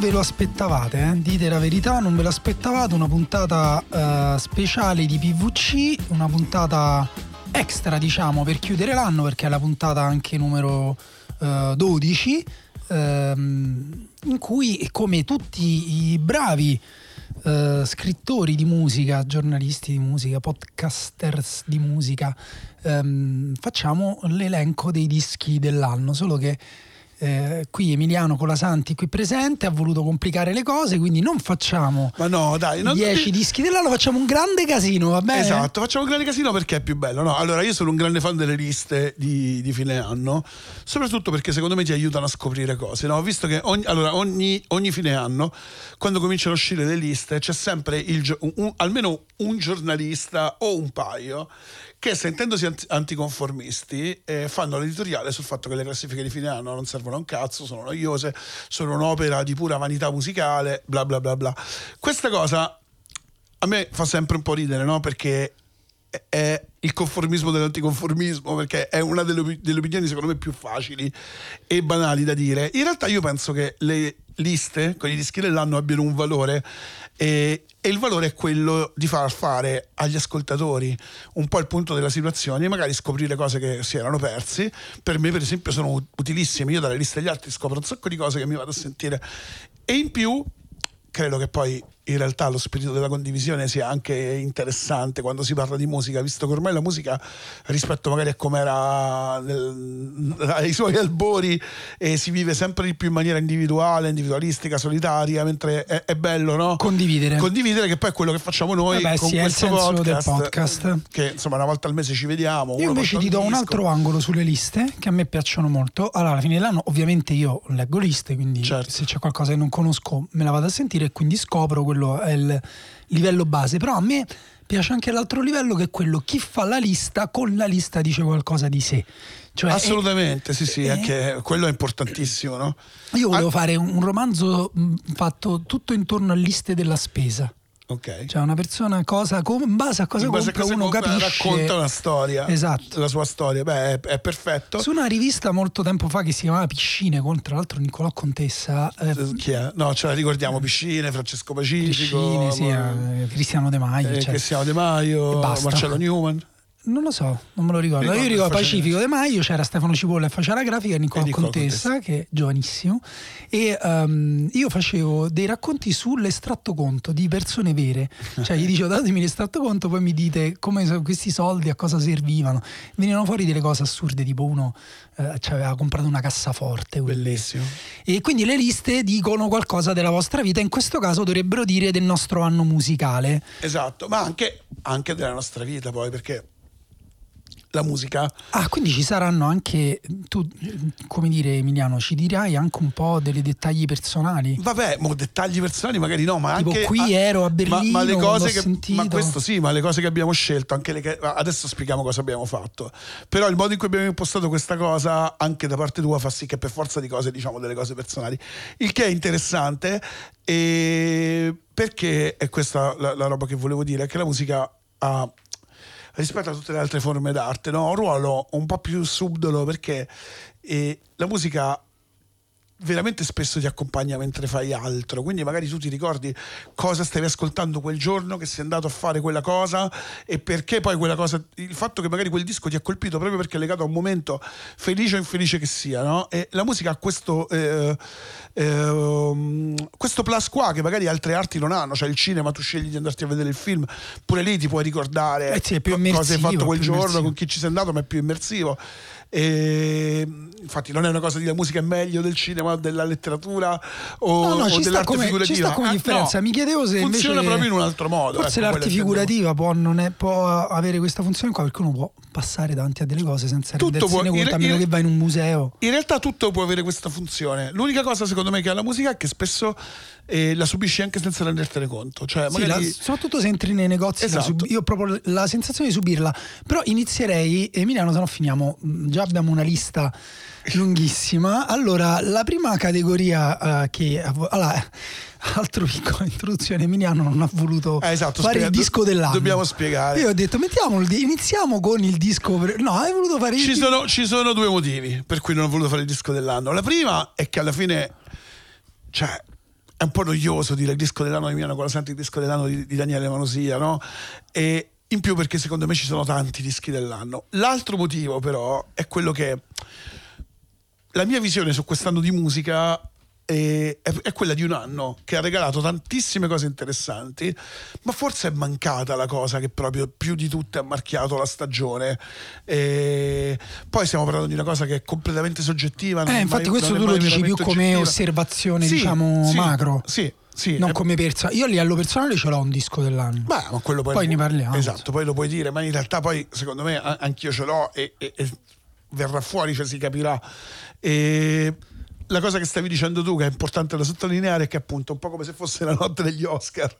Ve lo aspettavate, eh? dite la verità, non ve lo aspettavate, una puntata eh, speciale di PVC, una puntata extra diciamo per chiudere l'anno perché è la puntata anche numero eh, 12 ehm, in cui come tutti i bravi eh, scrittori di musica, giornalisti di musica, podcasters di musica, ehm, facciamo l'elenco dei dischi dell'anno, solo che eh, qui Emiliano Colasanti qui presente ha voluto complicare le cose, quindi non facciamo no, dai, non 10 dischi dell'anno, facciamo un grande casino, va bene? Esatto, facciamo un grande casino perché è più bello. No? Allora, io sono un grande fan delle liste di, di fine anno, soprattutto perché secondo me ti aiutano a scoprire cose. No? Ho visto che ogni, allora, ogni, ogni fine anno, quando cominciano a uscire le liste, c'è sempre il gio- un- almeno un giornalista o un paio che sentendosi anti- anticonformisti eh, fanno l'editoriale sul fatto che le classifiche di fine anno non servono a un cazzo, sono noiose, sono un'opera di pura vanità musicale, bla bla bla bla. Questa cosa a me fa sempre un po' ridere, no? Perché è- il conformismo dell'anticonformismo, perché è una delle, delle opinioni secondo me più facili e banali da dire. In realtà io penso che le liste con i dischi dell'anno abbiano un valore e, e il valore è quello di far fare agli ascoltatori un po' il punto della situazione e magari scoprire cose che si erano persi. Per me, per esempio, sono ut- utilissime. Io dalle liste degli altri scopro un sacco di cose che mi vado a sentire. E in più, credo che poi in realtà lo spirito della condivisione sia anche interessante quando si parla di musica, visto che ormai la musica rispetto magari a come era ai suoi albori eh, si vive sempre di più in maniera individuale, individualistica, solitaria, mentre è, è bello, no? Condividere. Condividere che poi è quello che facciamo noi Vabbè, con sì, è il questo podcast, podcast. che insomma una volta al mese ci vediamo. Io invece ti do un altro angolo sulle liste che a me piacciono molto. Allora, alla fine dell'anno, ovviamente io leggo liste, quindi Certo. se c'è qualcosa che non conosco me la vado a sentire e quindi scopro quello è il livello base. Però a me piace anche l'altro livello che è quello chi fa la lista con la lista dice qualcosa di sé. Cioè, Assolutamente, sì, sì, eh, anche quello è importantissimo, no? Io volevo Ah, fare un romanzo fatto tutto intorno a liste della spesa. Ok. Cioè una persona cosa in base a cosa In base a compra cosa uno compra, capisce racconta una storia. Esatto. La sua storia. Beh, è, è perfetto. Su una rivista molto tempo fa che si chiamava Piscine, con tra l'altro Niccolò Contessa, eh, Eh, Chi è? No, ce la ricordiamo, Piscine, Francesco Pacifico, Piscine, sì, ma- eh, Cristiano De Maio, eh, cioè, Cristiano De Maio. Marcello Newman. non lo so, non me lo ricordo. Ricordo Io che ricordo Pacifico De Maio, c'era Stefano Cipolla e faceva la grafica e E Niccolò Contessa, che è giovanissimo. E ehm, io facevo dei racconti sull'estratto conto di persone vere. Cioè gli dicevo datemi l'estratto conto, poi mi dite come questi soldi a cosa servivano. Venivano fuori delle cose assurde, tipo uno eh, ci aveva comprato una cassaforte. Bellissimo. E quindi le liste dicono qualcosa della vostra vita, in questo caso dovrebbero dire del nostro anno musicale. Esatto, ma anche, anche della nostra vita poi, perché la musica Ah, quindi ci saranno anche, tu come dire Emiliano, ci dirai anche un po' dei dettagli personali. Vabbè, mo dettagli personali magari no, ma Tipo, anche qui ero a ma- Berlino, ma, le cose che sentito. ma questo sì, ma le cose che abbiamo scelto, anche le adesso spieghiamo cosa abbiamo fatto. Però il modo in cui abbiamo impostato questa cosa anche da parte tua fa sì che per forza di cose diciamo delle cose personali. Il che è interessante e perché è questa la, la roba che volevo dire, che la musica ha rispetto a tutte le altre forme d'arte, no? un ruolo un po' più subdolo perché eh, la musica veramente spesso ti accompagna mentre fai altro, quindi magari tu ti ricordi cosa stavi ascoltando quel giorno, che sei andato a fare quella cosa e perché poi quella cosa, il fatto che magari quel disco ti ha colpito proprio perché è legato a un momento felice o infelice che sia, no? E la musica ha questo, eh, ehm, questo plus qua che magari altre arti non hanno, cioè il cinema, tu scegli di andarti a vedere il film, pure lì ti puoi ricordare Eh sì, cosa hai fatto quel giorno, immersivo. con chi ci sei andato, ma è più immersivo. E, infatti non è una cosa di la musica è meglio del cinema della letteratura o, No, no, o ci dell'arte come, ci figurativa sta come Ah, differenza. no, Mi chiedevo se funziona proprio in un altro modo Forse ecco, l'arte figurativa può, non è- può avere questa funzione qua perché uno può passare davanti a delle cose senza Tutto rendersene può- conto, a meno in- che vai in un museo. In realtà tutto può avere questa funzione. L'unica cosa secondo me che ha la musica è che spesso eh, la subisci anche senza rendertene conto. Cioè, Sì, magari... la- soprattutto se entri nei negozi, Esatto. sub- io ho proprio la sensazione di subirla. Però inizierei, Emiliano, se no finiamo. mh, Già abbiamo una lista lunghissima. Allora, la prima categoria eh, che. Allora, altro piccola introduzione, Emiliano non ha voluto Eh, esatto, fare spiega- il disco dell'anno. dobbiamo spiegare. Io ho detto, mettiamo iniziamo con il disco. per- No, hai voluto fare il Ci di- sono, ci sono due motivi per cui non ho voluto fare il disco dell'anno. La prima è che alla fine, cioè, è un po' noioso dire il disco dell'anno di Milano quando senti il disco dell'anno di, di Daniele Manosia, no? E in più perché secondo me ci sono tanti dischi dell'anno. L'altro motivo, però, è quello che la mia visione su quest'anno di musica è, quella di un anno che ha regalato tantissime cose interessanti, ma forse è mancata la cosa che proprio più di tutte ha marchiato la stagione. E poi stiamo parlando di una cosa che è completamente soggettiva. Eh, infatti mai- questo tu lo dici più come oggettiva. osservazione, Sì, diciamo, sì, macro. Sì, sì. Non è- come persa. Io a livello personale ce l'ho un disco dell'anno. Beh, ma quello poi, Poi ne parliamo. Esatto, poi lo puoi dire, ma in realtà poi secondo me anch'io ce l'ho e, e- e verrà fuori, cioè si capirà. E la cosa che stavi dicendo tu, che è importante da sottolineare, è che appunto un po' come se fosse la notte degli Oscar.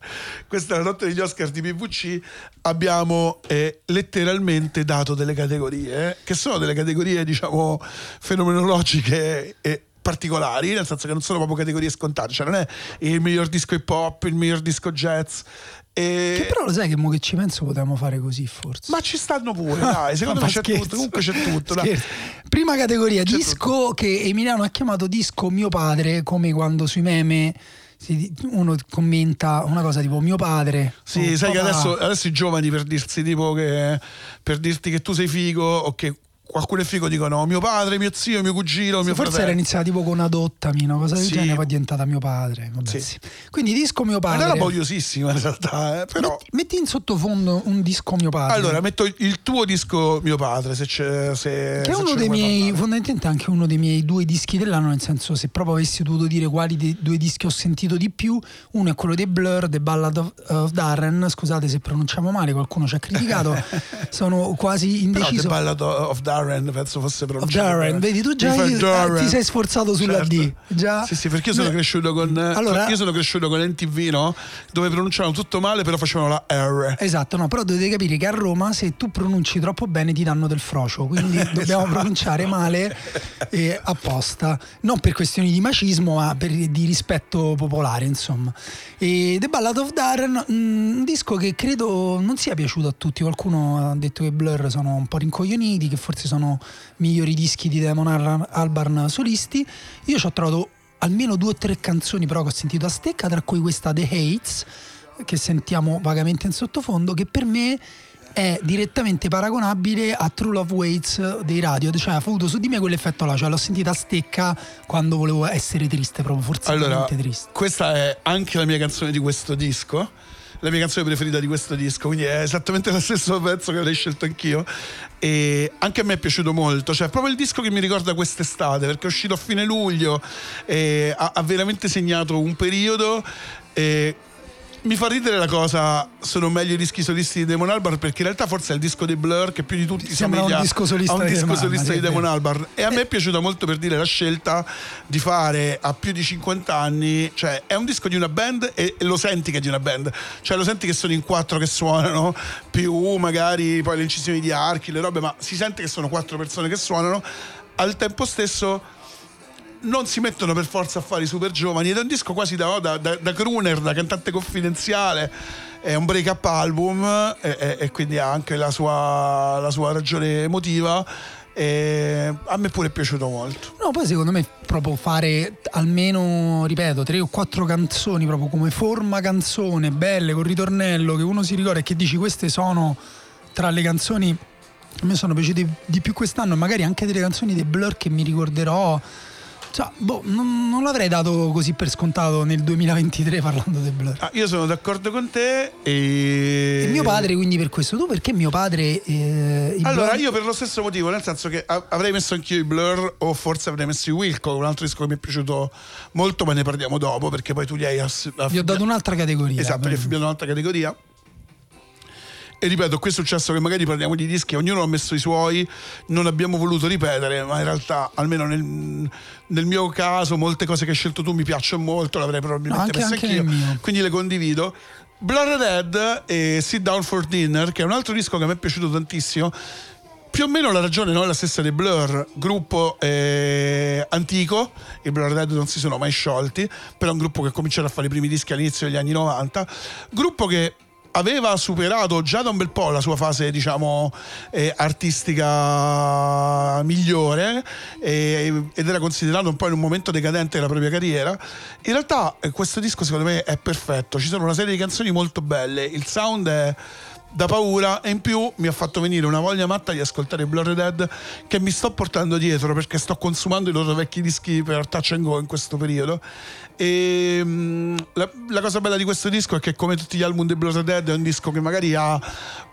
Questa è la notte degli Oscar di PVC. Abbiamo eh, letteralmente dato delle categorie, eh, che sono delle categorie, diciamo, fenomenologiche e particolari, nel senso che non sono proprio categorie scontate, cioè non è il miglior disco hip hop, il miglior disco jazz. E... Che però lo sai che mo che ci penso potevamo fare così forse. Ma ci stanno pure, dai, secondo me c'è scherzo. tutto, comunque c'è tutto. Prima categoria, C'è disco che Emiliano ha chiamato disco mio padre, come quando sui meme uno commenta una cosa tipo mio padre. Sì, sai che papà. adesso, adesso i giovani per dirsi tipo che per dirti che tu sei figo o che qualcuno è figo dicono mio padre, mio zio, mio cugino, mio Forse era fratello. iniziata tipo con adottami, una cosa del Sì. genere, poi è diventata mio padre. Vabbè, Sì. Quindi disco mio padre. era boiosissima in realtà, eh, però... Metti, metti in sottofondo un disco mio padre. Allora, metto il tuo disco mio padre, se c'è... Se, che è uno dei miei, fondamentalmente anche uno dei miei due dischi dell'anno, nel senso se proprio avessi dovuto dire quali dei due dischi ho sentito di più, uno è quello dei Blur, The Ballad of, of Darren, scusate se pronunciamo male, qualcuno ci ha criticato, sono quasi Però The indeciso. Ballad of Darren penso fosse pronunciato Darren, bene. vedi tu già io- Darren. eh, ti sei sforzato sulla Certo. D. Già. Sì, sì, perché io sono No. cresciuto con Allora- io sono cresciuto con NTV, no? Dove pronunciavano tutto male, però facevano la R. Esatto, no, però dovete capire che a Roma se tu pronunci troppo bene ti danno del frocio, quindi dobbiamo Esatto. pronunciare male eh, apposta, non per questioni di macismo, ma per, di rispetto popolare, insomma. E The Ballad of Darren, mm, un disco che credo non sia piaciuto a tutti, qualcuno ha detto che Blur sono un po' rincoglioniti, che forse sono migliori dischi di Damon Albarn- solisti. Io ci ho trovato almeno due o tre canzoni però che ho sentito a stecca, tra cui questa The Hates, che sentiamo vagamente in sottofondo, che per me è direttamente paragonabile a True Love Waits dei radio, cioè ha avuto su di me quell'effetto là, cioè l'ho sentita a stecca quando volevo essere triste, proprio Allora, forzatamente triste. questa è anche la mia canzone di questo disco. La mia canzone preferita di questo disco, quindi è esattamente lo stesso pezzo che avrei scelto anch'io. E anche a me è piaciuto molto. Cioè, è proprio il disco che mi ricorda quest'estate, perché è uscito a fine luglio, ha, ha veramente segnato un periodo. E mi fa ridere la cosa, sono meglio i dischi solisti di Damon Albarn perché in realtà forse è il disco dei Blur che più di tutti Sembra un disco solista un di disco solista di Damon vero. Albarn. E a me è piaciuta molto per dire la scelta di fare a più di 50 anni, cioè è un disco di una band e, e lo senti che è di una band, cioè lo senti che sono in quattro che suonano, più magari poi le incisioni di archi, le robe, ma si sente che sono quattro persone che suonano, al tempo stesso non si mettono per forza a fare i super giovani ed è un disco quasi da, da, da, da crooner, da cantante confidenziale. È un break up album e, e- e quindi ha anche la sua, la sua ragione emotiva. E a me pure è piaciuto molto. No, poi secondo me proprio fare almeno, ripeto, tre o quattro canzoni proprio come forma canzone, belle, con ritornello, che uno si ricorda e che dici queste sono tra le canzoni a me sono piaciute di più quest'anno magari anche delle canzoni dei Blur che mi ricorderò. Cioè, boh, non, non l'avrei dato così per scontato nel 2023 parlando dei Blur. Ah, io sono d'accordo con te e... E mio padre, quindi per questo, tu perché mio padre... eh, Allora, Blur- io per lo stesso motivo, nel senso che avrei messo anch'io i Blur o forse avrei messo i Wilco, un altro disco che mi è piaciuto molto, ma ne parliamo dopo perché poi tu gli hai... ass- Gli ho dato un'altra categoria. Esatto, gli hai affibbiato un'altra categoria. E ripeto, qui è successo che magari parliamo di dischi, ognuno ha messo i suoi, non abbiamo voluto ripetere, ma in realtà, almeno nel, nel mio caso, molte cose che hai scelto tu mi piacciono molto, l'avrei probabilmente Anche- messe anche anch'io, quindi le condivido. Blood Red e Sit Down for Dinner, che è un altro disco che a me è piaciuto tantissimo. Più o meno la ragione no, è la stessa dei Blur, gruppo eh, antico, i Blur Red non si sono mai sciolti, però è un gruppo che ha cominciato a fare i primi dischi all'inizio degli anni 90, gruppo che aveva superato già da un bel po' la sua fase diciamo eh, artistica migliore eh, ed era considerato un po' in un momento decadente della propria carriera. In realtà eh, questo disco secondo me è perfetto. Ci sono una serie di canzoni molto belle. Il sound è da paura e in più mi ha fatto venire una voglia matta di ascoltare i Blurry Dead che mi sto portando dietro perché sto consumando i loro vecchi dischi per touch and go in questo periodo. E mm, la, la cosa bella di questo disco è che come tutti gli album dei Blurry Dead è un disco che magari ha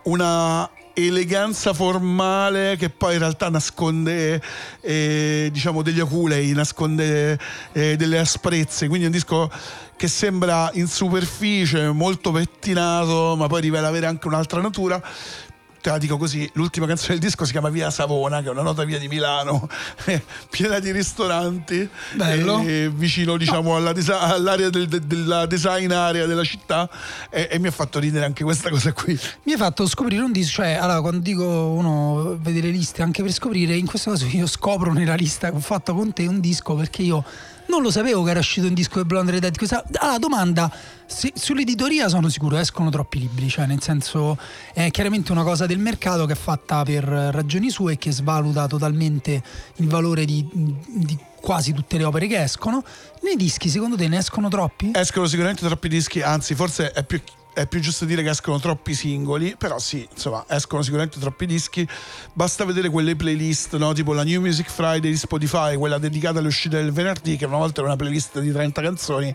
una eleganza formale che poi in realtà nasconde eh, diciamo degli aculei nasconde eh, delle asprezze. Quindi è un disco che sembra in superficie molto pettinato ma poi rivela avere anche un'altra natura te la dico così l'ultima canzone del disco si chiama Via Savona che è una nota via di Milano piena di ristoranti Bello. eh, vicino diciamo alla desa- all'area del- de- della design area della città e, e mi ha fatto ridere anche questa cosa qui Mi hai fatto scoprire un disco, cioè allora quando dico uno vede le liste anche per scoprire, in questo caso io scopro nella lista che ho fatto con te un disco perché io non lo sapevo che era uscito un disco di Blonde Red. Questa, allora, domanda, se- sull'editoria sono sicuro escono troppi libri, cioè nel senso è chiaramente una cosa del mercato che è fatta per ragioni sue e che svaluta totalmente il valore di, di quasi tutte le opere che escono. Nei dischi secondo te ne escono troppi? escono sicuramente troppi dischi, anzi forse è più, è più giusto dire che escono troppi singoli, però sì, insomma, escono sicuramente troppi dischi. Basta vedere quelle playlist, no? tipo la New Music Friday di Spotify, quella dedicata alle uscite del venerdì, che una volta era una playlist di 30 canzoni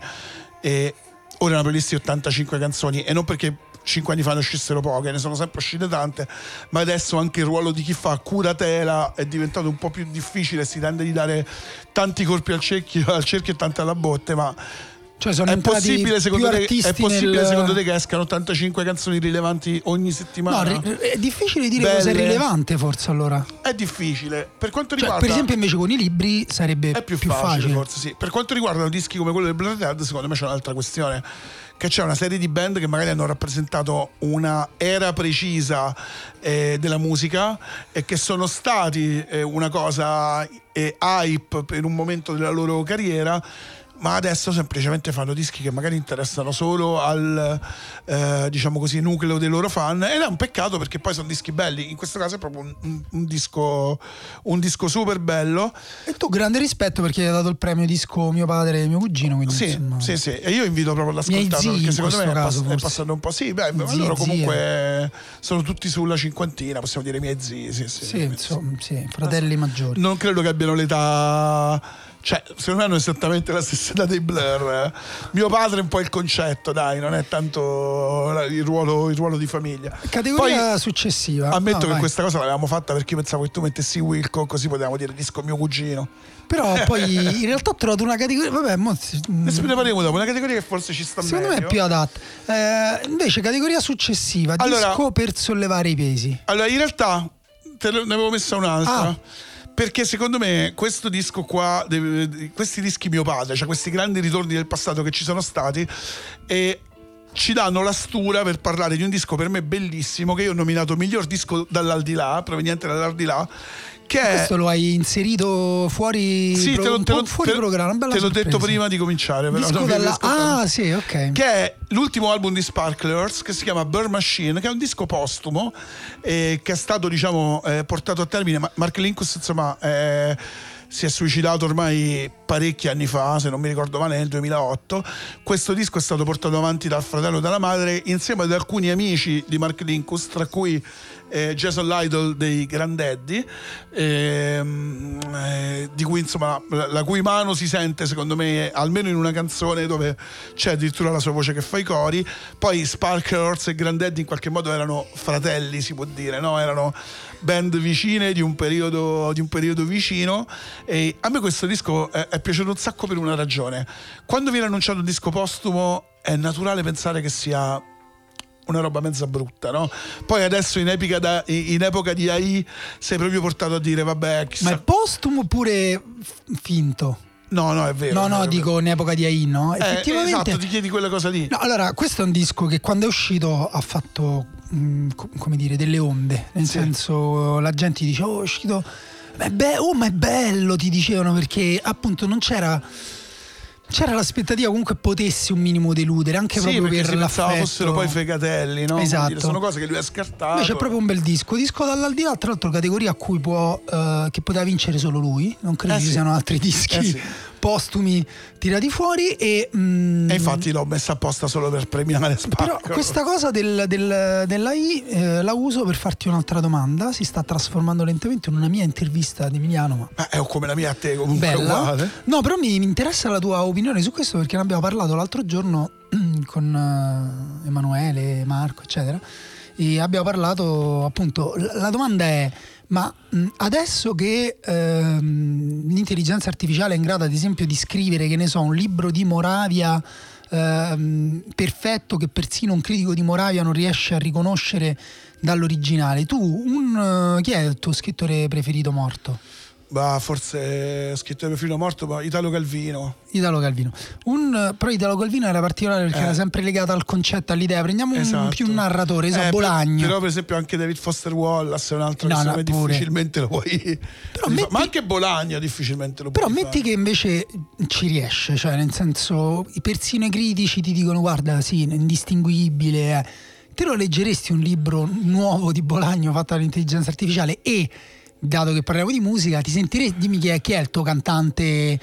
e ora è una playlist di 85 canzoni e non perché 5 anni fa ne uscissero poche, ne sono sempre uscite tante, ma adesso anche il ruolo di chi fa curatela è diventato un po' più difficile, si tende di dare tanti colpi al cerchio, al cerchio e tante alla botte, ma Cioè sono è possibile, secondo più te, è possibile nel- secondo te che escano 85 canzoni rilevanti ogni No, settimana? ri- è difficile dire cosa è Belle. rilevante forse allora. È difficile. Per quanto Cioè, riguarda per esempio invece con i libri sarebbe è più, facile, forse sì. Per quanto riguarda dischi come quello del Blood Dead, secondo me c'è un'altra questione. Che c'è una serie di band che magari hanno rappresentato una era precisa eh, della musica e che sono stati eh, una cosa eh, hype per un momento della loro carriera. Ma adesso semplicemente fanno dischi che magari interessano solo al eh, diciamo così nucleo dei loro fan ed è un peccato perché poi sono dischi belli. In questo caso è proprio un, un- un disco, un disco super bello. E tu grande rispetto perché hai dato il premio disco mio padre e mio cugino. Quindi, Sì, insomma, sì, sì, e io invito proprio ad Miei ascoltarlo zii perché secondo me caso, è passato un po'. Sì, beh, ma loro comunque sono tutti sulla cinquantina, possiamo dire miei zii. Sì, sì, Sì, insomma, sì, fratelli maggiori. Non credo che abbiano l'età. Cioè, secondo me hanno esattamente la stessa età dei Blur. eh. Mio padre è un po' il concetto, dai, non è tanto il ruolo, il ruolo di famiglia. Categoria Poi, successiva. Ammetto No, che vai. questa cosa l'avevamo fatta perché io pensavo che tu mettessi Wilco, così potevamo dire disco mio cugino. Però poi in realtà ho trovato una categoria. Vabbè, mo ne parliamo dopo, una categoria che forse ci sta secondo me meglio. è più adatta. Eh, invece, categoria successiva: Allora- disco per sollevare i pesi. Allora, in realtà te ne ne avevo messa un'altra. Ah. Perché secondo me questo disco qua, questi dischi mio padre, cioè questi grandi ritorni del passato che ci sono stati, e ci danno la stura per parlare di un disco per me bellissimo che io ho nominato miglior disco dall'aldilà, proveniente dall'aldilà, che è Questo lo hai inserito fuori, Sì, pro- te, lo, te lo- fuori te- programma. te l'ho detto prima di cominciare. Però Disco dalla-. Ah, sì, ok. Che è l'ultimo album di Sparklers che si chiama Burn Machine, che è un disco postumo eh, che è stato diciamo eh, portato a termine. Ma Mark Linkus insomma eh, si è suicidato ormai parecchi anni fa, se non mi ricordo male, nel 2008. Questo disco è stato portato avanti dal fratello e dalla madre insieme ad alcuni amici di Mark Linkus, tra cui eh, Jason Lytle dei Grandaddy, ehm, eh, di cui insomma la, la cui mano si sente secondo me almeno in una canzone dove c'è addirittura la sua voce che fa i cori. Poi Sparklers e Grandaddy in qualche modo erano fratelli, si può dire, no? erano band vicine di un periodo, di un periodo vicino. E a me questo disco è, è piaciuto un sacco per una ragione. Quando viene annunciato un disco postumo è naturale pensare che sia una roba mezza brutta, no? Poi adesso in, da- in epoca di AI sei proprio portato a dire vabbè, chissà. Ma è postumo oppure finto? No, no, è vero. No, no, vero, dico in epoca di AI, no? vero. Eh, Effettivamente. esatto, ti chiedi quella cosa lì. No, allora, questo è un disco che quando è uscito ha fatto, mh, co- come dire, delle onde. Nel Sì. senso, la gente dice, oh, è uscito... Ma è be- oh, ma è bello, ti dicevano, perché appunto non c'era... C'era l'aspettativa comunque potessi un minimo deludere, anche Sì, proprio per l'affetto. fossero poi fegatelli, no? Esatto. dire, sono cose che lui ha scartato. Invece è proprio un bel disco. Disco dall'aldilà, tra l'altro, categoria a cui può, eh, che poteva vincere solo lui. Non credo Eh ci sì. siano altri dischi Eh sì. Postumi tirati fuori. E, mm, E infatti l'ho messa apposta solo per premiare però Sparkle. questa cosa del, del- dell'AI eh, la uso per farti un'altra domanda. Si sta trasformando lentamente in una mia intervista di Emiliano. Ma Ma è come la mia a te comunque bella. uguale. No, però mi, mi interessa la tua opinione su questo perché ne abbiamo parlato l'altro giorno con eh, Emanuele, Marco, eccetera. E abbiamo parlato appunto. La, la domanda è: ma mh, adesso che ehm, l'intelligenza artificiale è in grado, ad esempio, di scrivere, che ne so, un libro di Moravia ehm, perfetto che persino un critico di Moravia non riesce a riconoscere dall'originale, tu, un, eh, chi è il tuo scrittore preferito morto? Ma forse scritto mio figlio morto, ma Italo Calvino. Italo Calvino. Un, però Italo Calvino era particolare perché Eh. era sempre legato al concetto, all'idea. Prendiamo un Esatto. più un narratore, so, Eh, Bolagna. Però, per esempio, anche David Foster Wallace è un altro No, che no, me difficilmente lo puoi. Però metti- Ma anche Bolagna difficilmente lo Però puoi metti fare. che invece ci riesce, cioè nel senso, i persino i critici ti dicono guarda, sì, è indistinguibile. eh." Te lo leggeresti un libro nuovo di Bolagno fatto dall'intelligenza artificiale e, dato che parliamo di musica, ti sentiresti, dimmi chi è, chi è il tuo cantante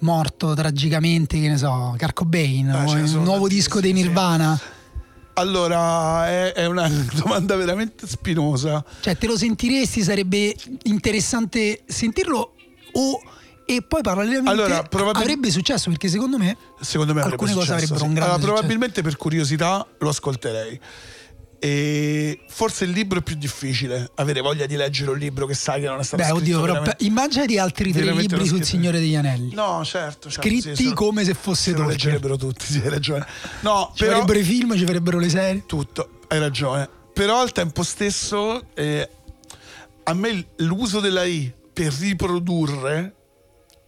morto tragicamente, che ne so, Carco Bain, Ah, ne il nuovo disco dei sì. Nirvana. Allora, è, è una domanda veramente spinosa. Cioè, te lo sentiresti? Sarebbe interessante sentirlo o e poi parallelamente Allora, probabil- avrebbe successo perché secondo me Secondo me alcune cose successo, avrebbero sì. un grande Allora, successo. probabilmente per curiosità lo ascolterei. E forse il libro è più difficile, avere voglia di leggere un libro che sai che non è stato Beh, scritto oddio, però immaginati altri tre libri sul. Signore degli Anelli. No, certo, certo Scritti sì, lo- come se fosse se lo Tolkien. leggerebbero tutti, sì, hai ragione. No, Ci però farebbero i film, ci farebbero le serie. tutto, hai ragione. Però al tempo stesso eh, a me l'uso dell'AI per riprodurre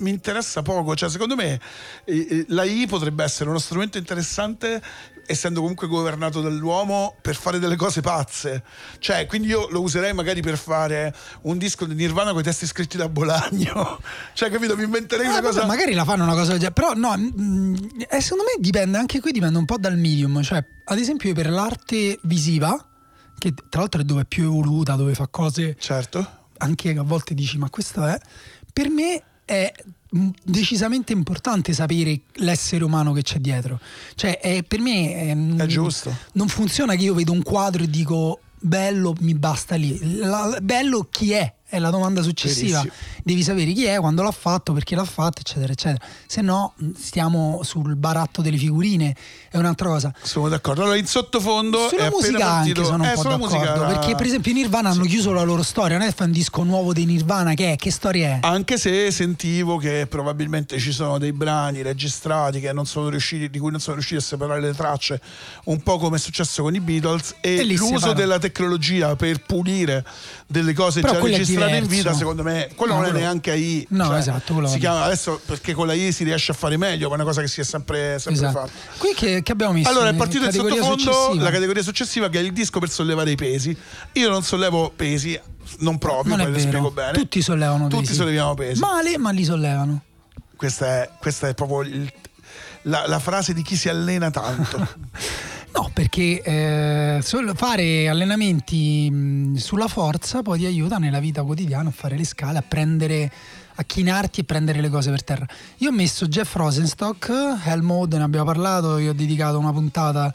mi interessa poco, cioè secondo me eh, eh, l'AI potrebbe essere uno strumento interessante essendo comunque governato dall'uomo per fare delle cose pazze. Cioè, quindi io lo userei magari per fare un disco di Nirvana con i testi scritti da Bolagno. cioè, capito? Mi inventerei Ah, una cosa magari la fanno una cosa del genere, però no, mm, eh, secondo me dipende, anche qui dipende un po' dal medium, cioè ad esempio io per l'arte visiva, che tra l'altro è dove è più evoluta, dove fa cose Certo. anche che a volte dici ma questo è per me è mm, decisamente importante sapere l'essere umano che c'è dietro. Cioè è- per me è, È giusto. non funziona che io vedo un quadro e dico bello mi basta lì. La- bello chi è è la domanda successiva Verissimo. devi sapere chi è quando l'ha fatto perché l'ha fatto eccetera eccetera se no mh, stiamo sul baratto delle figurine è un'altra cosa Sono d'accordo. Allora, in sottofondo sulla musica partito- anche sono un eh, po' d'accordo musica- perché per esempio i Nirvana hanno chiuso la loro storia non è un disco nuovo dei Nirvana che è che storia è? Anche se sentivo che probabilmente ci sono dei brani registrati che non sono riusciti, di cui non sono riusciti a separare le tracce, un po' come è successo con i Beatles, e, E l'uso della tecnologia per pulire delle cose Però già registrate in vita, secondo me, quello No, non è quello- neanche AI. No, esatto, quello Si chiama adesso perché con la I si riesce a fare meglio, ma è una cosa che si è sempre, sempre Esatto. fatta. Qui che, che abbiamo messo? Allora è in partito il categoria sottofondo, successiva? la categoria successiva che è il disco per sollevare i pesi. Io non sollevo pesi, non proprio, Non poi vero. spiego bene. Tutti sollevano Tutti pesi. solleviamo pesi. Male, ma li sollevano. Questa, è, questa è proprio il- la, la frase di chi si allena tanto. No, perché eh, fare allenamenti sulla forza poi ti aiuta nella vita quotidiana a fare le scale, a prendere, a chinarti e prendere le cose per terra. Io ho messo Jeff Rosenstock, Hell Mode, ne abbiamo parlato, io ho dedicato una puntata,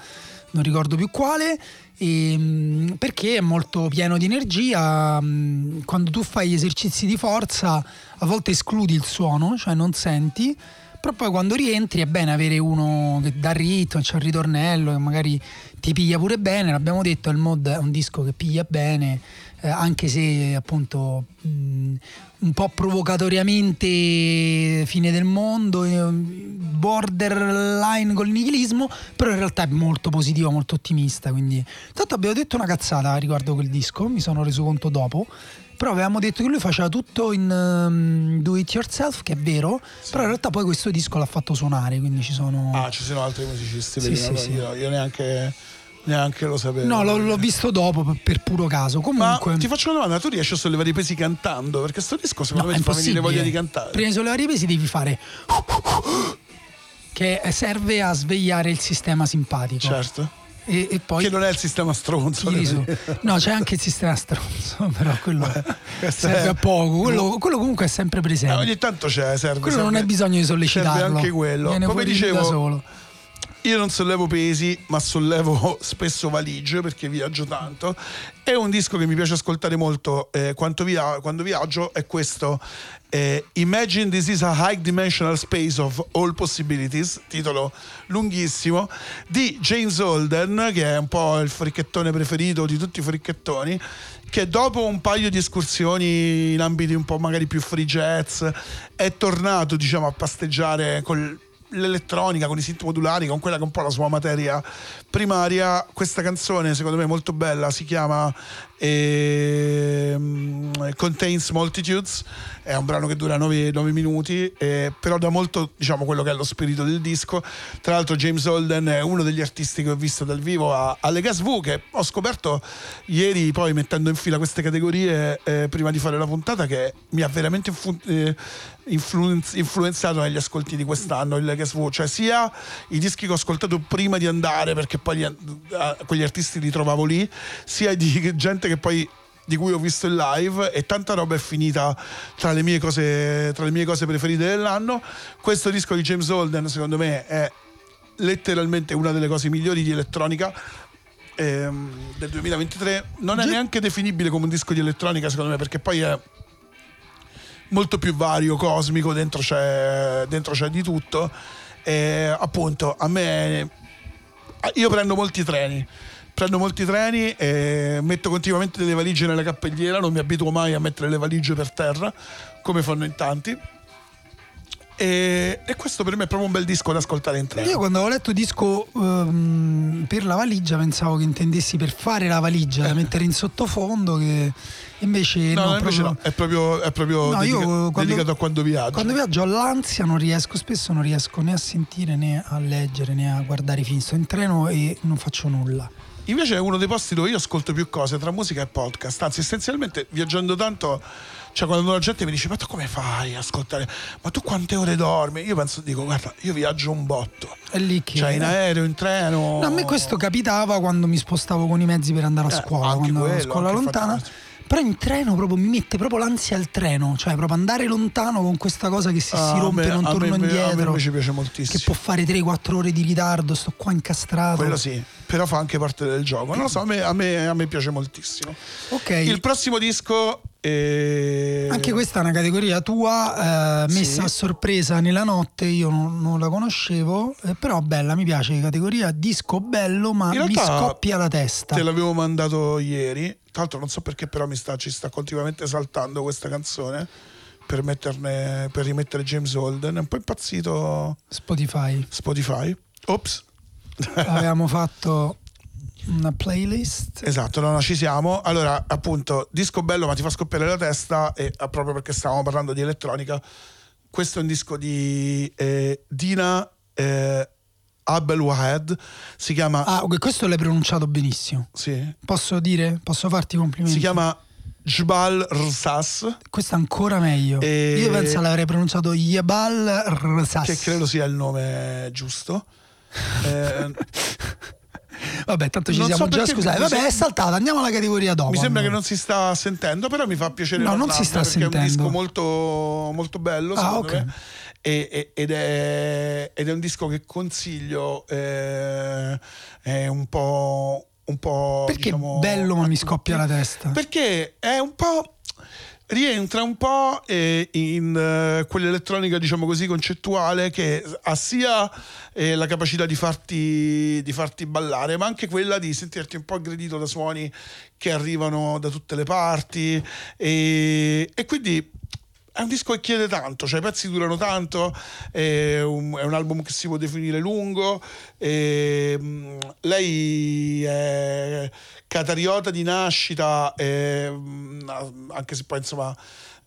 non ricordo più quale, e, perché è molto pieno di energia. Quando tu fai esercizi di forza, a volte escludi il suono, cioè non senti. Però poi quando rientri è bene avere uno che dà ritmo, c'è un ritornello che magari ti piglia pure bene. L'abbiamo detto, il mod è un disco che piglia bene, eh, anche se appunto mh, un po' provocatoriamente fine del mondo, eh, borderline col nichilismo, però in realtà è molto positivo, molto ottimista. Quindi, tanto abbiamo detto una cazzata riguardo quel disco, mi sono reso conto dopo. Però avevamo detto che lui faceva tutto in um, do it yourself, che è vero, però in realtà poi questo disco l'ha fatto suonare, quindi ci sono... ah, ci sono altri musicisti, Sì, sì, sì. Io, io neanche, neanche lo sapevo. No, l'ho, l'ho visto dopo per, puro caso. Ma Comunque... ti faccio una domanda, tu riesci a sollevare i pesi cantando? Perché sto disco secondo No, me ti fa venire voglia di cantare. Prima di sollevare i pesi devi fare... che serve a svegliare il sistema simpatico. Certo. E, e poi... Che non è il sistema stronzo. No, c'è anche il sistema stronzo, però quello questo serve è- a poco. Quello, quello comunque è sempre Eh, presente. ogni tanto c'è, serve. quello non serve- hai bisogno di sollecitarlo. Serve anche quello. Viene Come fuori da dicevo, solo. Io non sollevo pesi, ma sollevo spesso valigie perché viaggio tanto. È un disco che mi piace ascoltare molto eh, via- quando viaggio. È questo. eh, Imagine this is a high dimensional space of all possibilities, titolo lunghissimo, di James Holden, che è un po' il fricchettone preferito di tutti i fricchettoni, che dopo un paio di escursioni in ambiti un po' magari più free jazz è tornato diciamo a pasteggiare col l'elettronica con i synth modulari con quella che è un po' la sua materia primaria. Questa canzone secondo me è molto bella si chiama ehm, Contains Multitudes è un brano che dura 9, minuti eh, però dà molto diciamo quello che è lo spirito del disco. Tra l'altro James Holden è uno degli artisti che ho visto dal vivo a, alle Gas V che ho scoperto ieri poi mettendo in fila queste categorie eh, prima di fare la puntata che mi ha veramente infu- eh, influenz- influenzato negli ascolti di quest'anno il Gas V cioè sia i dischi che ho ascoltato prima di andare perché poi li- eh, quegli artisti li trovavo lì sia di gente che poi di cui ho visto il live e tanta roba è finita tra le mie cose, tra le mie cose preferite dell'anno. Questo disco di James Holden, secondo me, è letteralmente una delle cose migliori di elettronica ehm, del 2023. Non è neanche definibile come un disco di elettronica, secondo me, perché poi è molto più vario, cosmico, dentro c'è, dentro c'è di tutto. E appunto, a me io prendo molti treni. Prendo molti treni e metto continuamente delle valigie nella cappelliera, non mi abituo mai a mettere le valigie per terra, come fanno in tanti. E, e questo per me è proprio un bel disco da ascoltare in treno. Io quando ho letto disco ehm, per la valigia pensavo che intendessi per fare la valigia da mettere in sottofondo che invece No, no, invece proprio- no, è proprio, è proprio No, dedica- quando- dedicato a quando viaggio. Quando viaggio ho l'ansia, non riesco, spesso non riesco né a sentire né a leggere né a guardare film. Sto in treno e non faccio nulla. Invece è uno dei posti dove io ascolto più cose tra musica e podcast. Anzi, essenzialmente viaggiando tanto, cioè quando la gente mi dice: Ma tu come fai a ascoltare? Ma tu quante ore dormi? Io penso, dico, guarda, io viaggio un botto. È lì che. Cioè in aereo, in treno. No, a me questo capitava quando mi spostavo con i mezzi per andare a Eh, scuola, anche quando quello, scuola anche lontana. infatti- Però in treno proprio mi mette proprio l'ansia al treno, cioè proprio andare lontano con questa cosa che se Ah, si rompe me- non a me torno inve- a me indietro. invece piace moltissimo. Che può fare 3-4 ore di ritardo, sto qua incastrato. Quello sì, però fa anche parte del gioco. Non lo so, a me, a me- a me piace moltissimo. Ok. Il prossimo disco. È... Anche questa è una categoria tua, eh, messa Sì. a sorpresa nella notte, io non, non la conoscevo, eh, però bella, mi piace, categoria disco bello ma mi scoppia la testa. Te l'avevo mandato ieri. Tra l'altro, non so perché, però mi sta, ci sta continuamente saltando questa canzone per, metterne, per rimettere James Holden. È un po' impazzito Spotify. Spotify. Ops. Avevamo fatto una playlist. Esatto, no, no, ci siamo. Allora, appunto, disco bello, ma ti fa scoppiare la testa. E ah, proprio perché stavamo parlando di elettronica, questo è un disco di eh, Dina eh, Abel Wahed. Si chiama. Ah, ok, questo l'hai pronunciato benissimo. sì, Posso dire? Posso farti i complimenti? si chiama Jbal Rsas, Questo è ancora meglio. E- Io penso l'avrei pronunciato Yabal Rsas. che credo sia il nome giusto. Eh, Vabbè, tanto ci Non siamo so già scusati. Vabbè, è saltata. Andiamo alla categoria dopo. mi sembra che allora. non si sta sentendo, però mi fa piacere No, non si sta perché è un sentendo. disco molto, molto bello, Ah, ok. me. Ed, è, ed è un disco che consiglio. eh, è un po'. Un po' Perché diciamo, bello, ma mi scoppia la testa. Perché è un po'. Rientra un po' eh, in eh, quell'elettronica, diciamo così, concettuale che ha sia eh, la capacità di farti, di farti ballare, ma anche quella di sentirti un po' aggredito da suoni che arrivano da tutte le parti. E, e quindi è un disco che chiede tanto, cioè i pezzi durano tanto, è un, è un album che si può definire lungo. e, mh, lei è catariota di nascita, e, mh, anche se poi insomma.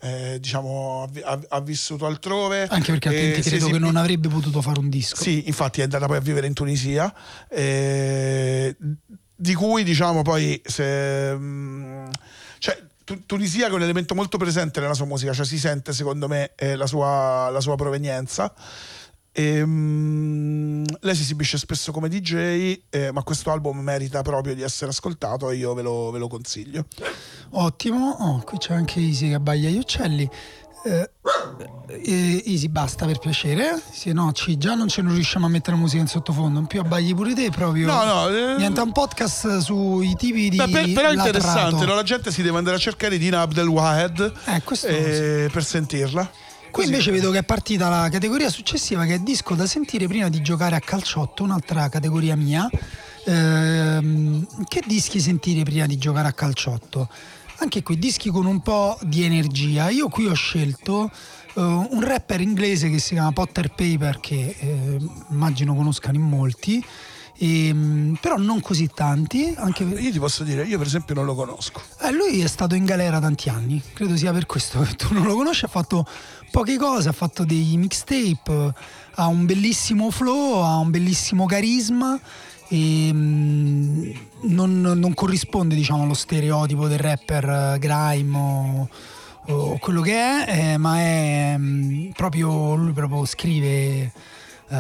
eh, diciamo ha, ha- vissuto altrove Anche perché altrimenti Eh, credo che esibi- non avrebbe potuto fare un disco. sì, infatti è andata poi a vivere in Tunisia, eh, di cui diciamo poi se, cioè, Tu- Tunisia che è un elemento molto presente nella sua musica, cioè si sente secondo me eh, la, sua, la sua provenienza. E, mm, lei si esibisce spesso come DJ, eh, ma questo album merita proprio di essere ascoltato e io ve lo, ve lo consiglio. Ottimo. Oh, qui c'è anche Easy che abbaglia gli uccelli. Eh, eh, Easy, basta per piacere. Se no, ci, già non ce ne riusciamo a mettere musica in sottofondo. In più abbagli pure te proprio. No, no, eh, Diventa un podcast sui tipi di. Beh, per- però è interessante, no? la gente si deve andare a cercare Dina Abdel Wahed Eh, questo eh, per sentirla. Qui invece vedo che è partita la categoria successiva che è disco da sentire prima di giocare a calciotto, un'altra categoria mia. Ehm, che dischi sentire prima di giocare a calciotto? Anche qui dischi con un po' di energia. Io qui ho scelto eh, un rapper inglese che si chiama Potter Paper che eh, immagino conoscano in molti. Ehm, però non così tanti, anche per- Io ti posso dire, io per esempio non lo conosco. eh, lui è stato in galera tanti anni, credo sia per questo che tu non lo conosci, ha fatto poche cose, ha fatto dei mixtape, ha un bellissimo flow, ha un bellissimo carisma e mm, non, non corrisponde diciamo allo stereotipo del rapper eh, grime o, o quello che è, eh, ma è mm, proprio lui proprio scrive eh,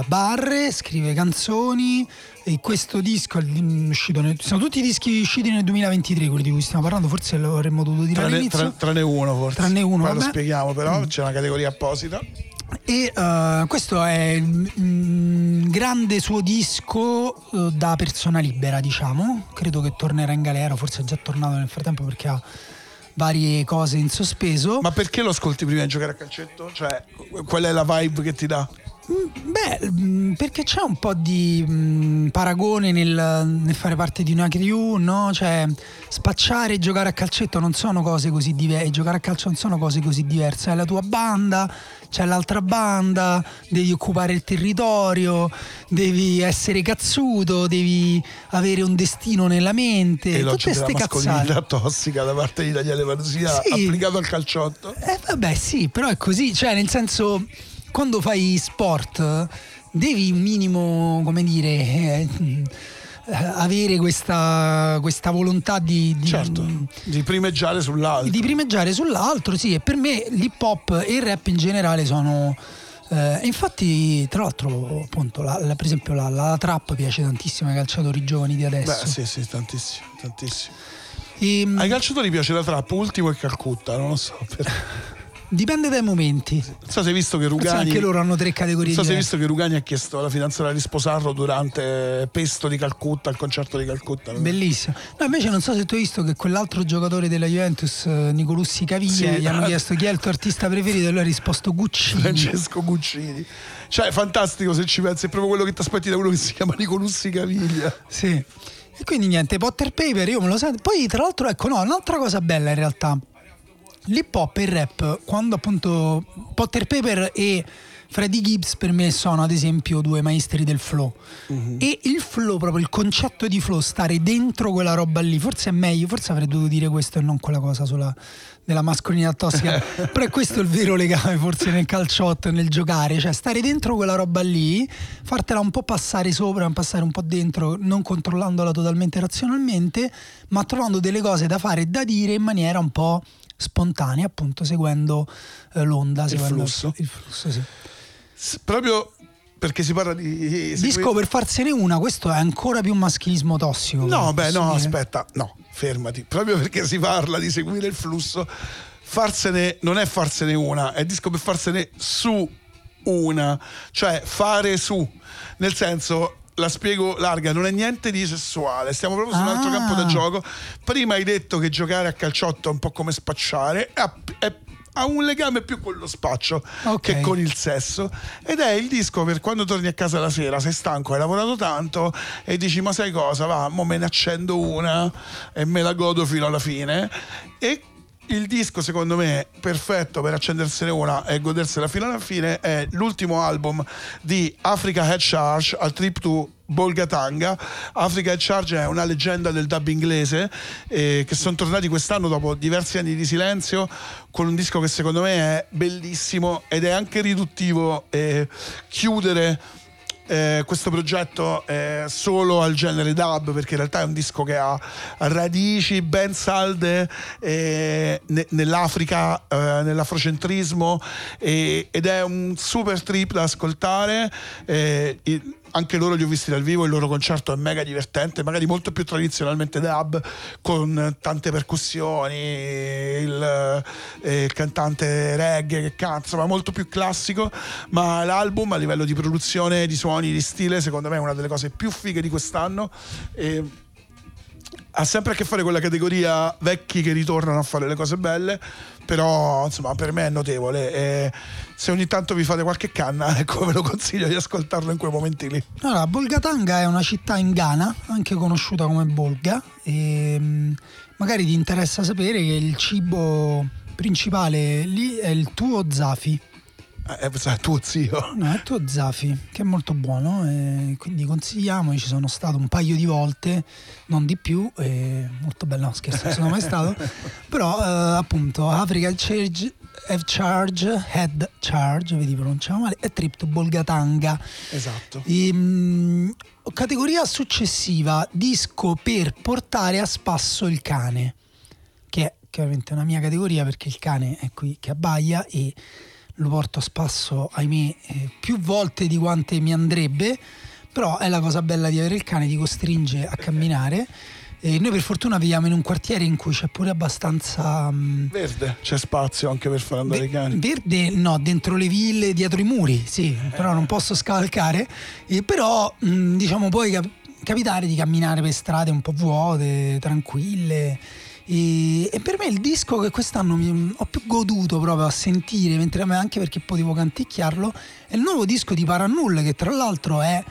barre, scrive canzoni e questo disco è uscito nel- sono tutti dischi usciti nel 2023 quelli di cui stiamo parlando forse lo avremmo dovuto dire Tranne, all'inizio tra- tranne uno forse. Tranne uno, Poi lo. Mm. spieghiamo però, c'è una categoria apposita. e eh, questo è il mm, grande suo disco eh, da persona libera diciamo credo che tornerà in galera forse è già tornato nel frattempo perché ha varie cose in sospeso Ma perché lo ascolti prima di giocare a calcetto? Cioè, qual è la vibe che ti dà? Mm, Beh, mm, perché c'è un po' di mm, paragone nel, nel fare parte di una crew, no? Cioè, spacciare e giocare a calcetto non sono cose così diverse, giocare a calcio non sono cose così diverse. Hai la tua banda, c'è l'altra banda, devi occupare il territorio, devi essere cazzuto, devi avere un destino nella mente. E tutte l'oggi della ste mascolinità cazzate. tossica da parte di Daniele Marzia Sì. applicato al calciotto. Eh vabbè sì, però è così, cioè nel senso quando fai sport devi un minimo, come dire, eh, avere questa, questa volontà di, di- Certo, di primeggiare sull'altro. di primeggiare sull'altro, sì, e per me l'hip hop e il rap in generale sono... eh, infatti, tra l'altro, appunto, la- la- per esempio la, la trap piace tantissimo ai calciatori giovani di adesso. Beh, sì, sì, tantissimo, tantissimo. E, mm, Ai calciatori piace la trap, ultimo è Calcutta, non lo so. per- dipende dai momenti. Non so se hai visto che Forse Rugani. anche loro hanno tre categorie Non so se hai visto che Rugani ha chiesto alla fidanzata di sposarlo durante Pesto di Calcutta, il concerto di Calcutta. Bellissimo. No, invece non so se tu hai visto che quell'altro giocatore della Juventus, eh, Nicolussi Caviglia, Sì, gli hanno ah. chiesto chi è il tuo artista preferito e lui ha risposto Guccini. Francesco Guccini. Cioè, è fantastico se ci pensi, è proprio quello che ti aspetti da uno che si chiama Nicolussi Caviglia. Sì. E quindi niente, Potter Paper, io me lo sento. Poi tra l'altro, ecco, no, un'altra cosa bella in realtà. L'hip hop e il rap, quando appunto Potter Paper e Freddie Gibbs per me sono ad esempio due maestri del flow. E il flow, proprio il concetto di flow, stare dentro quella roba lì, forse è meglio, forse avrei dovuto dire questo e non quella cosa sulla della mascolinità tossica. Però è questo il vero legame forse nel calciotto nel giocare, cioè stare dentro quella roba lì, fartela un po' passare sopra, passare un po' dentro, non controllandola totalmente razionalmente, ma trovando delle cose da fare e da dire in maniera un po' spontanea, appunto seguendo eh, l'onda, seguendo flusso. il flusso, sì. S- proprio perché si parla di... Disco per farsene una, questo è ancora più maschilismo tossico. No, beh, no, dire. aspetta, no, fermati. Proprio perché si parla di seguire il flusso, farsene non è farsene una, è disco per farsene su una, cioè fare su. Nel senso, la spiego larga, non è niente di sessuale, stiamo proprio su un altro Ah. campo da gioco. Prima hai detto che giocare a calciotto è un po' come spacciare, è- è- ha un legame più con lo spaccio Ok. che con il sesso ed è il disco per quando torni a casa la sera, sei stanco, hai lavorato tanto e dici ma sai cosa, va, mo me ne accendo una e me la godo fino alla fine e il disco secondo me perfetto per accendersene una e godersela fino alla fine è l'ultimo album di Africa Head Charge al trip to Bolgatanga. Africa Head Charge è una leggenda del dub inglese eh, che sono tornati quest'anno dopo diversi anni di silenzio con un disco che secondo me è bellissimo ed è anche riduttivo eh, chiudere eh, questo progetto eh, solo al genere dub perché in realtà è un disco che ha radici ben salde eh, ne- nell'Africa, eh, nell'afrocentrismo ed è un super trip da ascoltare. eh, i- anche loro li ho visti dal vivo, il loro concerto è mega divertente, magari molto più tradizionalmente dub, con tante percussioni, il, eh, il cantante reggae che cazzo, ma molto più classico, ma l'album a livello di produzione, di suoni, di stile, secondo me è una delle cose più fighe di quest'anno. E ha sempre a che fare con la categoria vecchi che ritornano a fare le cose belle, però insomma per me è notevole. E se ogni tanto vi fate qualche canna, ecco, ve lo consiglio di ascoltarlo in quei momenti lì. Allora, Bolgatanga è una città in Ghana, anche conosciuta come Bolga, e mm, magari ti interessa sapere che il cibo principale lì è il tuo zafi. Eh, sai, tuo zio. No, è il tuo zafi, che è molto buono, e quindi consigliamo, io ci sono stato un paio di volte, non di più, e molto bello, no scherzo, non sono mai stato, però eh, appunto Africa Charge, Have Charge, Head Charge, vedi pronunciamo male, e Trip to Bolgatanga. Esatto. Ehm, categoria successiva, disco per portare a spasso il cane, che è chiaramente una mia categoria perché il cane è qui che abbaia e lo porto a spasso, ahimè, eh, più volte di quante mi andrebbe, però è la cosa bella di avere il cane, ti costringe a camminare. E noi per fortuna viviamo in un quartiere in cui c'è pure abbastanza... mm, Verde, c'è spazio anche per far andare Ve- i cani. Verde no, dentro le ville, dietro i muri, sì, però non posso scavalcare. E però mh, diciamo puoi cap- capitare di camminare per strade un po' vuote, tranquille. E, e per me il disco che quest'anno mi, ho più goduto proprio a sentire, mentre anche perché potevo canticchiarlo, è il nuovo disco di Paranull, che tra l'altro è,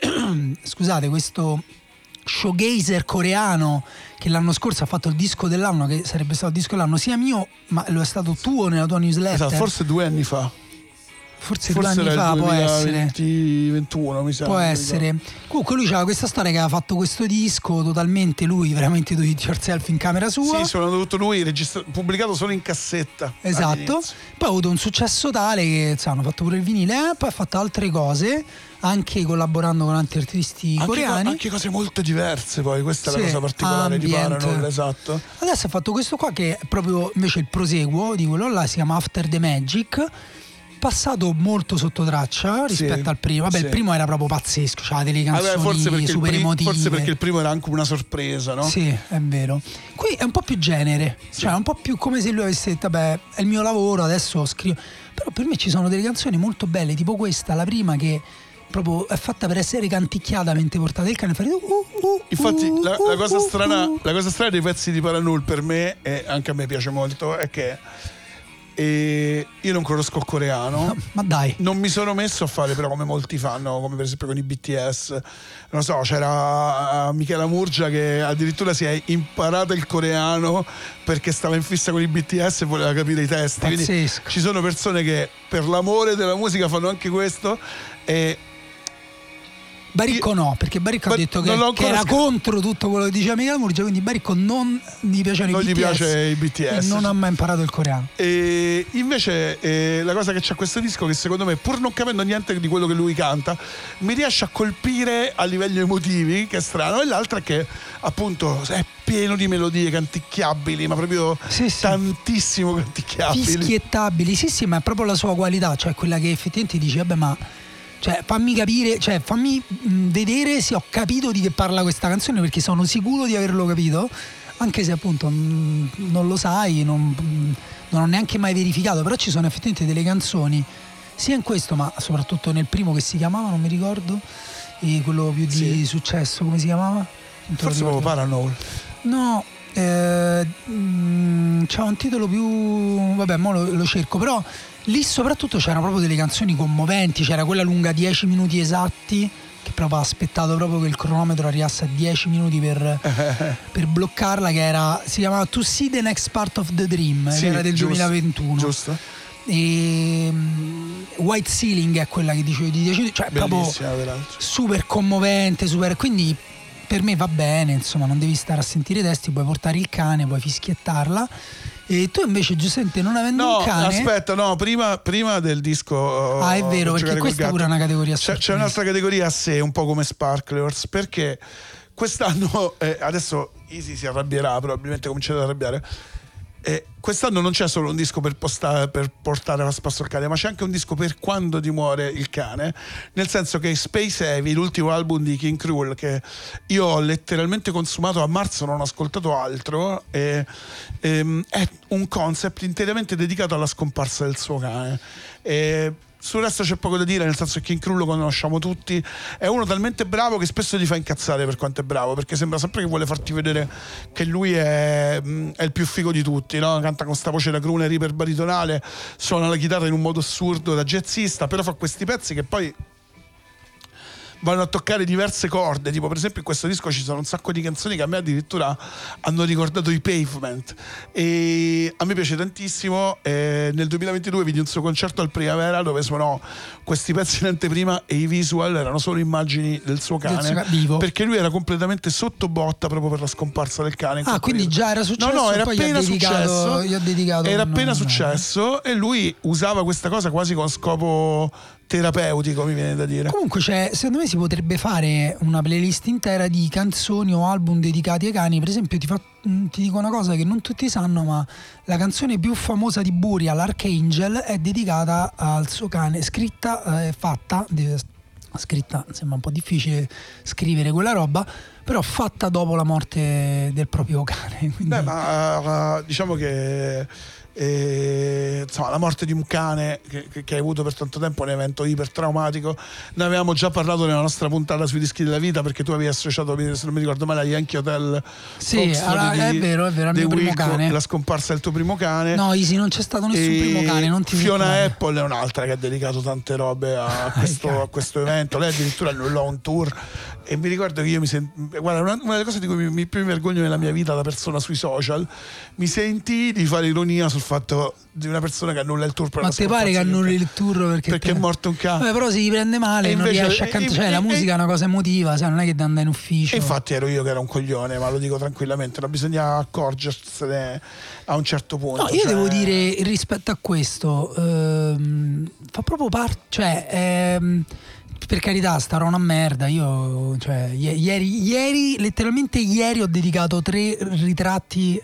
scusate, questo showgazer coreano che l'anno scorso ha fatto il disco dell'anno, che sarebbe stato il disco dell'anno sia mio, ma lo è stato tuo nella tua newsletter. Esatto, forse due anni fa. Forse, Forse due anni fa il può essere. 2021, mi sa. Può essere. Comunque lui aveva questa storia che aveva fatto questo disco totalmente lui, veramente do it yourself in camera sua. Sì, sono dovuto lui, registra- pubblicato solo in cassetta. Esatto. Poi ha avuto un successo tale che insomma, hanno fatto pure il vinile, eh, poi ha fatto altre cose, anche collaborando con altri artisti Anche, coreani. co- anche cose molto diverse, poi questa è Sì, la cosa particolare di ambient. Paranormal, esatto. Adesso ha fatto questo qua che è proprio invece il proseguo di quello là, si chiama After the Magic. Passato molto sotto traccia rispetto Sì, al primo. Vabbè, sì. il primo era proprio pazzesco, c'aveva delle Vabbè, canzoni forse, perché il super pri- emotive. forse perché il primo era anche una sorpresa, no? Sì, è vero. Qui è un po' più genere, cioè è un po' più come se lui avesse detto, vabbè, è il mio lavoro, adesso scrivo. Però per me ci sono delle canzoni molto belle, tipo questa, la prima che proprio è fatta per essere canticchiata mentre portate il cane e fare uh, uh, uh, Infatti, la, la cosa uh, strana, uh. la cosa strana dei pezzi di Paranull per me, e anche a me piace molto, è che E io non conosco il coreano. Ma dai. Non mi sono messo a fare però come molti fanno, come per esempio con i BTS. Non so, c'era eh, Michela Murgia che addirittura si è imparato il coreano perché stava in fissa con i BTS e voleva capire i testi. Quindi Pazzesco. ci sono persone che per l'amore della musica fanno anche questo e Baricco no, perché Baricco ha detto che, che era scr- contro tutto quello che diceva Michela Murgia, quindi Baricco non gli piacciono Non i gli BTS. piace i BTS. E non ha mai imparato il coreano. E invece eh, la cosa che c'è questo disco che secondo me pur non capendo niente di quello che lui canta mi riesce a colpire a livelli emotivi che è strano e l'altra è che appunto è pieno di melodie canticchiabili ma proprio Sì, sì. tantissimo canticchiabili Fischiettabili, sì, sì, ma è proprio la sua qualità, cioè quella che effettivamente dici, vabbè, ma cioè, fammi capire, cioè fammi mh, vedere se ho capito di che parla questa canzone, perché sono sicuro di averlo capito, anche se appunto mh, non lo sai, non, mh, non ho neanche mai verificato, però ci sono effettivamente delle canzoni, sia in questo, ma soprattutto nel primo che si chiamava, non mi ricordo, e quello più di Sì. successo, come si chiamava? Forse proprio Paranol No, eh, mm, c'ha un titolo più. Vabbè, mo lo, lo cerco, però lì soprattutto c'erano proprio delle canzoni commoventi, c'era quella lunga 10 minuti esatti, che proprio ha aspettato proprio che il cronometro arrivasse a 10 minuti per, per bloccarla, che era. si chiamava To See the Next Part of the Dream, Sì, che era del giusto, 2021. giusto E mm, White Ceiling è quella che dicevo di 10 minuti, cioè proprio super commovente, super. Quindi per me va bene, insomma, non devi stare a sentire i testi, puoi portare il cane, puoi fischiettarla. E tu invece, Giuseppe, non avendo No, un cane. aspetta, no, prima, prima del disco. Ah, è vero, perché questa è pure una categoria a C'è, c'è un'altra categoria a sé, un po' come Sparklers, perché quest'anno, eh, adesso Easy si arrabbierà, probabilmente comincerà ad arrabbiare. Eh, quest'anno non c'è solo un disco per, posta- per portare a spasso il cane, ma c'è anche un disco per quando ti muore il cane. Nel senso che Space Heavy, l'ultimo album di King Cruel, che io ho letteralmente consumato a marzo, non ho ascoltato altro, e, ehm, è un concept interamente dedicato alla scomparsa del suo cane. E sul resto c'è poco da dire, nel senso che Cruel lo conosciamo tutti. È uno talmente bravo che spesso ti fa incazzare per quanto è bravo, perché sembra sempre che vuole farti vedere che lui è, mm, è il più figo di tutti, no? Canta con sta voce da crooner iperbaritonale, suona la chitarra in un modo assurdo da jazzista, però fa questi pezzi che poi vanno a toccare diverse corde, tipo per esempio in questo disco ci sono un sacco di canzoni che a me addirittura hanno ricordato i Pavement e a me piace tantissimo. eh, nel 2022 vidi un suo concerto al Primavera dove suonò questi pezzi in anteprima e i visual erano solo immagini del suo cane vivo. perché lui era completamente sotto botta proprio per la scomparsa del cane. Ah, quindi periodo. già era successo, No, no, era appena dedicato- successo. era appena successo e lui usava questa cosa quasi con scopo terapeutico, mi viene da dire. Comunque, c'è, secondo me si potrebbe fare una playlist intera di canzoni o album dedicati ai cani. Per esempio, ti, fa- mm, ti dico una cosa che non tutti sanno, ma la canzone più famosa di Buria, l'Archangel, è dedicata al suo cane, scritta e fatta. di- Scritta, sembra un po' difficile scrivere quella roba, però fatta dopo la morte del proprio cane. Quindi- Beh, ma eh, diciamo che eh, insomma, la morte di un cane che, che- hai avuto per tanto tempo è un evento ipertraumatico. Ne avevamo già parlato nella nostra puntata sui dischi della vita perché tu avevi associato, se non mi ricordo male, a Yankee Hotel. Sì, allora, è vero, è vero, è il mio primo cane. La scomparsa del tuo primo cane. No, Easy, non c'è stato nessun E primo cane, non ti Fiona preoccupare. Apple è un'altra che ha dedicato tante robe a questo, a questo evento. Lei addirittura annullò un tour. E mi ricordo che io mi sento. Guarda, una, una delle cose di cui mi, mi più mi vergogno nella mia vita da persona sui social, mi senti di fare ironia sul fatto di una persona che annulla il tour per Ma te pare che annulli il tour perché, Perché te- è morto un cane. Vabbè, però gli prende male E non invece- riesce a cantare. Cioè, e- la musica è una cosa emotiva, sai, non è che devi andare in ufficio. Infatti ero io che ero un coglione, ma lo dico tranquillamente, non bisogna accorgersene a un certo punto. No, io cioè- devo dire rispetto a questo, ehm, fa proprio parte, cioè, ehm, per carità, starò una merda. Io, cioè, ieri, ieri, letteralmente ieri ho dedicato tre ritratti,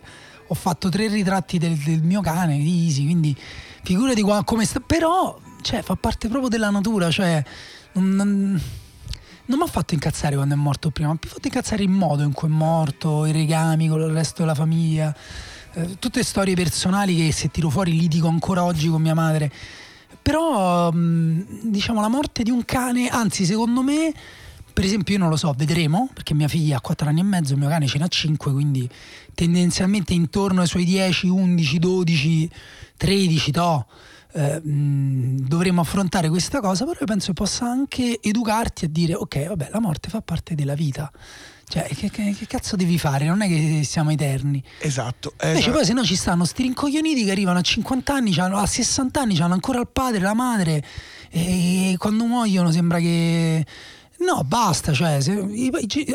ho fatto tre ritratti del, del mio cane, di Easy, quindi figurati qua- come sta. Però, cioè, fa parte proprio della natura, cioè, non- non- non mi ha fatto incazzare quando è morto prima, mi ha fatto incazzare il modo in cui è morto, i legami con il resto della famiglia, eh, tutte storie personali che se tiro fuori litigo ancora oggi con mia madre. Però, mh, diciamo, la morte di un cane, anzi, secondo me, per esempio io non lo so, vedremo, perché mia figlia ha 4 anni e mezzo, il mio cane ce n'ha 5, quindi tendenzialmente intorno ai suoi 10, 11, 12, 13, to, eh, mh, dovremo affrontare questa cosa, però io penso che possa anche educarti a dire ok, vabbè, la morte fa parte della vita. Cioè, che, che- che cazzo devi fare? Non è che siamo eterni. Esatto. Invece esatto. poi se no ci stanno sti rincoglioniti che arrivano a 50 anni, a 60 anni, hanno ancora il padre, la madre e quando muoiono sembra che... No, basta, cioè, se-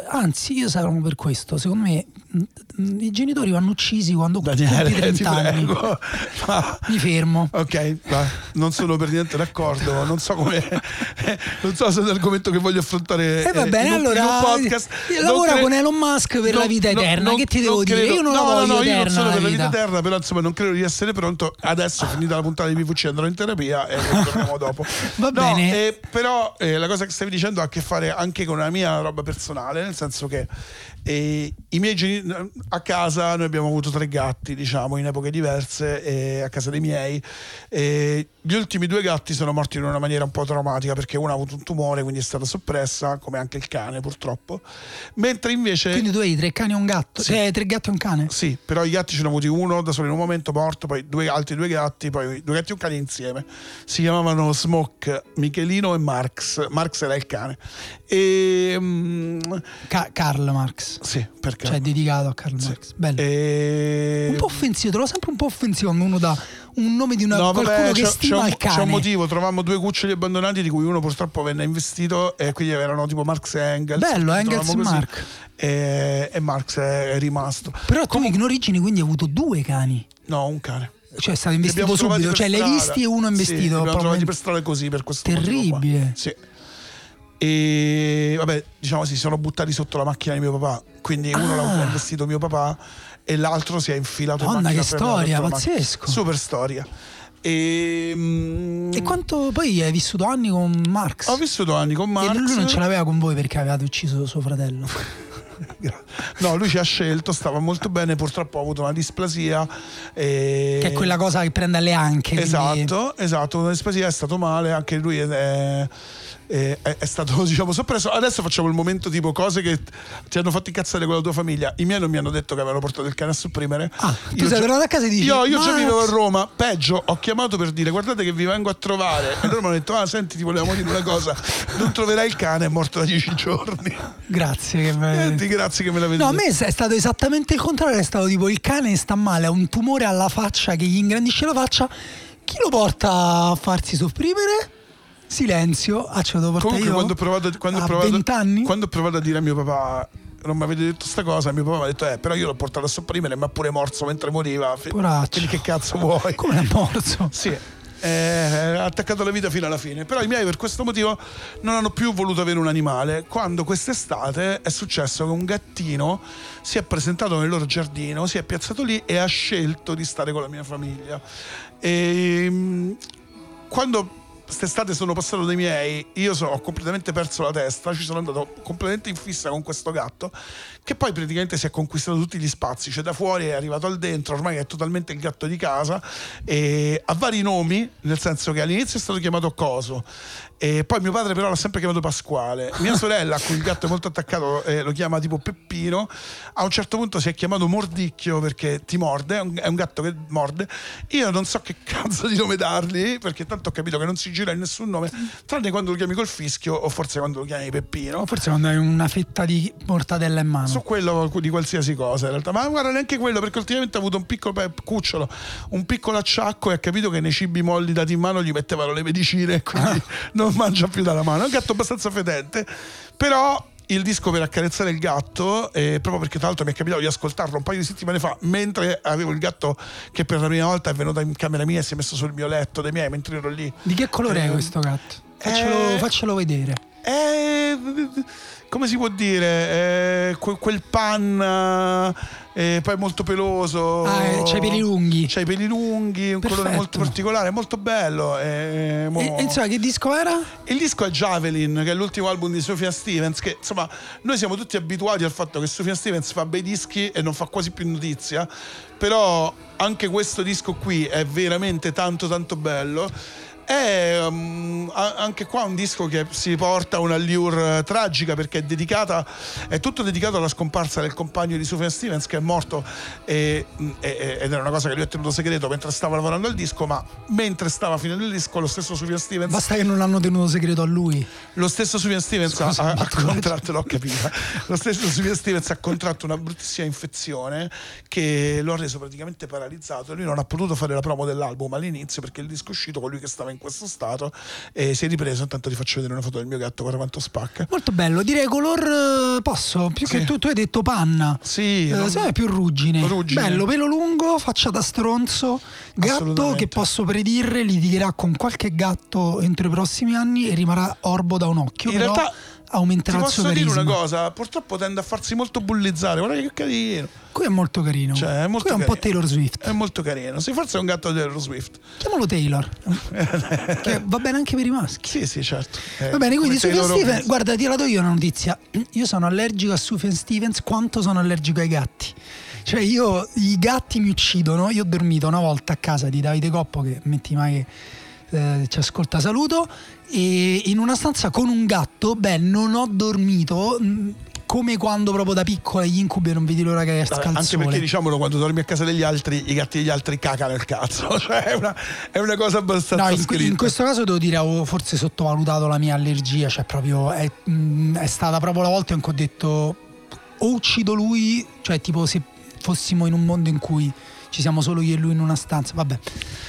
anzi io sarò per questo, secondo me mm, i genitori vanno uccisi quando compi Daniele, ti 30 anni. prego. Ma- Mi fermo. Ok, va, non sono per niente d'accordo, non so come non so se è un argomento che voglio affrontare E va eh, bene, in un, allora podcast. lavora cre- con Elon Musk per la non- vita no, eterna. non- che ti devo dire? credo- Io non la no, voglio no, no, io non eterna sono la per la vita vita. eterna, però insomma non credo di essere pronto. Adesso finita la puntata di PVC andrò in terapia e torniamo dopo. Va No, bene. eh, però eh, la cosa che stavi dicendo ha a che fare anche con una mia roba personale, nel senso che eh, i miei geni- a casa noi abbiamo avuto tre gatti, diciamo, in epoche diverse, a casa dei miei. E gli ultimi due gatti sono morti in una maniera un po' traumatica perché una ha avuto un tumore, quindi è stata soppressa, come anche il cane purtroppo. Mentre invece... Quindi tu hai tre cani e un gatto? Cioè, tre gatti e un cane? Sì, però i gatti ce ne ho avuti uno da solo in un momento morto, poi due, altri due gatti, poi due gatti e un cane insieme. Si chiamavano Smoke, Michelino e Marx. Marx era il cane. E... mm, Ca- Karl Marx. Sì, perché... Cioè, dedicato a Karl Marx. Bello. E... Un po' offensivo, trovo sempre un po' offensivo quando uno dà un nome di una, No, qualcuno vabbè, che stima c'è un, il cane. c'è un motivo, trovammo due cuccioli abbandonati di cui uno purtroppo venne investito e quindi erano tipo Marx e Engels. Bello, Engels e. Marx. E, e Marx è, rimasto. Però tu in origini quindi hai avuto due cani. No, un cane. Cioè è stato investito subito, cioè l'hai visti e uno è Sì, investito. li abbiamo trovati per strada così per questo. Terribile. Sì. E vabbè, diciamo si sono buttati sotto la macchina di mio papà. Quindi uno Ah. l'ha investito mio papà e l'altro si è infilato Madonna, in macchina. che per andare storia, pazzesco. Super storia. E, mm, E quanto poi hai vissuto anni con Marx? Ho vissuto anni con Marx. E lui non ce l'aveva con voi perché avevate ucciso suo fratello. No, lui ci ha scelto, stava molto bene, purtroppo ha avuto una displasia. e- Che è quella cosa che prende alle anche. quindi- Esatto, esatto, una displasia è stato male, anche lui è, è- è- è stato diciamo soppresso. Adesso facciamo il momento tipo cose che ti hanno fatto incazzare con la tua famiglia. I miei non mi hanno detto che avevano portato il cane a sopprimere. Ah, tu sei tornato a casa e dici, Io, io già vivevo a Roma, peggio, ho chiamato per dire guardate che vi vengo a trovare. E loro mi hanno detto, ah senti ti volevamo dire una cosa, non troverai il cane, è morto da dieci giorni. Grazie. Che me- Niente, grazie che me l'avete No, a detto. me è stato esattamente il contrario, è stato tipo il cane sta male, ha un tumore alla faccia che gli ingrandisce la faccia, chi lo porta a farsi sopprimere? Silenzio, ah ce lo devo portare Comunque quando ho provato, quando ho a provato- 20 anni? quando ho provato a dire a mio papà non mi avete detto sta cosa, mio papà mi ha detto eh però io l'ho portato a sopprimere ma pure morso mentre moriva. Poraccio. Che cazzo vuoi? Come è morso? Sì. eh, ha attaccato la vita fino alla fine. Però i miei per questo motivo non hanno più voluto avere un animale. Quando quest'estate è successo che un gattino si è presentato nel loro giardino, si è piazzato lì e ha scelto di stare con la mia famiglia. E, mm, quando quest'estate sono passato dai miei, io so- ho completamente perso la testa, ci sono andato completamente in fissa con questo gatto, che poi praticamente si è conquistato tutti gli spazi, cioè da fuori è arrivato al dentro, ormai è totalmente il gatto di casa, e ha vari nomi, nel senso che all'inizio è stato chiamato Coso, e poi mio padre però l'ha sempre chiamato Pasquale, mia sorella a cui il gatto è molto attaccato eh, lo chiama tipo Peppino, a un certo punto si è chiamato Mordicchio perché ti morde, è un, è un gatto che morde, io non so che cazzo di nome dargli, perché tanto ho capito che non si gira in nessun nome, tranne quando lo chiami col fischio o forse quando lo chiami Peppino. O forse quando hai una fetta di mortadella in mano. Su quello di qualsiasi cosa in realtà, ma guarda neanche quello perché ultimamente ha avuto un piccolo pe- cucciolo, un piccolo acciacco e ha capito che nei cibi molli dati in mano gli mettevano le medicine quindi non mangia più dalla mano. È un gatto abbastanza fedente, però il disco per accarezzare il gatto, eh, proprio perché tra l'altro mi è capitato di ascoltarlo un paio di settimane fa, mentre avevo il gatto che per la prima volta è venuto in camera mia e si è messo sul mio letto dei miei mentre ero lì. Di che colore è Eh, questo gatto? Faccelo, eh, faccelo vedere. Eh, come si può dire? Eh, que- quel panna, eh, poi molto peloso. Ah, eh, c'ha i peli lunghi. C'ha i peli lunghi, un colore Perfetto. molto particolare, molto bello. eh, mo- E, e insomma, che disco era? il disco è Javelin, che è l'ultimo album di Sofia Stevens, che insomma noi siamo tutti abituati al fatto che Sofia Stevens fa bei dischi e non fa quasi più notizia, però anche questo disco qui è veramente tanto tanto bello. È um, anche qua un disco che si porta una allure eh, tragica perché è dedicata, è tutto dedicato alla scomparsa del compagno di Sufjan Stevens che è morto e- e- ed era una cosa che lui ha tenuto segreto mentre stava lavorando al disco, ma mentre stava finendo il disco lo stesso Sufjan Stevens Basta che non l'hanno tenuto segreto a lui. lo stesso Sufjan Stevens ha, Scusa, ha battuta. contratto, l'ho capita. Lo stesso Sufjan Stevens ha contratto una bruttissima infezione che lo ha reso praticamente paralizzato e lui non ha potuto fare la promo dell'album all'inizio perché il disco è uscito con lui che stava in questo stato e si è ripreso. Intanto ti faccio vedere una foto del mio gatto, guarda quanto spacca. Molto bello, direi color eh, posso, più Sì. che tu, tu hai detto panna. Sì, Eh, non- più ruggine. Ruggine. Bello, pelo lungo, faccia da stronzo, gatto che posso predire litigherà con qualche gatto entro i prossimi anni e rimarrà orbo da un occhio. In però realtà ti aumenterà il suo posso dire carisma. una cosa, purtroppo tende a farsi molto bullizzare, guarda che carino. Qui è molto carino. Cioè, è molto Qui è un po' carino. Taylor Swift. È molto carino. Sì, forse è un gatto di Taylor Swift. Chiamalo Taylor. che va bene anche per i maschi. Sì, sì, certo. Eh, Va bene, quindi Sufjan Stevens, guarda, ti la do io una notizia. Io sono allergico a Sufjan Stevens quanto sono allergico ai gatti. Cioè io, i gatti mi uccidono. Io ho dormito una volta a casa di Davide Coppo, che metti mai che eh, ci ascolta, saluto, e in una stanza con un gatto, beh, non ho dormito mh, come quando proprio da piccola gli incubi non vedi l'ora che esca il anche perché diciamolo quando dormi a casa degli altri i gatti degli altri cacano il cazzo cioè è una, è una cosa abbastanza No, in, in questo caso devo dire, avevo forse sottovalutato la mia allergia, cioè proprio è, mh, è stata proprio la volta in cui ho detto o uccido lui, cioè tipo se fossimo in un mondo in cui ci siamo solo io e lui in una stanza, vabbè.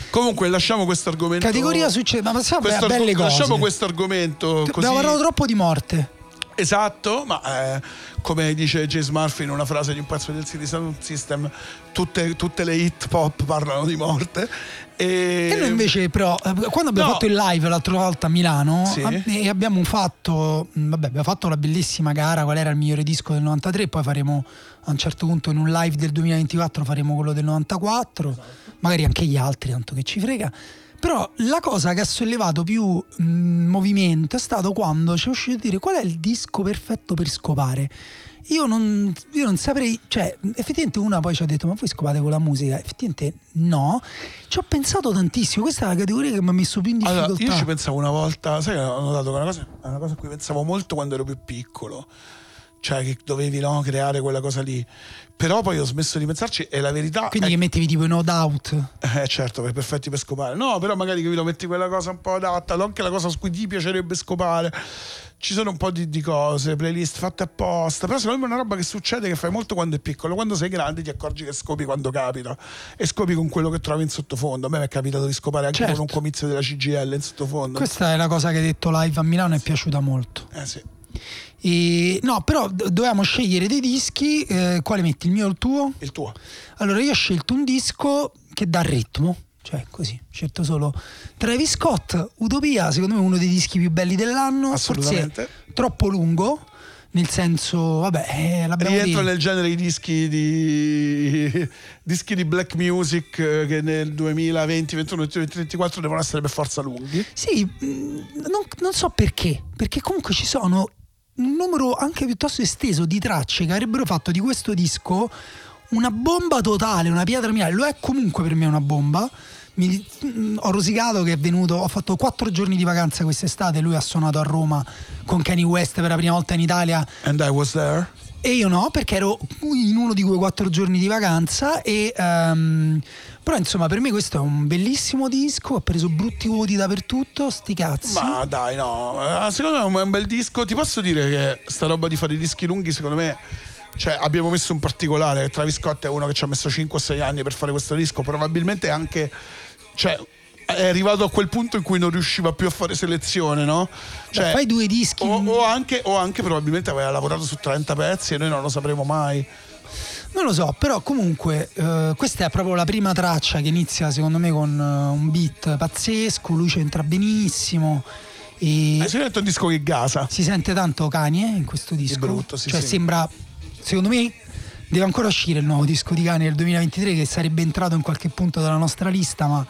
comunque lasciamo questo argomento Categoria succede, ma passiamo a belle cose. lasciamo questo argomento così Abbiamo parlato troppo di morte. esatto ma eh, come dice James Murphy in una frase di un pezzo del City Sound System tutte, tutte le hit pop parlano di morte e, E noi invece però, quando abbiamo No. fatto il live l'altra volta a Milano Sì. e abbiamo fatto, vabbè, abbiamo fatto la bellissima gara, qual era il migliore disco del 93, poi faremo a un certo punto in un live del 2024 faremo quello del 94, magari anche gli altri, tanto che ci frega. Però la cosa che ha sollevato più mh, movimento è stato quando ci è uscito a dire qual è il disco perfetto per scopare. Io non, io non saprei, cioè, effettivamente una poi ci ha detto: Ma voi scopate con la musica? Effettivamente no. Ci ho pensato tantissimo. Questa è la categoria che mi ha messo più in difficoltà. Allora, io ci pensavo una volta, sai ho notato che è una cosa, è una cosa a cui pensavo molto quando ero più piccolo, cioè che dovevi no, creare quella cosa lì. Però poi ho smesso di pensarci e la verità Quindi è che mettevi tipo no doubt. Eh certo, per perfetti per scopare. No, però magari che lo metti quella cosa un po' adatta, anche la cosa su cui ti piacerebbe scopare. Ci sono un po' di, di cose, playlist fatte apposta. Però secondo me è una roba che succede che fai molto quando è piccolo. Quando sei grande ti accorgi che scopi quando capita. E scopi con quello che trovi in sottofondo. A me mi è capitato di scopare anche Certo. con un comizio della CGL in sottofondo. Questa è la cosa che hai detto live a Milano, è piaciuta molto. Eh sì. E, no, però dovevamo scegliere dei dischi. eh, quale metti, il mio o il tuo? Il tuo. Allora, io ho scelto un disco che dà ritmo. Cioè, così, ho scelto solo Travis Scott, Utopia, secondo me uno dei dischi più belli dell'anno. Assolutamente. Forse troppo lungo, nel senso, vabbè, eh, l'abbiamo Rientra nel genere i dischi di dischi di black music eh, che nel 2020, 21, 2024 devono essere per forza lunghi. Sì, mh, non, non so perché, perché comunque ci sono un numero anche piuttosto esteso di tracce che avrebbero fatto di questo disco una bomba totale, una pietra mia. Lo è comunque per me una bomba. Mi- mh, ho rosicato che è venuto, ho fatto quattro giorni di vacanza quest'estate, lui ha suonato a Roma con Kanye West per la prima volta in Italia And I was there. E io no, perché ero in uno di quei quattro giorni di vacanza. E, ehm, però, insomma, per me questo è un bellissimo disco. Ha preso brutti voti dappertutto. Sti cazzi. Ma dai, no, eh, secondo me è un- bel disco. Ti posso dire che sta roba di fare i dischi lunghi, secondo me. Cioè, abbiamo messo un particolare. Travis Scott è uno che ci ha messo 5 o 6 anni per fare questo disco. Probabilmente anche. Cioè, è arrivato a quel punto in cui non riusciva più a fare selezione, no? Cioè, Beh, fai due dischi. O, o anche, o anche probabilmente aveva lavorato su 30 pezzi e noi non lo sapremo mai. Non lo so, però comunque eh, questa è proprio la prima traccia che inizia secondo me con eh, un beat pazzesco, lui c'entra benissimo e Eh, sicuramente è un disco che gasa. si sente tanto Kanye in questo disco. brutto, sì, cioè sì. sembra, secondo me deve ancora uscire il nuovo disco di Kanye del 2023 che sarebbe entrato in qualche punto della nostra lista, ma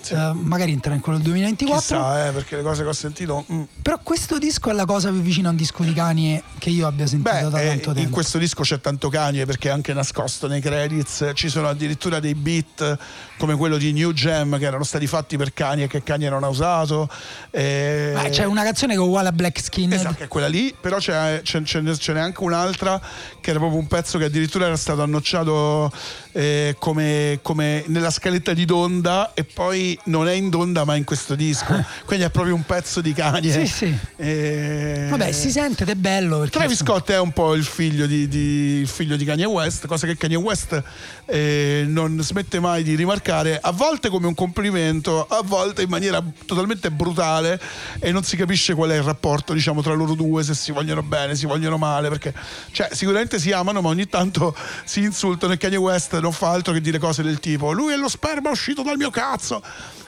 Sì. Eh, magari entra in quello del 2024. Chissà, eh, perché le cose che ho sentito. mm. Però questo disco è la cosa più vicina a un disco di Kanye che io abbia sentito Beh, da eh, tanto tempo. in questo disco c'è tanto Kanye perché è anche nascosto nei credits ci sono addirittura dei beat come quello di New Jam che erano stati fatti per Kanye e che Kanye non ha usato. eh, Beh, c'è una canzone che è uguale a Black Skin. Esatto, che è quella lì, però c'è, c'è- ce n'è- ce n'è anche un'altra che era proprio un pezzo che addirittura era stato annocciato eh, come, come nella scaletta di Donda e poi non è in Donda ma in questo disco. Quindi è proprio un pezzo di Kanye. Sì, sì. Eh, Vabbè, si sente ed è bello Travis Scott è un po' il figlio di, di- il figlio di Kanye West, cosa che Kanye West eh, non smette mai di rimarcare, a volte come un complimento, a volte in maniera totalmente brutale e non si capisce qual è il rapporto diciamo, tra loro due, se si vogliono bene, si vogliono male, perché cioè, sicuramente si amano ma ogni tanto si insultano e Kanye West non fa altro che dire cose del tipo lui è lo sperma uscito dal mio cazzo.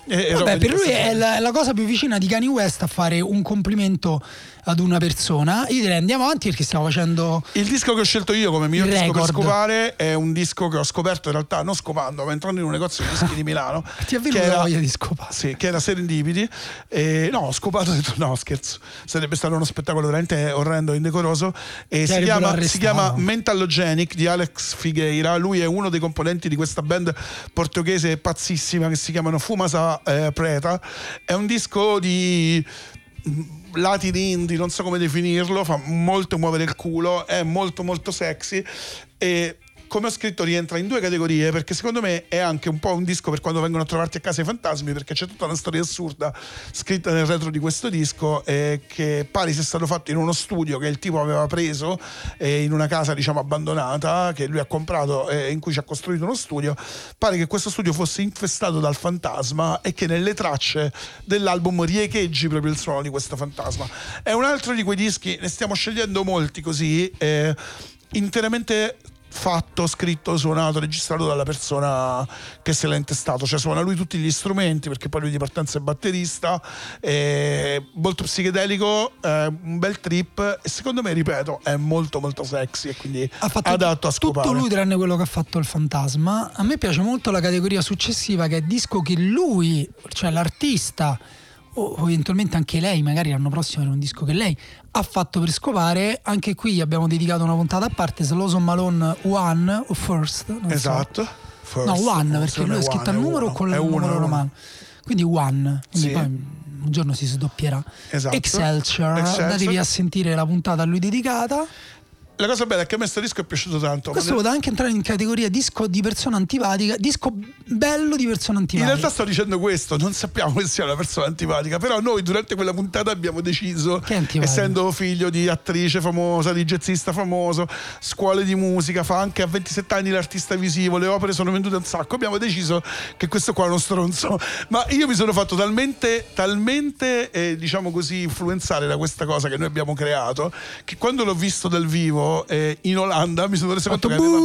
E- e robe Vabbè, per lui è la, è la cosa più vicina di Kanye West a fare un complimento ad una persona. Io direi andiamo avanti perché stiamo facendo. Il disco che ho scelto io come mio Il disco per scopare è un disco che ho scoperto in realtà non scopando, ma entrando in un negozio di dischi di Milano. Ti è venuta era- voglia di scopare. Sì, che era Serendipity. E, no, ho scopato ho detto no, scherzo. Sarebbe stato uno spettacolo veramente orrendo e indecoroso. E si chiama, si chiama Mentalogenic di Alex Figueira. Lui è uno dei componenti di questa band portoghese pazzissima che si chiamano Fumasa eh, Preta. È un disco di latin indie, non so come definirlo, fa molto muovere il culo, è molto molto sexy e come ho scritto rientra in due categorie perché secondo me è anche un po' un disco per quando vengono a trovarti a casa i fantasmi perché c'è tutta una storia assurda scritta nel retro di questo disco eh, che pare sia stato fatto in uno studio che il tipo aveva preso eh, in una casa diciamo abbandonata che lui ha comprato e in cui ci ha costruito uno studio. Pare che questo studio fosse infestato dal fantasma e che nelle tracce dell'album riecheggi proprio il suono di questo fantasma. È un altro di quei dischi ne stiamo scegliendo molti così eh, interamente fatto, scritto, suonato, registrato dalla persona che se l'ha intestato, cioè suona lui tutti gli strumenti perché poi lui di partenza è batterista, è molto psichedelico, è un bel trip e secondo me, ripeto, è molto molto sexy e quindi Ha fatto adatto a scopare. tutto lui tranne quello che ha fatto il fantasma. A me piace molto la categoria successiva che è disco che lui, cioè l'artista o eventualmente anche lei, magari l'anno prossimo era un disco che lei ha fatto per scopare. Anche qui abbiamo dedicato una puntata a parte, Slow Malone One o First. non so. Esatto. First, No, One, perché lui è scritto al numero uno, con il numero uno. romano. Quindi One, quindi Sì. poi un giorno si sdoppierà. Esatto. Excelsior, Excelsior. andatevi a sentire la puntata a lui dedicata. La cosa bella è che a me questo disco è piaciuto tanto. Questo poteva anche entrare in categoria disco di persona antipatica, disco bello di persona In antipatica. realtà sto dicendo questo, non sappiamo che sia una persona antipatica, però noi durante quella puntata abbiamo deciso, essendo figlio di attrice famosa, di jazzista famoso, scuole di musica, fa anche a 27 anni l'artista visivo, le opere sono vendute un sacco, abbiamo deciso che questo qua è uno stronzo. Ma io mi sono fatto talmente, talmente, eh, diciamo così, influenzare da questa cosa che noi abbiamo creato, che quando l'ho visto dal vivo eh, in Olanda mi sono reso conto che aveva,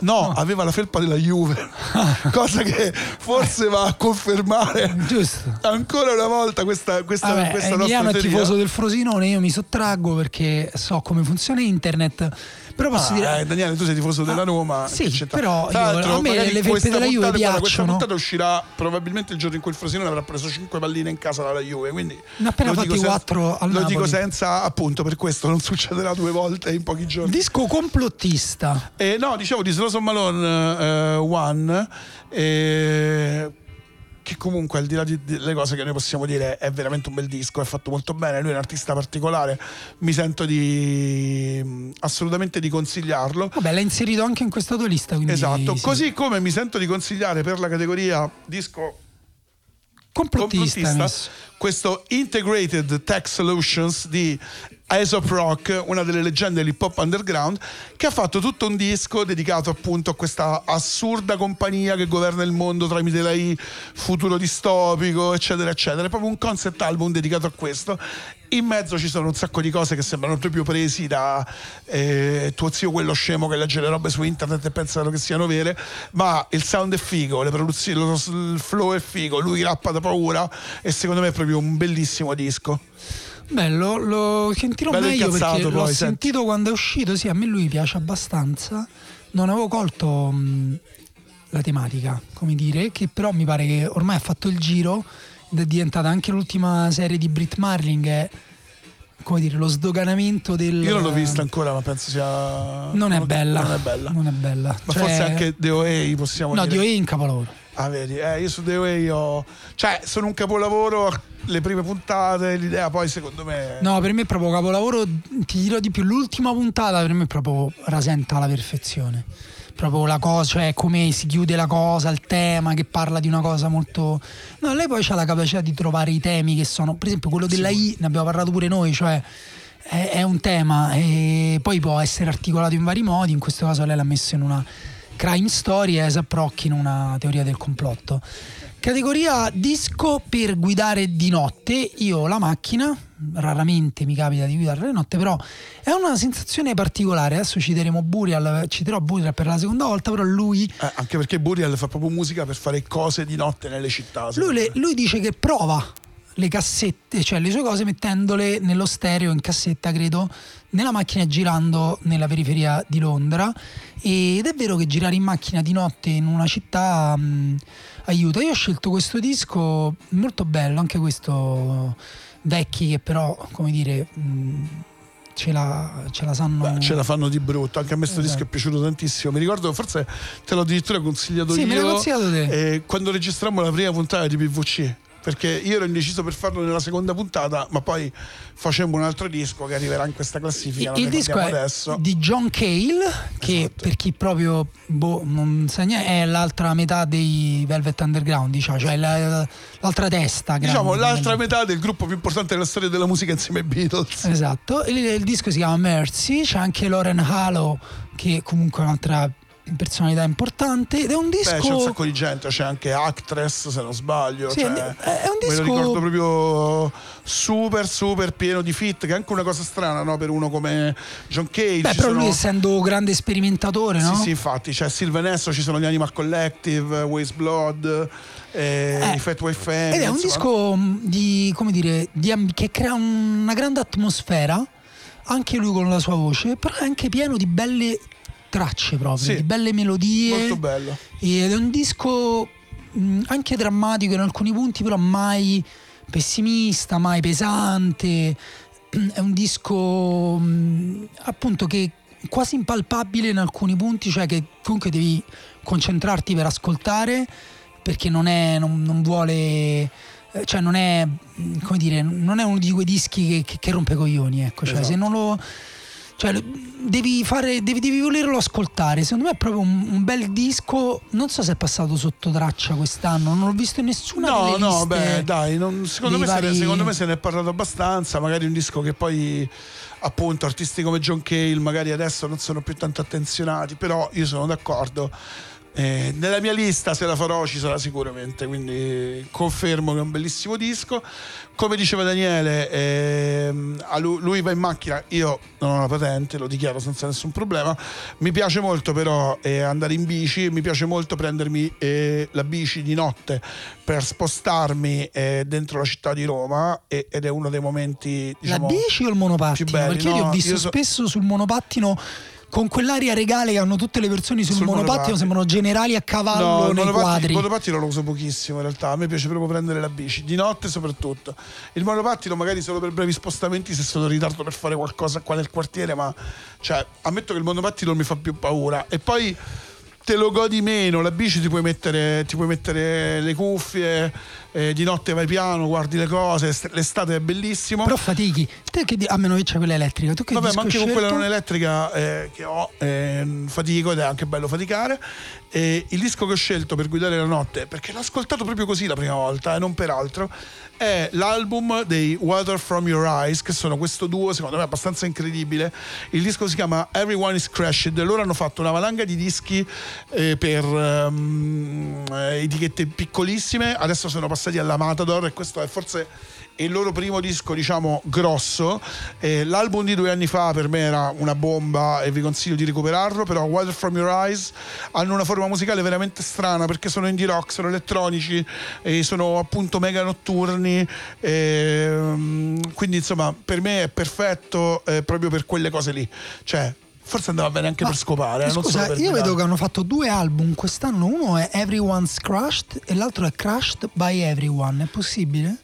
no, aveva la felpa della Juve, cosa che forse va a confermare Giusto. ancora una volta questa, questa, Vabbè, questa nostra Emiliano è tifoso del Frosinone, io mi sottraggo perché so come funziona internet. Però posso Ah, dire. eh, Daniele, tu sei tifoso della Roma. sì, però io- a me le felpe della Juve puntata- guarda, Questa piacciono. puntata uscirà probabilmente il giorno in cui il Frosinone avrà preso 5 palline in casa dalla Juve. Quindi Ne appena fatti dico senza- quattro al Lo Napoli. dico senza, appunto, per questo non succederà due volte in pochi giorni. Disco complottista. Eh, no, dicevo di Slow Malone eh, One, eh, che comunque al di là delle cose che noi possiamo dire è veramente un bel disco, è fatto molto bene, lui è un artista particolare, mi sento di mh, assolutamente di consigliarlo. Vabbè, l'ha inserito anche in questa tua lista. Quindi Esatto, sì. così come mi sento di consigliare per la categoria disco Complottista. complottista questo Integrated Tech Solutions di Aesop Rock, una delle leggende dell'hip hop underground, che ha fatto tutto un disco dedicato appunto a questa assurda compagnia che governa il mondo tramite l'AI, futuro distopico, eccetera, eccetera. È proprio un concept album dedicato a questo. In mezzo ci sono un sacco di cose che sembrano proprio presi da eh, tuo zio quello scemo che legge le robe su internet e pensano che siano vere, ma il sound è figo, le produzioni, lo- il flow è figo, lui rappa da paura e secondo me è proprio un bellissimo disco. Bello, lo sentirò Bello meglio perché l'ho poi, senti. sentito quando è uscito. Sì, a me lui piace abbastanza. Non avevo colto mh, la tematica, come dire, che però mi pare che ormai ha fatto il giro è diventata anche l'ultima serie di Brit Marling, è come dire, lo sdoganamento del... Io non l'ho vista ancora, ma penso sia. Non è bella. Non è bella. Non è bella. Ma Cioè- forse anche The OA possiamo No, dire. DOA è in capolavoro. Ah, vedi, eh, io su The Way ho. Cioè, sono un capolavoro le prime puntate, l'idea poi secondo me. No, per me è proprio capolavoro, ti dirò di più, l'ultima puntata per me è proprio rasenta alla perfezione. Proprio la cosa, cioè come si chiude la cosa, il tema che parla di una cosa molto... No, lei poi ha la capacità di trovare i temi che sono, per esempio quello della I, ne abbiamo parlato pure noi, cioè è, è un tema e poi può essere articolato in vari modi, in questo caso lei l'ha messo in una crime story e Asap Rock in una teoria del complotto. Categoria disco per guidare di notte. Io ho la macchina, raramente mi capita di guidare di notte, però è una sensazione particolare. Adesso citeremo Burial, citerò Burial per la seconda volta, però lui, Eh, anche perché Burial fa proprio musica per fare cose di notte nelle città. lui, le- lui dice che prova le cassette, cioè le sue cose mettendole nello stereo in cassetta, credo, nella macchina girando nella periferia di Londra. Ed è vero che girare in macchina di notte in una città mh, aiuta. Io ho scelto questo disco molto bello, anche questo vecchi che però, come dire, mh, ce, la, ce la sanno. Beh, ce la fanno di brutto. Anche a me questo Esatto. disco è piaciuto tantissimo. Mi ricordo, forse te l'ho addirittura consigliato Sì, io. me l'hai consigliato te. eh, quando registrammo la prima puntata di PVC. Perché io ero indeciso per farlo nella seconda puntata, ma poi facemmo un altro disco che arriverà in questa classifica. il disco è adesso. di John Cale, che Esatto. per chi proprio boh, non sa niente, è l'altra metà dei Velvet Underground, diciamo, cioè la- l'altra testa. Diciamo grande. l'altra metà del gruppo più importante della storia della musica insieme ai Beatles. Esatto, il, il disco si chiama Mercy, c'è anche Lauren Halo, che comunque è un'altra personalità importante, ed è un disco... Beh, c'è un sacco di gente, c'è anche Actress se non sbaglio. Sì, cioè, è un Me disco- lo ricordo proprio super, super pieno di fit, che è anche una cosa strana no? per uno come John Cage. Beh, però sono- lui essendo grande sperimentatore, no? Sì, sì, infatti, c'è Sylvan Esso, ci sono gli Animal Collective, Waste Blood, eh, Eh, i Fatway Family. Ed è un insomma. disco mh, di, come dire, di che crea un- una grande atmosfera, anche lui con la sua voce, però è anche pieno di belle tracce proprio, Sì. di belle melodie. molto bello. Ed è un disco anche drammatico in alcuni punti, però mai pessimista, mai pesante. È un disco appunto che è quasi impalpabile in alcuni punti, cioè che comunque devi concentrarti per ascoltare perché non è non, non vuole eh, cioè non è dire non è uno di quei dischi che, che- che rompe coglioni ecco cioè se Esatto. non lo cioè, devi, fare, devi, devi volerlo ascoltare. Secondo me è proprio un, un bel disco. Non so se è passato sotto traccia quest'anno, non l'ho visto in nessuna No, no, beh, dai, non- secondo, me se ne, vari- secondo me se ne è parlato abbastanza. Magari un disco che poi, appunto, artisti come John Cale, magari adesso non sono più tanto attenzionati, però io sono d'accordo. Eh, nella mia lista, se la farò, ci sarà sicuramente. Quindi confermo che è un bellissimo disco. Come diceva Daniele, ehm, lui, lui va in macchina, io non ho la patente, lo dichiaro senza nessun problema. Mi piace molto però eh, andare in bici, mi piace molto prendermi eh, la bici di notte per spostarmi eh, dentro la città di Roma e- ed è uno dei momenti diciamo, la bici o il monopattino? belli, Perché io ti no, ho visto io so- spesso sul monopattino con quell'aria regale che hanno tutte le persone sul, Sul monopattino, monopattino. sembrano generali a cavallo il nei monopattino, quadri. il monopattino lo uso pochissimo in realtà, a me piace proprio prendere la bici, di notte soprattutto. Il monopattino magari solo per brevi spostamenti se sono in ritardo per fare qualcosa qua nel quartiere, ma cioè, ammetto che il monopattino non mi fa più paura. E poi te lo godi meno, la bici ti puoi mettere, ti puoi mettere le cuffie, eh, di notte vai piano, guardi le cose, est- l'estate è bellissimo. Però fatichi. Te che di- a meno che c'è quella elettrica. Tu che Vabbè, ma anche hai con quella scelto? non elettrica eh, che ho, eh, fatico ed è anche bello faticare. E il disco che ho scelto per guidare la notte, perché l'ho ascoltato proprio così la prima volta e non per altro, è l'album dei Water From Your Eyes, che sono questo duo, secondo me, abbastanza incredibile. Il disco si chiama Everyone Is Crashed. Loro hanno fatto una valanga di dischi eh, per eh, etichette piccolissime, adesso sono passati alla Matador e questo è forse il loro primo disco, diciamo, grosso. Eh, l'album di due anni fa per me era una bomba e vi consiglio di recuperarlo. Però Water From Your Eyes hanno una forma musicale veramente strana perché sono indie rock, sono elettronici, e sono appunto mega notturni. ehm, quindi insomma per me è perfetto eh, proprio per quelle cose lì. Cioè Forse andava bene anche Ma, per scopare. eh, non Scusa, per io guidare. vedo che hanno fatto due album quest'anno, uno è Everyone's Crushed e l'altro è Crushed by Everyone, è possibile?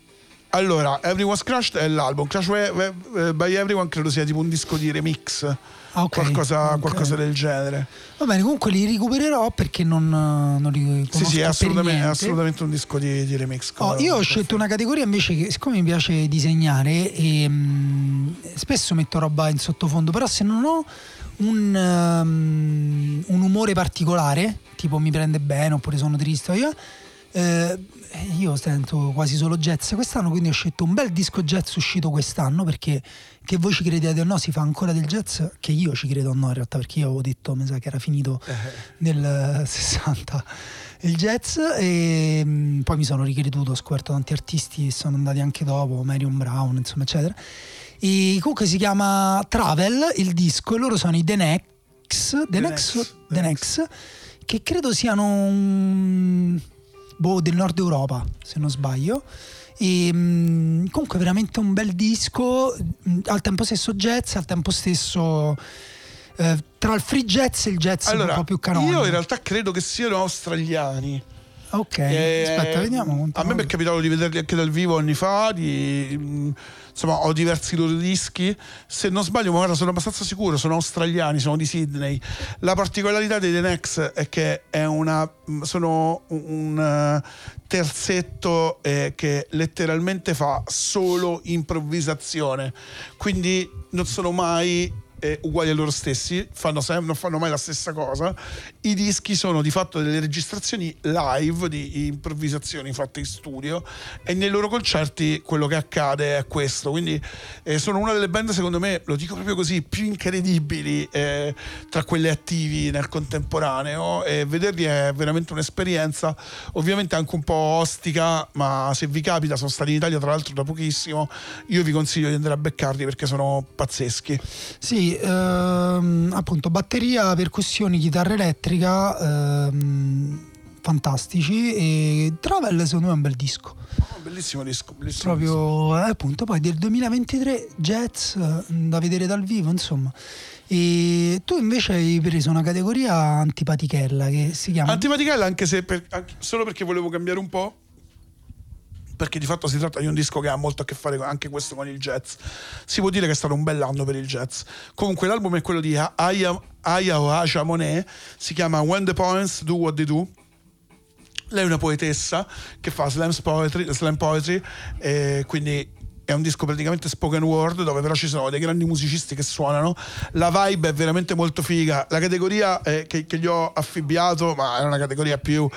Allora, Everyone's Crushed è l'album. Crash by- by Everyone credo sia tipo un disco di remix. Ah, ok. Qualcosa, Ok. qualcosa del genere. Va bene, comunque li recupererò perché non, non li Sì, sì, è assolutamente, è assolutamente un disco di, di remix. Oh, io ho scelto una categoria invece che siccome mi piace disegnare e mm, spesso metto roba in sottofondo, però se non ho un, um, un umore particolare, tipo mi prende bene oppure sono triste, io, eh, io sento quasi solo jazz. Quest'anno, quindi ho scelto un bel disco jazz uscito quest'anno perché che voi ci crediate o no si fa ancora del jazz, che io ci credo o no in realtà perché io avevo detto, mi sa che era finito nel 60 il jazz e mm, poi mi sono ricreduto, ho scoperto tanti artisti che sono andati anche dopo, Marion Brown, insomma, eccetera. E comunque si chiama Travel il disco e loro sono i The Nex, The, The Nex, Nex, The The Nex, che credo siano un- boh, del nord Europa, se non sbaglio. E, mm, comunque veramente un bel disco, mm, al tempo stesso jazz, al tempo stesso eh, tra il free jazz e il jazz Allora, un po' più canonico. io in realtà credo che siano australiani. Ok, Eh, aspetta, vediamo. A me mi è capitato di vederli anche dal vivo anni fa. Di, mh, insomma, ho diversi loro dischi. Se non sbaglio, guarda, sono abbastanza sicuro. Sono australiani, sono di Sydney. La particolarità dei The Nex è che è una, sono un, un, eh, terzetto eh, che letteralmente fa solo improvvisazione. Quindi non sono mai eh, uguali a loro stessi, fanno sem- non fanno mai la stessa cosa. I dischi sono di fatto delle registrazioni live di improvvisazioni fatte in studio e nei loro concerti quello che accade è questo. Quindi eh, sono una delle band, secondo me, lo dico proprio così, più incredibili eh, tra quelle attivi nel contemporaneo e vederli è veramente un'esperienza, ovviamente anche un po' ostica, ma se vi capita, sono stati in Italia tra l'altro da pochissimo, io vi consiglio di andare a beccarli perché sono pazzeschi. Sì, ehm, appunto, batteria, percussioni, chitarra elettrica, ehm, fantastici. E Travel, secondo me, è un bel disco. Bellissimo disco, bellissimo disco. Proprio, eh, appunto, poi del 2023 jazz eh, da vedere dal vivo, insomma. E tu invece hai preso una categoria antipatichella che si chiama Antimatichella anche se per- anche- solo perché volevo cambiare un po' perché di fatto si tratta di un disco che ha molto a che fare anche questo con il jazz. Si può dire che è stato un bell'anno per il jazz. Comunque l'album è quello di Aya, Aya o Aja Monet si chiama When the Poems Do What They Do. Lei è una poetessa che fa slam poetry, slam poetry e quindi è un disco praticamente spoken word dove però ci sono dei grandi musicisti che suonano. La vibe è veramente molto figa. La categoria eh, che, che gli ho affibbiato ma è una categoria più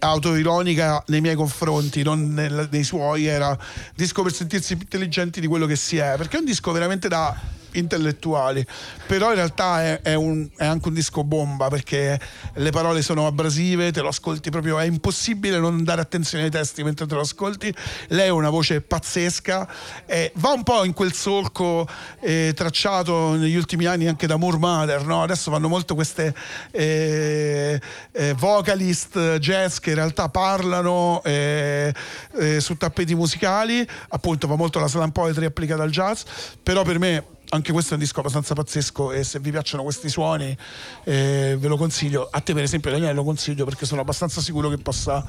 autoironica nei miei confronti non nel- nei suoi era disco per sentirsi più intelligenti di quello che si è. Perché è un disco veramente da intellettuali. Però in realtà è, è un- è anche un disco bomba perché le parole sono abrasive te lo ascolti proprio è impossibile non dare attenzione ai testi mentre te lo ascolti. Lei ha una voce pazzesca eh, va un po' in quel solco eh, tracciato negli ultimi anni anche da Moore Mother no? adesso vanno molto queste eh, eh, vocalist jazz che in realtà parlano eh, eh, su tappeti musicali. Appunto va molto la slam poetry applicata al jazz. Però per me anche questo è un disco abbastanza pazzesco e se vi piacciono questi suoni eh, ve lo consiglio a te per esempio Daniele lo consiglio perché sono abbastanza sicuro che possa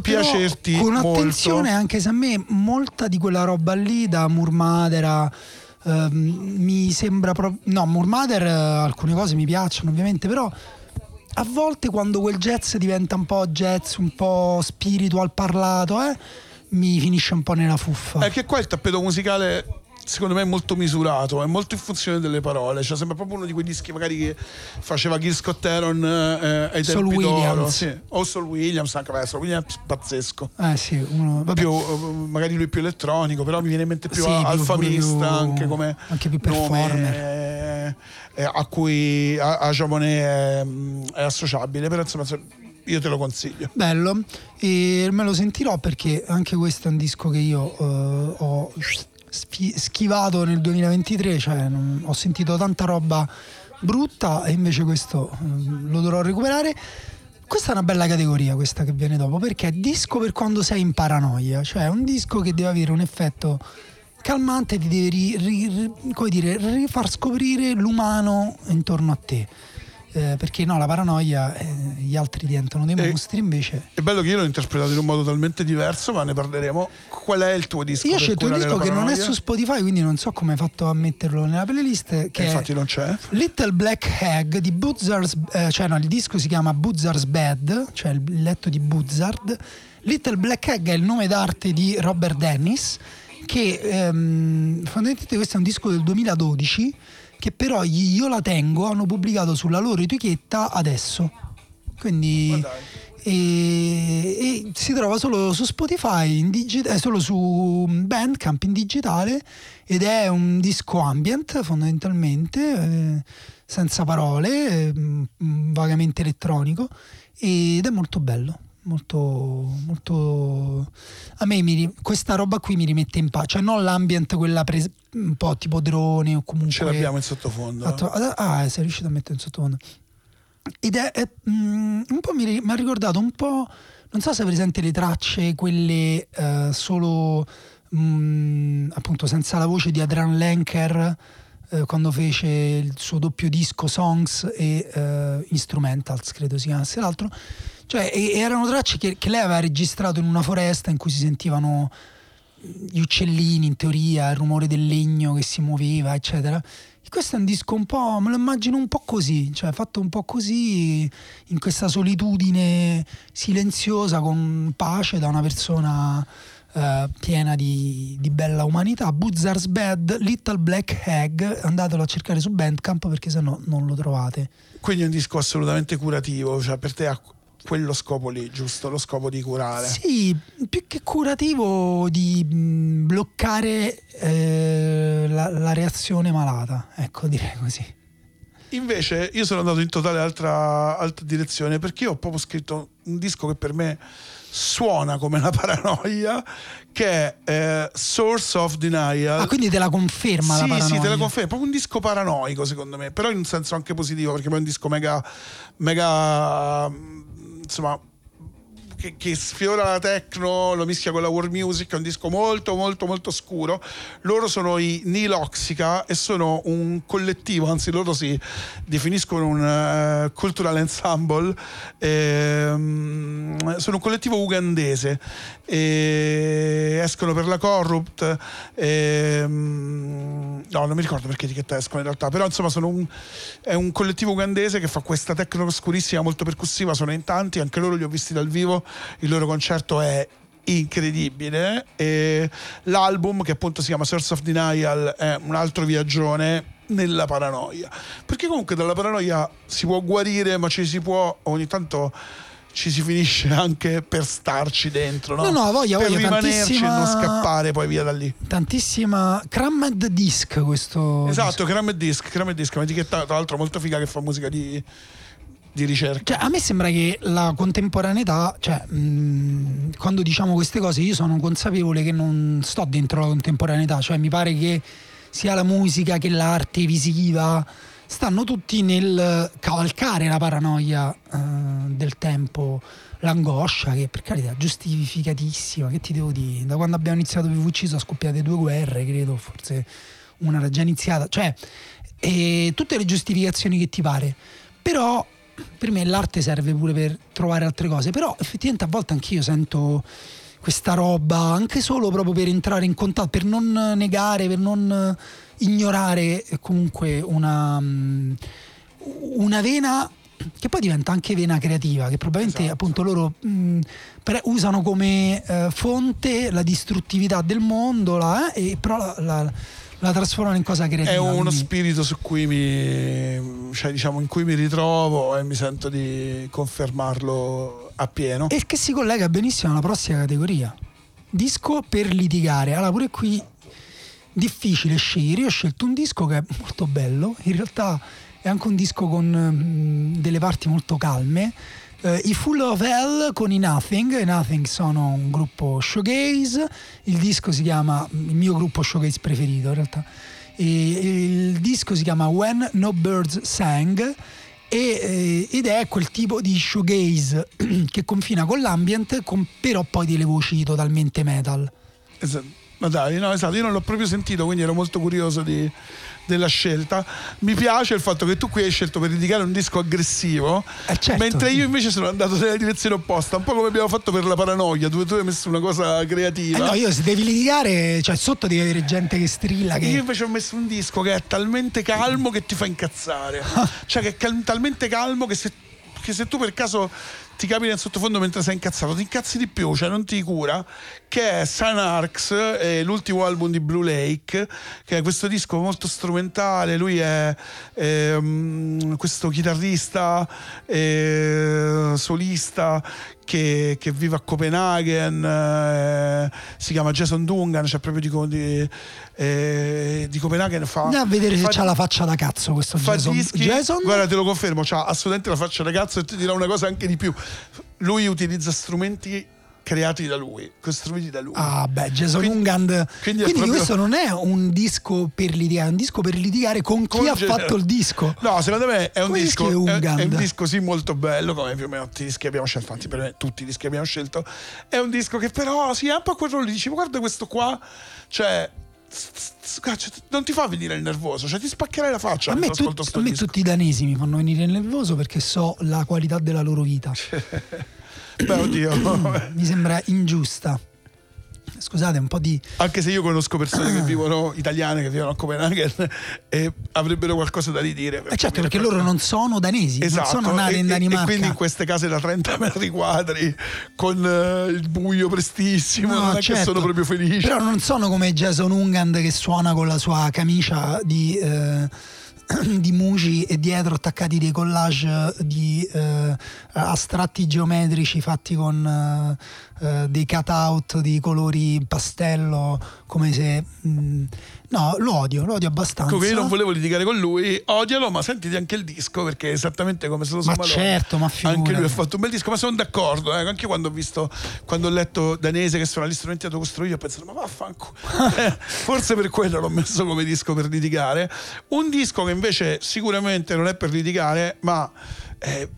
piacerti con molto attenzione, anche se a me molta di quella roba lì da Murmadera ehm, mi sembra proprio. No, Murmader eh, alcune cose mi piacciono ovviamente, però a volte quando quel jazz diventa un po' jazz, un po' spiritual parlato, eh, mi finisce un po' nella fuffa. è che qua il tappeto musicale secondo me è molto misurato è molto in funzione delle parole cioè sembra proprio uno di quei dischi magari che faceva Gil Scott Heron eh, ai Sol tempi Williams. sì. o Sol Williams anche beh, Sol Williams pazzesco Eh sì, uno, più, eh, magari lui più elettronico, però mi viene in mente più Sì, alfamista anche come anche più nome, performer. eh, eh, a cui a, a Giamone è, è associabile, però insomma io te lo consiglio. Bello, e me lo sentirò perché anche questo è un disco che io eh, ho schivato nel 2023, cioè non- ho sentito tanta roba brutta e invece questo eh, lo dovrò recuperare. Questa è una bella categoria, questa che viene dopo, perché è disco per quando sei in paranoia, cioè è un disco che deve avere un effetto calmante, ti deve ri- ri- ri- dire, rifar scoprire l'umano intorno a te. Eh, perché no, la paranoia, eh, gli altri diventano dei E- mostri, invece È bello che io l'ho interpretato in un modo talmente diverso, ma ne parleremo. Qual è il tuo disco? Io ho scelto un disco che non è su Spotify, quindi non so come hai fatto a metterlo nella playlist. Che Eh, è infatti non c'è. Little Black Hag di Buzzard's, eh, cioè no, il disco si chiama Buzzard's Bed, cioè il letto di Buzzard. Little Black Hag è il nome d'arte di Robert Dennis, che ehm, fondamentalmente questo è un disco del 2012, che però gli Io la tengo hanno pubblicato sulla loro etichetta adesso. Quindi e, e si trova solo su Spotify, in digi- eh, solo su Bandcamp in digitale ed è un disco ambient fondamentalmente, eh, senza parole, eh, vagamente elettronico ed è molto bello. Molto, molto a me mi questa roba qui mi rimette in pace, cioè non l'ambient, quella pres- un po' tipo drone o comunque Ce l'abbiamo in sottofondo. Fatto- ah, sei riuscito a mettere in sottofondo. Ed è, è, mm, un po' mi, mi ha ricordato un po', non so se è presente le tracce, quelle eh, solo mm, appunto senza la voce di Adrian Lenker eh, quando fece il suo doppio disco Songs e eh, Instrumentals, credo si chiamasse l'altro. Cioè, erano tracce che, che lei aveva registrato in una foresta in cui si sentivano gli uccellini in teoria, il rumore del legno che si muoveva, eccetera. E questo è un disco un po', me lo immagino un po' così, cioè fatto un po' così, in questa solitudine silenziosa, con pace da una persona eh, piena di, di bella umanità. Buzzard's Bed, Little Black Hag, andatelo a cercare su Bandcamp perché sennò non lo trovate. Quindi è un disco assolutamente curativo, cioè per te quello scopo lì, giusto? Lo scopo di curare. Sì, più che curativo di mh, bloccare eh, la, la reazione malata, ecco direi così. Invece io sono andato in totale altra, altra direzione perché io ho proprio scritto un disco che per me suona come una paranoia che è eh, Source of Denial. Ah, quindi te la conferma sì, la paranoia? Sì, te la confermo. Proprio un disco paranoico, secondo me, però in un senso anche positivo, perché poi è un disco mega, mega, mm, insomma, che, che sfiora la techno, lo mischia con la world music, è un disco molto, molto, molto scuro. Loro sono i Niloxica e sono un collettivo, anzi loro si definiscono un eh, cultural ensemble, ehm, sono un collettivo ugandese, e escono per la Corrupt, ehm, no non mi ricordo perché etichetta escono in realtà, però insomma un, è un collettivo ugandese che fa questa techno scurissima molto percussiva, sono in tanti, anche loro li ho visti dal vivo, il loro concerto è incredibile e l'album che appunto si chiama Source of Denial è un altro viaggione nella paranoia perché comunque dalla paranoia si può guarire ma ci si può ogni tanto ci si finisce anche per starci dentro no, No, no, voglia, per voglia, rimanerci e non scappare poi via da lì. Tantissima Crammed Disc questo esatto Cram e Disc Cram e Disc un'etichetta tra l'altro molto figa che fa musica di, di ricerca. Cioè, a me sembra che la contemporaneità, cioè, mh, quando diciamo queste cose, io sono consapevole che non sto dentro la contemporaneità, cioè mi pare che sia la musica che l'arte visiva stanno tutti nel cavalcare la paranoia eh, del tempo, l'angoscia, che per carità è giustificatissima, che ti devo dire, da quando abbiamo iniziato PVC sono scoppiate due guerre, credo, forse una era già iniziata, cioè, e tutte le giustificazioni che ti pare, però per me l'arte serve pure per trovare altre cose, però effettivamente a volte anch'io sento questa roba, anche solo proprio per entrare in contatto, per non negare, per non ignorare comunque una, mm, una vena che poi diventa anche vena creativa, che probabilmente Esatto. appunto loro mh, pre- usano come eh, fonte la distruttività del mondo, la- eh, e però la, la- la trasformano in cosa creativa. È uno quindi- spirito su cui mi, cioè, diciamo, in cui mi ritrovo e mi sento di confermarlo appieno. E che si collega benissimo alla prossima categoria. Disco per litigare. Allora, pure qui difficile scegliere. Io ho scelto un disco che è molto bello. In realtà è anche un disco con mm, delle parti molto calme. Eh, I Full of Hell con i Nothing. I Nothing sono un gruppo showgaze. Il disco si chiama, il mio gruppo showgaze preferito in realtà. E il disco si chiama When No Birds Sang e, eh, ed è quel tipo di shoegaze che confina con l'ambient con però poi delle voci totalmente metal Es- Ma dai, no, esatto, io non l'ho proprio sentito, quindi ero molto curioso di- della scelta. Mi piace il fatto che tu qui hai scelto per indicare un disco aggressivo, Eh, certo. mentre io invece sono andato nella direzione opposta, un po' come abbiamo fatto per la paranoia, dove tu hai messo una cosa Eh creativa. no, io se devi litigare, cioè sotto devi avere gente che strilla. Che... Io invece ho messo un disco che è talmente calmo che ti fa incazzare. cioè che è cal- talmente calmo che se, che se tu per caso ti capita in sottofondo mentre sei incazzato, ti incazzi di più, cioè non ti cura. Che è Sun Arcs, è l'ultimo album di Blue Lake, che è questo disco molto strumentale. Lui è ehm, questo chitarrista, eh, solista che, che vive a Copenaghen, eh, si chiama Jason Dungan, cioè proprio di, di, eh, di Copenaghen fa... Andiamo a vedere se fa- c'ha la faccia da cazzo questo fa Jason. dischi, Jason? guarda te lo confermo, c'ha assolutamente la faccia da cazzo e ti dirà una cosa anche di più. Lui utilizza strumenti creati da lui, costruiti da lui. Ah, beh, Jason Quindi- Ungand. quindi Quindi, proprio- questo non è un disco per litigare, è un disco per litigare con chi Con ha fatto il disco. No, secondo me è un, disco, dischi è, è un disco sì molto bello, come più o meno tutti i dischi che abbiamo scelto, anzi per me tutti i dischi che abbiamo scelto. È un disco che però sì, è un po' quello lì, dici, guarda questo qua, cioè... non ti fa venire il nervoso, cioè ti spaccherai la faccia A me, sto a me disco. tutti i danesi mi fanno venire nervoso perché so la qualità della loro vita. Beh, oddio. Mi sembra ingiusta. Scusate, un po' di. Anche se io conosco persone che vivono italiane che vivono a Copenaghen e avrebbero qualcosa da ridire. Eh certo, perché loro non sono danesi, non sono nati Esatto, e, in Danimarca. e quindi in queste case da 30 metri quadri con eh, il buio prestissimo, No, non certo. sono proprio felici. Però non sono come Jason Ungand che suona con la sua camicia di, eh, di Muji e dietro attaccati dei collage di eh, astratti geometrici fatti con eh, dei cutout di colori pastello, come se... mh, no, lo odio, lo odio abbastanza. Ecco che io non volevo litigare con lui, odialo, ma sentiti anche il disco perché è esattamente come se lo Ma Malone. certo, ma Anche figurati. lui ha fatto un bel disco, ma sono d'accordo. eh, Anche quando ho visto, quando ho letto danese che suona gli strumenti autocostruiti, ho pensato, ma vaffanculo. Eh, Forse per quello l'ho messo come disco per litigare. Un disco che invece sicuramente non è per litigare, ma eh,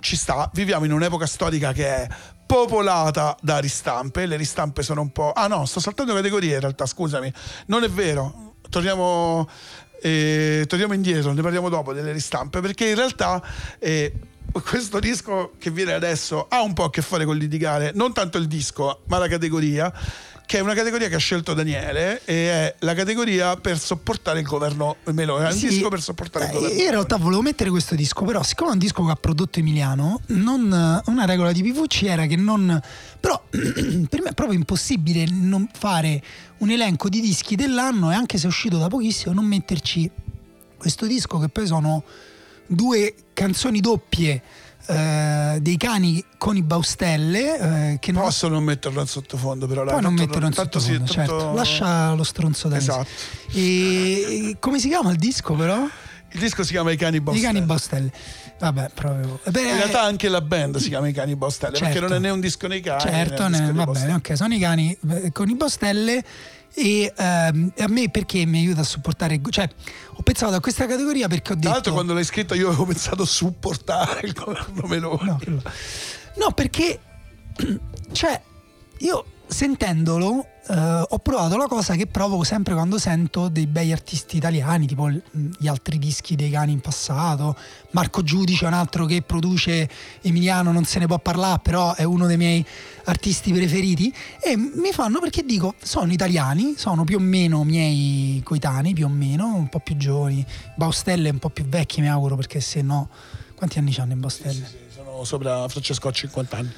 ci sta. Viviamo in un'epoca storica che è popolata da ristampe. Le ristampe sono un po'. Ah no, sto saltando categorie in realtà, scusami. Non è vero. Torniamo, eh, torniamo indietro, ne parliamo dopo delle ristampe, perché in realtà. eh, questo disco che viene adesso ha un po' a che fare con litigare, non tanto il disco, ma la categoria, che è una categoria che ha scelto Daniele e è la categoria per sopportare il governo Meloni. È un Sì, disco per sopportare il eh, governo. Io in realtà volevo mettere questo disco, però siccome è un disco che ha prodotto Emiliano, non- una regola di PVC era che non... Però per me è proprio impossibile non fare un elenco di dischi dell'anno e anche se è uscito da pochissimo non metterci questo disco che poi sono due canzoni doppie eh, dei cani con i baustelle eh, che non Posso non metterlo in sottofondo, però Poi non metterlo in sì, sottofondo, tanto- certo. Lascia lo stronzo da Esatto. E come si chiama il disco però? Il disco si chiama I cani I Bostelle. cani baustelle. Vabbè, proprio. Beh, In realtà anche la band si chiama I cani perché Certo. non è né un disco nei cani. certo, né va bene, ok, sono i cani eh, con i baustelle e ehm, a me perché mi aiuta a supportare, cioè ho pensato a questa categoria perché ho Tra detto l'altro quando l'hai scritto io avevo pensato a supportare il governo Meloni. No, no, perché cioè io sentendolo eh, ho provato la cosa che provo sempre quando sento dei bei artisti italiani, tipo gli altri dischi dei cani in passato. Marco Giudice è un altro che produce Emiliano, non se ne può parlare, però è uno dei miei artisti preferiti. E mi fanno perché dico, sono italiani, sono più o meno miei coetanei, più o meno, un po' più giovani. Baustelle un po' più vecchi, mi auguro, perché se no. Quanti anni hanno in Baustelle? Sì, sono sopra Francesco a 50 anni.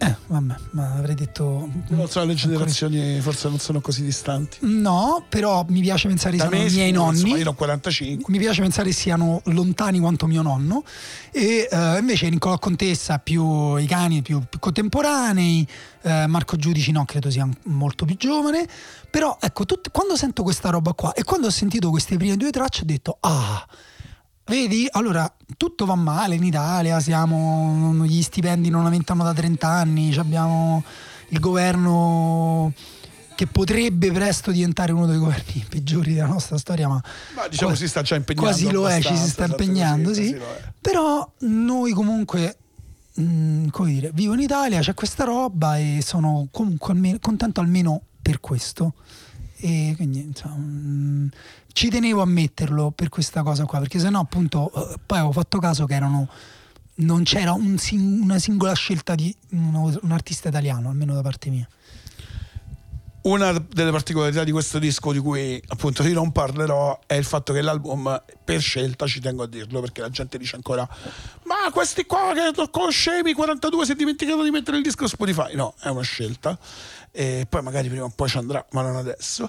Eh, vabbè, ma avrei detto. Non so, le generazioni forse non sono così distanti. No, però mi piace pensare Da siano me i miei sicuro, insomma, nonni. io ho 45. Mi piace pensare siano lontani quanto mio nonno. E eh, invece Niccolò Contessa più i cani più, più contemporanei, eh, Marco Giudici no, credo sia molto più giovane. Però ecco, tut- quando sento questa roba qua e quando ho sentito queste prime due tracce ho detto ah. Vedi, allora tutto va male in Italia, siamo, gli stipendi non aumentano da 30 anni, abbiamo il governo che potrebbe presto diventare uno dei governi peggiori della nostra storia, ma, Ma diciamo quasi- si sta già impegnando Quasi lo è, ci si sta esatto, impegnando, così, sì. Però noi comunque, mh, come dire, vivo in Italia, c'è questa roba e sono comunque almeno- contento almeno per questo. E quindi insomma, mm, ci tenevo a metterlo per questa cosa qua, perché sennò appunto eh, poi avevo fatto caso che erano non c'era un una singola scelta di uno- un artista italiano, almeno da parte mia. Una delle particolarità di questo disco di cui appunto io non parlerò è il fatto che l'album per scelta ci tengo a dirlo perché la gente dice ancora ma questi qua che conoscevi 42 si è dimenticato di mettere il disco Spotify no è una scelta e poi magari prima o poi ci andrà ma non adesso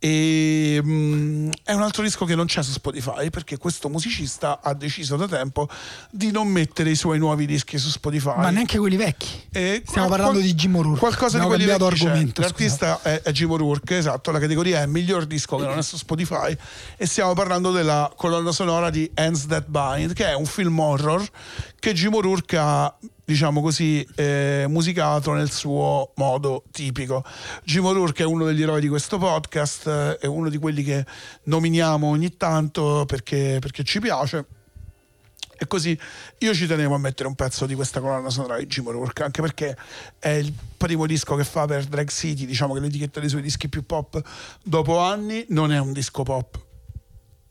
e mm, è un altro disco che non c'è su Spotify perché questo musicista ha deciso da tempo di non mettere i suoi nuovi dischi su Spotify Ma neanche quelli vecchi. e Stiamo qual- parlando di Jim O'Rourke. Qualcosa Abbiamo di quelli vecchi argomento, L'artista è, è Jim O'Rourke, esatto. La categoria è miglior disco che non è su Spotify. E stiamo parlando della colonna sonora di Hands That Bind, che è un film horror che Jim O'Rourke ha diciamo così, eh, musicato nel suo modo tipico. Jim O'Rourke è uno degli eroi di questo podcast, eh, è uno di quelli che nominiamo ogni tanto perché, perché ci piace. E così io ci tenevo a mettere un pezzo di questa colonna sonora di Jim O'Rourke, anche perché è il primo disco che fa per Drag City, diciamo che l'etichetta dei suoi dischi più pop dopo anni non è un disco pop,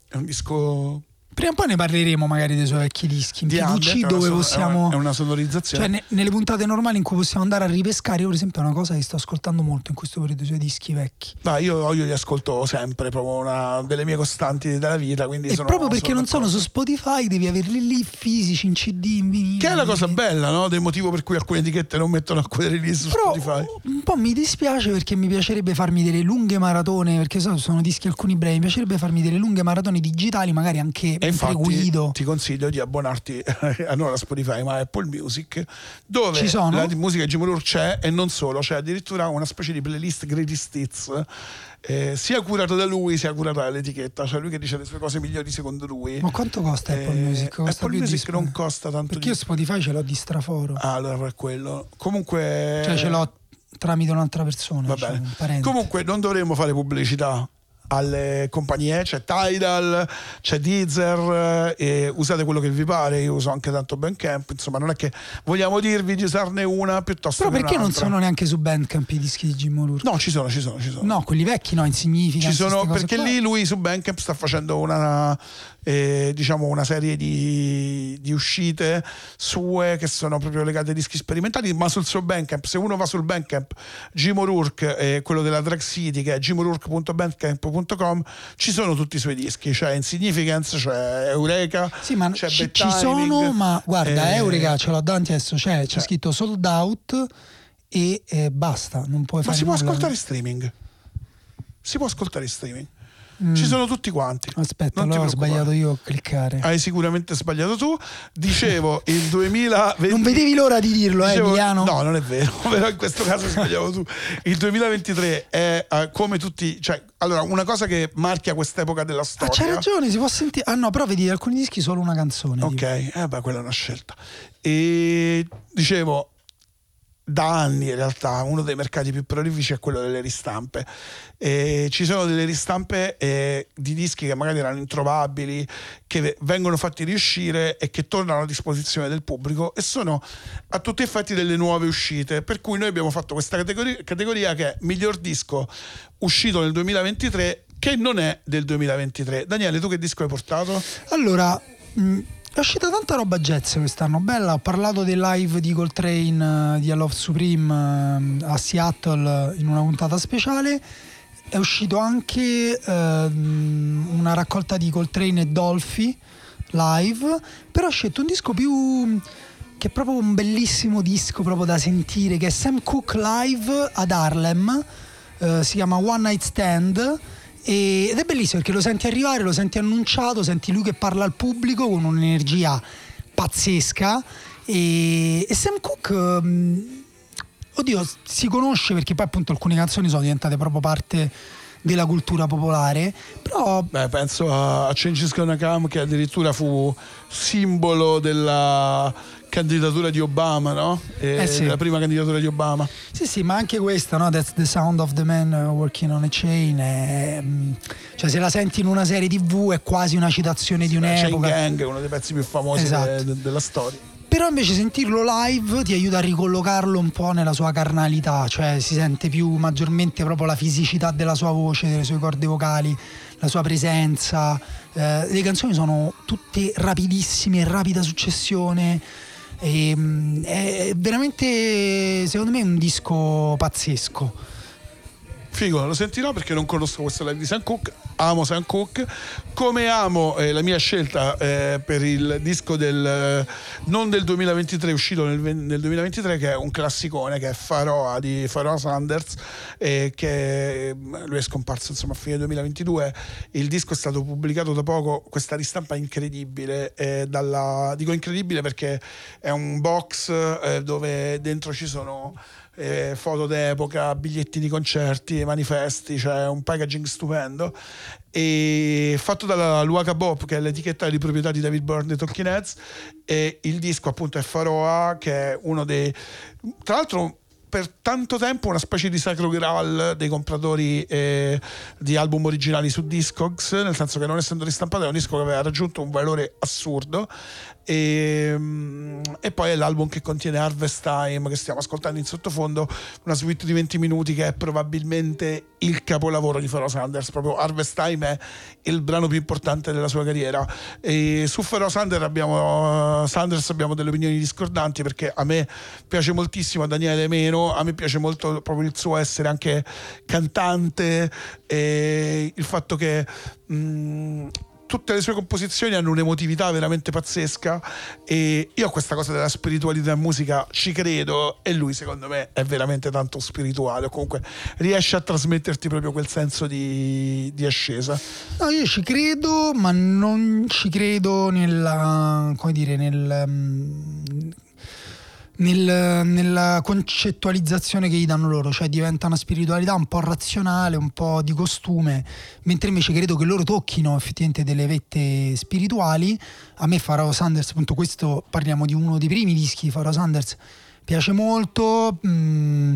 è un disco Prima o poi ne parleremo magari dei suoi vecchi dischi in di una dove son- possiamo... è una, sonorizzazione. Cioè, ne- nelle puntate normali in cui possiamo andare a ripescare, io per esempio è una cosa che sto ascoltando molto in questo periodo, i suoi dischi vecchi. Ma io, io li ascolto sempre, proprio una delle mie costanti della vita. Quindi E sono- proprio perché non sono su. Spotify, devi averli lì fisici, in CD, in vinile. Che è la cosa bella, no? Del motivo per cui alcune etichette non mettono alcune release su Però Spotify. un po' mi dispiace perché mi piacerebbe farmi delle lunghe maratone, perché so, sono dischi alcuni brevi, mi piacerebbe farmi delle lunghe maratone digitali, magari anche E infatti guido. ti consiglio di abbonarti a non a Spotify ma a Apple Music dove la di- musica di Jim O'Rourke c'è e non solo, c'è addirittura una specie di playlist greatest hits eh, sia curato da lui sia curata dall'etichetta, cioè lui che dice le sue cose migliori secondo lui. Ma quanto costa Apple Eh, Music? Costa Apple di Music Spotify? non costa tanto Perché di io Spotify ce l'ho di straforo. Ah, allora per quello. Comunque Cioè ce l'ho tramite un'altra persona. Va bene. un. Comunque non dovremmo fare pubblicità alle compagnie, c'è Tidal, c'è Deezer, eh, usate quello che vi pare, io uso anche tanto Bandcamp, insomma non è che vogliamo dirvi di usarne una piuttosto Però che perché non sono neanche su Bandcamp i dischi di Jim O'Rourke? No, ci sono, ci sono, ci sono. No, quelli vecchi no, insignificanti. Ci sono perché qua. lì lui su Bandcamp sta facendo una, eh, diciamo una serie di, di uscite sue che sono proprio legate ai dischi sperimentali, ma sul suo Bandcamp, se uno va sul Bandcamp Jim O'Rourke, eh, quello della Drag City che è jimorourke.bandcamp.com, ci sono tutti i suoi dischi, c'è Insignificance, c'è Eureka, Sì, ma c'è ci, ci sono, ma guarda, eh, Eureka ce l'ho davanti adesso, c'è, c'è cioè- scritto sold out e eh, basta, non puoi Ma fare si può ascoltare in streaming? Si può ascoltare in streaming? Ci sono tutti quanti. Mm. Aspetta, Non allora ho sbagliato io a cliccare. Hai sicuramente sbagliato tu. Dicevo, il 2020... Non vedevi l'ora di dirlo, eh, Dicevo- Emiliano? No, non è vero, però in questo caso sbagliavo tu. Il 2023 è eh, come tutti, cioè, allora, una cosa che marchia quest'epoca della Ah, storia. c'hai ragione, si può sentire. Ah no, però vedi alcuni dischi solo una canzone. Ok, tipo. eh beh, quella è una scelta. E dicevo, da anni in realtà uno dei mercati più prolifici è quello delle ristampe. E ci sono delle ristampe eh, di dischi che magari erano introvabili, che vengono fatti riuscire e che tornano a disposizione del pubblico e sono a tutti effetti delle nuove uscite. Per cui noi abbiamo fatto questa categoria, categoria che è miglior disco uscito nel 2023 che non è del 2023. Daniele, tu che disco hai portato? Allora, mh, è uscita tanta roba jazz quest'anno, bella. Ho parlato del live di Coltrane eh, di I Love Supreme eh, a Seattle in una puntata speciale. È uscito anche ehm, una raccolta di Coltrane e Dolphy live, però ho scelto un disco più che è proprio un bellissimo disco proprio da sentire che è Sam Cooke live ad Harlem eh, si chiama One Night Stand e- ed è bellissimo perché lo senti arrivare, lo senti annunciato, senti lui che parla al pubblico con un'energia pazzesca. E, e Sam Cooke ehm, oddio si conosce perché poi appunto alcune canzoni sono diventate proprio parte della cultura popolare però Beh, penso a Changes Gonna Come che addirittura fu simbolo della candidatura di Obama, no? E Eh sì. La prima candidatura di Obama. Sì, sì, ma anche questa, no? That's the sound of the man uh, working on a chain. è, mm, cioè, se la senti in una serie TV è quasi una citazione di Chain un'epoca. Gang, uno dei pezzi più famosi Esatto. de- de- della storia. Però invece sentirlo live ti aiuta a ricollocarlo un po' nella sua carnalità, cioè si sente più maggiormente proprio la fisicità della sua voce, delle sue corde vocali, la sua presenza. Eh, le canzoni sono tutte rapidissime, rapida successione. E, mm, è veramente, secondo me, un disco pazzesco. Figo, lo sentirò perché non conosco questo live di Sam Cooke. Amo Sam Cooke. Come amo eh, la mia scelta eh, per il disco del eh, non del 2023, uscito nel, nel 2023, che è un classicone, che è Faroa di Faroa Sanders, eh, che lui è scomparso insomma a fine 2022. Il disco è stato pubblicato da poco, questa ristampa incredibile. eh, dalla- dico incredibile perché è un box eh, dove dentro ci sono eh, foto d'epoca, biglietti di concerti, manifesti, cioè un packaging stupendo. E fatto dalla Luaca Bob, che è l'etichetta di proprietà di David Byrne dei Talking Heads, e il disco appunto è Faroa, che è uno dei. Tra l'altro. Per tanto tempo una specie di sacro graal dei compratori eh, di album originali su Discogs, nel senso che non essendo ristampato è un disco che aveva raggiunto un valore assurdo e, mm, e poi è l'album che contiene Harvest Time che stiamo ascoltando in sottofondo, una suite di 20 minuti che è probabilmente il capolavoro di Pharoah Sanders, proprio Harvest Time è il brano più importante della sua carriera. E su Pharoah Sanders abbiamo, Sanders abbiamo delle opinioni discordanti perché a me piace moltissimo, a Daniele meno, a me piace molto proprio il suo essere anche cantante e il fatto che mh, tutte le sue composizioni hanno un'emotività veramente pazzesca e io a questa cosa della spiritualità in musica ci credo e lui secondo me è veramente tanto spirituale o comunque riesce a trasmetterti proprio quel senso di, di ascesa. No, io ci credo, ma non ci credo nella, come dire, nel, mm, nel- nella concettualizzazione che gli danno loro, cioè diventa una spiritualità un po' razionale, un po' di costume, mentre invece credo che loro tocchino effettivamente delle vette spirituali. A me Pharoah Sanders, appunto questo parliamo di uno dei primi dischi di Pharoah Sanders, piace molto. mm,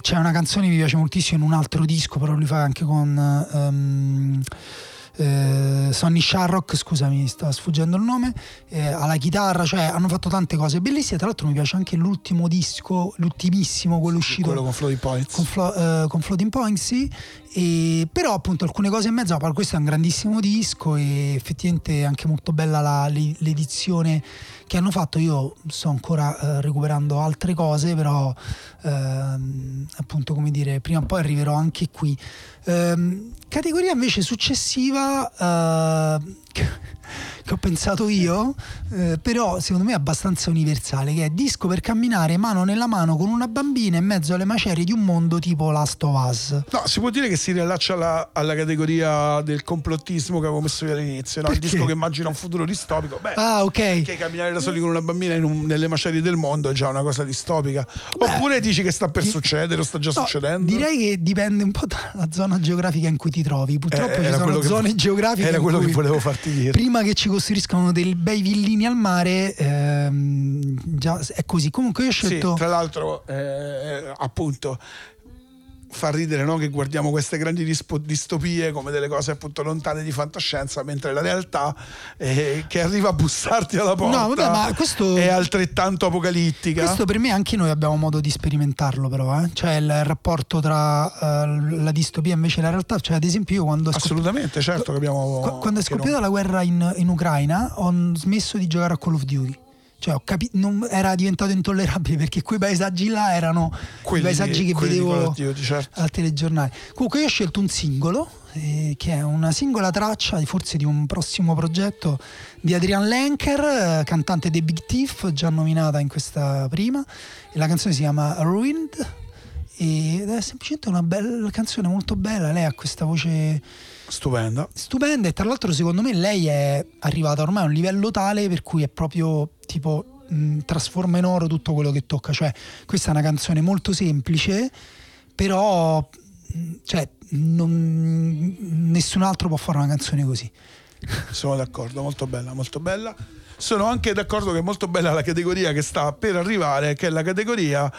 c'è una canzone che mi piace moltissimo in un altro disco, però lui fa anche con ehm, eh, Sonny Sharrock, scusami, mi sta sfuggendo il nome, eh, alla chitarra, cioè hanno fatto tante cose bellissime. Tra l'altro mi piace anche l'ultimo disco, l'ultimissimo, quello uscito quello con Floyd Points con, Flo- eh, con Floating Points, sì. E, però appunto alcune cose in mezzo, ma questo è un grandissimo disco e effettivamente è anche molto bella la- le- l'edizione che hanno fatto. Io sto ancora eh, recuperando altre cose, però ehm, appunto come dire, prima o poi arriverò anche qui. Ehm, categoria invece successiva eh, che, che ho pensato io, eh, però secondo me è abbastanza universale, che è disco per camminare mano nella mano con una bambina in mezzo alle macerie di un mondo tipo Last of Us. No, si può dire che si riallaccia alla, alla categoria del complottismo che avevo messo io all'inizio, no? il disco che immagina un futuro distopico. Beh, Ah, ok. Che camminare da soli con una bambina in un- nelle macerie del mondo è già una cosa distopica. Oppure dici che sta per di- succedere o sta già No, succedendo? Direi che dipende un po' dalla zona geografica in cui ti trovi. Purtroppo Eh, ci sono quello che- zone geografiche era quello che cui volevo farti dire. Prima che ci costruiscano dei bei villini al mare, ehm, già è così. Comunque io ho Sì, scelto. tra l'altro, eh, appunto, fa ridere no? che guardiamo queste grandi distopie come delle cose appunto lontane di fantascienza, mentre la realtà eh, che arriva a bussarti alla porta No, vabbè, ma questo- è altrettanto apocalittica. Questo per me anche noi abbiamo modo di sperimentarlo, però, eh? cioè il rapporto tra eh, la distopia invece e la realtà. Cioè, ad esempio, io quando Assolutamente, certo che abbiamo. Qu- quando è scoppiata non- la guerra in, in Ucraina ho smesso di giocare a Call of Duty. Cioè, ho capi- non- era diventato intollerabile perché quei paesaggi là erano Quelli i paesaggi che vedevo certo. al telegiornale. Comunque, io ho scelto un singolo, eh, che è una singola traccia, forse di un prossimo progetto di Adrian Lenker, eh, cantante dei Big Thief, già nominata in questa prima. E la canzone si chiama Ruined. Ed è semplicemente una bella canzone molto bella. Lei ha questa voce Stupenda. stupenda e tra l'altro secondo me lei è arrivata ormai a un livello tale per cui è proprio tipo mh, trasforma in oro tutto quello che tocca cioè questa è una canzone molto semplice però mh, cioè, non- nessun altro può fare una canzone così Sono d'accordo, molto bella, molto bella. sono anche d'accordo che è molto bella la categoria che sta per arrivare, che è la categoria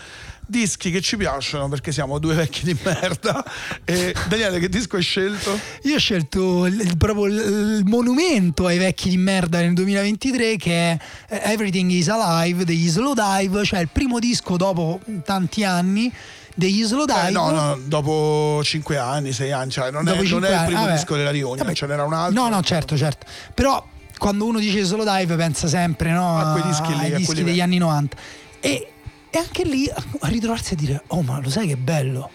dischi che ci piacciono perché siamo due vecchi di merda. E Daniele, che disco hai scelto? Io ho scelto il, proprio il, monumento ai vecchi di merda nel 2023 che è eh, Everything is Alive degli Slow Dive, cioè il primo disco dopo tanti anni degli Slow Dive. Eh, no, no, dopo 5 anni, 6 anni, cioè non, è, non è il primo vabbè. disco della Vabbè. ce n'era un altro. No, no, certo, certo. Però quando uno dice solo dive pensa sempre no, A quei dischi lì, ai dischi degli anni 90. E, e anche lì a ritrovarsi a dire "Oh, ma lo sai che bello?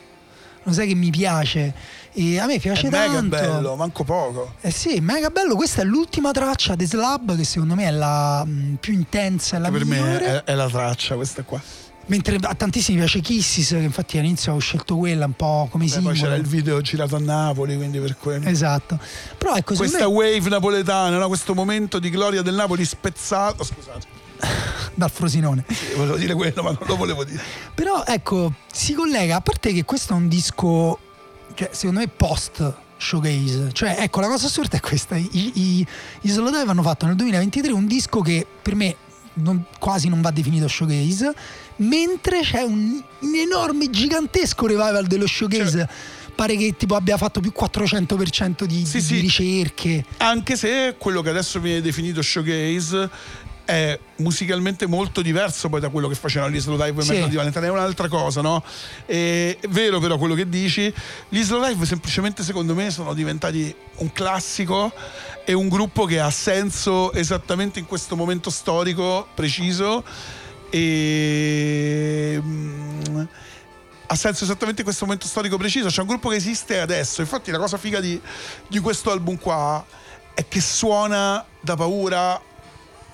Lo sai che mi piace?" E a me piace È mega tanto. bello, manco poco. Eh sì, mega bello. Questa è l'ultima traccia di Slab che secondo me è la mh, più intensa la per me migliore. è, è la traccia questa qua. Mentre a tantissimi piace Kissis, che infatti all'inizio ho scelto quella un po' come Beh, poi c'era il video girato a Napoli, quindi per quello. Esatto. Però ecco, Questa me, wave napoletana, no? questo momento di gloria del Napoli spezzato. Scusate, dal Frosinone. sì, volevo dire quello, ma non lo volevo dire. Però ecco, si collega, a parte che questo è un disco, cioè, secondo me post showcase. Cioè, ecco, la cosa assurda è questa. I, i, i Slowdive hanno fatto nel 2023 un disco che per me non- quasi non va definito showcase, mentre c'è un, un enorme, gigantesco revival dello showcase. Pare che tipo abbia fatto più 400% di, Sì, di sì. ricerche. Anche se quello che adesso viene definito showcase è musicalmente molto diverso poi da quello che facevano gli Slow Dive e Sì. Merda di Valentine, è un'altra cosa, no? E- È vero però quello che dici, gli Slow Dive semplicemente secondo me sono diventati un classico e un gruppo che ha senso esattamente in questo momento storico preciso e mm, ha senso esattamente in questo momento storico preciso. C'è un gruppo che esiste adesso. Infatti, la cosa figa di, di questo album qua è che suona da paura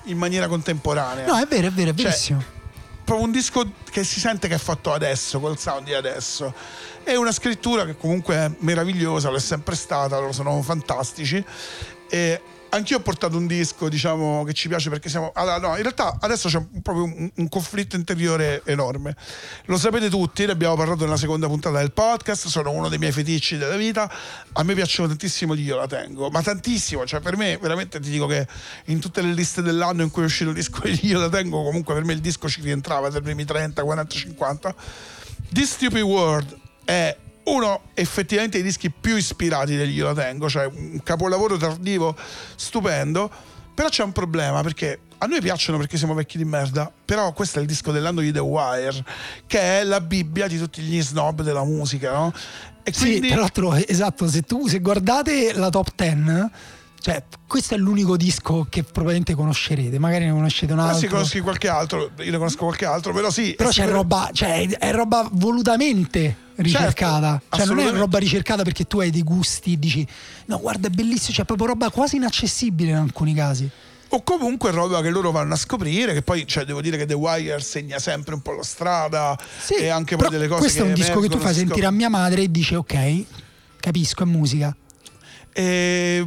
in maniera contemporanea. No, è vero, è vero, è Cioè, verissimo. proprio un disco che si sente che è fatto adesso, col sound di adesso. È una scrittura che comunque è meravigliosa, lo è sempre stata, loro sono fantastici. E anch'io ho portato un disco, diciamo, che ci piace perché siamo. Allora, no, in realtà adesso c'è proprio un, un conflitto interiore enorme. Lo sapete tutti, ne abbiamo parlato nella seconda puntata del podcast, sono uno dei miei feticci della vita. A me piacciono tantissimo Io la tengo, ma tantissimo, cioè per me veramente ti dico che in tutte le liste dell'anno in cui è uscito il disco di Io la tengo, comunque per me il disco ci rientrava tra i primi 30, 40, 50. This Stupid World è uno effettivamente dei dischi più ispirati degli Io la tengo, cioè un capolavoro tardivo stupendo. Però c'è un problema perché a noi piacciono perché siamo vecchi di merda, però questo è il disco dell'anno di The Wire, che è la Bibbia di tutti gli snob della musica, no? E Sì, quindi tra l'altro, esatto, se tu se guardate la top 10, cioè questo è l'unico disco che probabilmente conoscerete, magari ne conoscete un Ah, altro. sì, conosci qualche altro, io ne conosco qualche altro, però sì. Però c'è sicuro- roba, cioè è roba volutamente ricercata. Certo, cioè non è roba ricercata perché tu hai dei gusti e dici no guarda è bellissimo, c'è proprio roba quasi inaccessibile in alcuni casi. O comunque roba che loro vanno a scoprire, che poi cioè, devo dire che The Wire segna sempre un po' la strada Sì, e anche poi delle cose questo che è un disco che tu fai sentire a mia madre e dici ok, capisco, è musica. E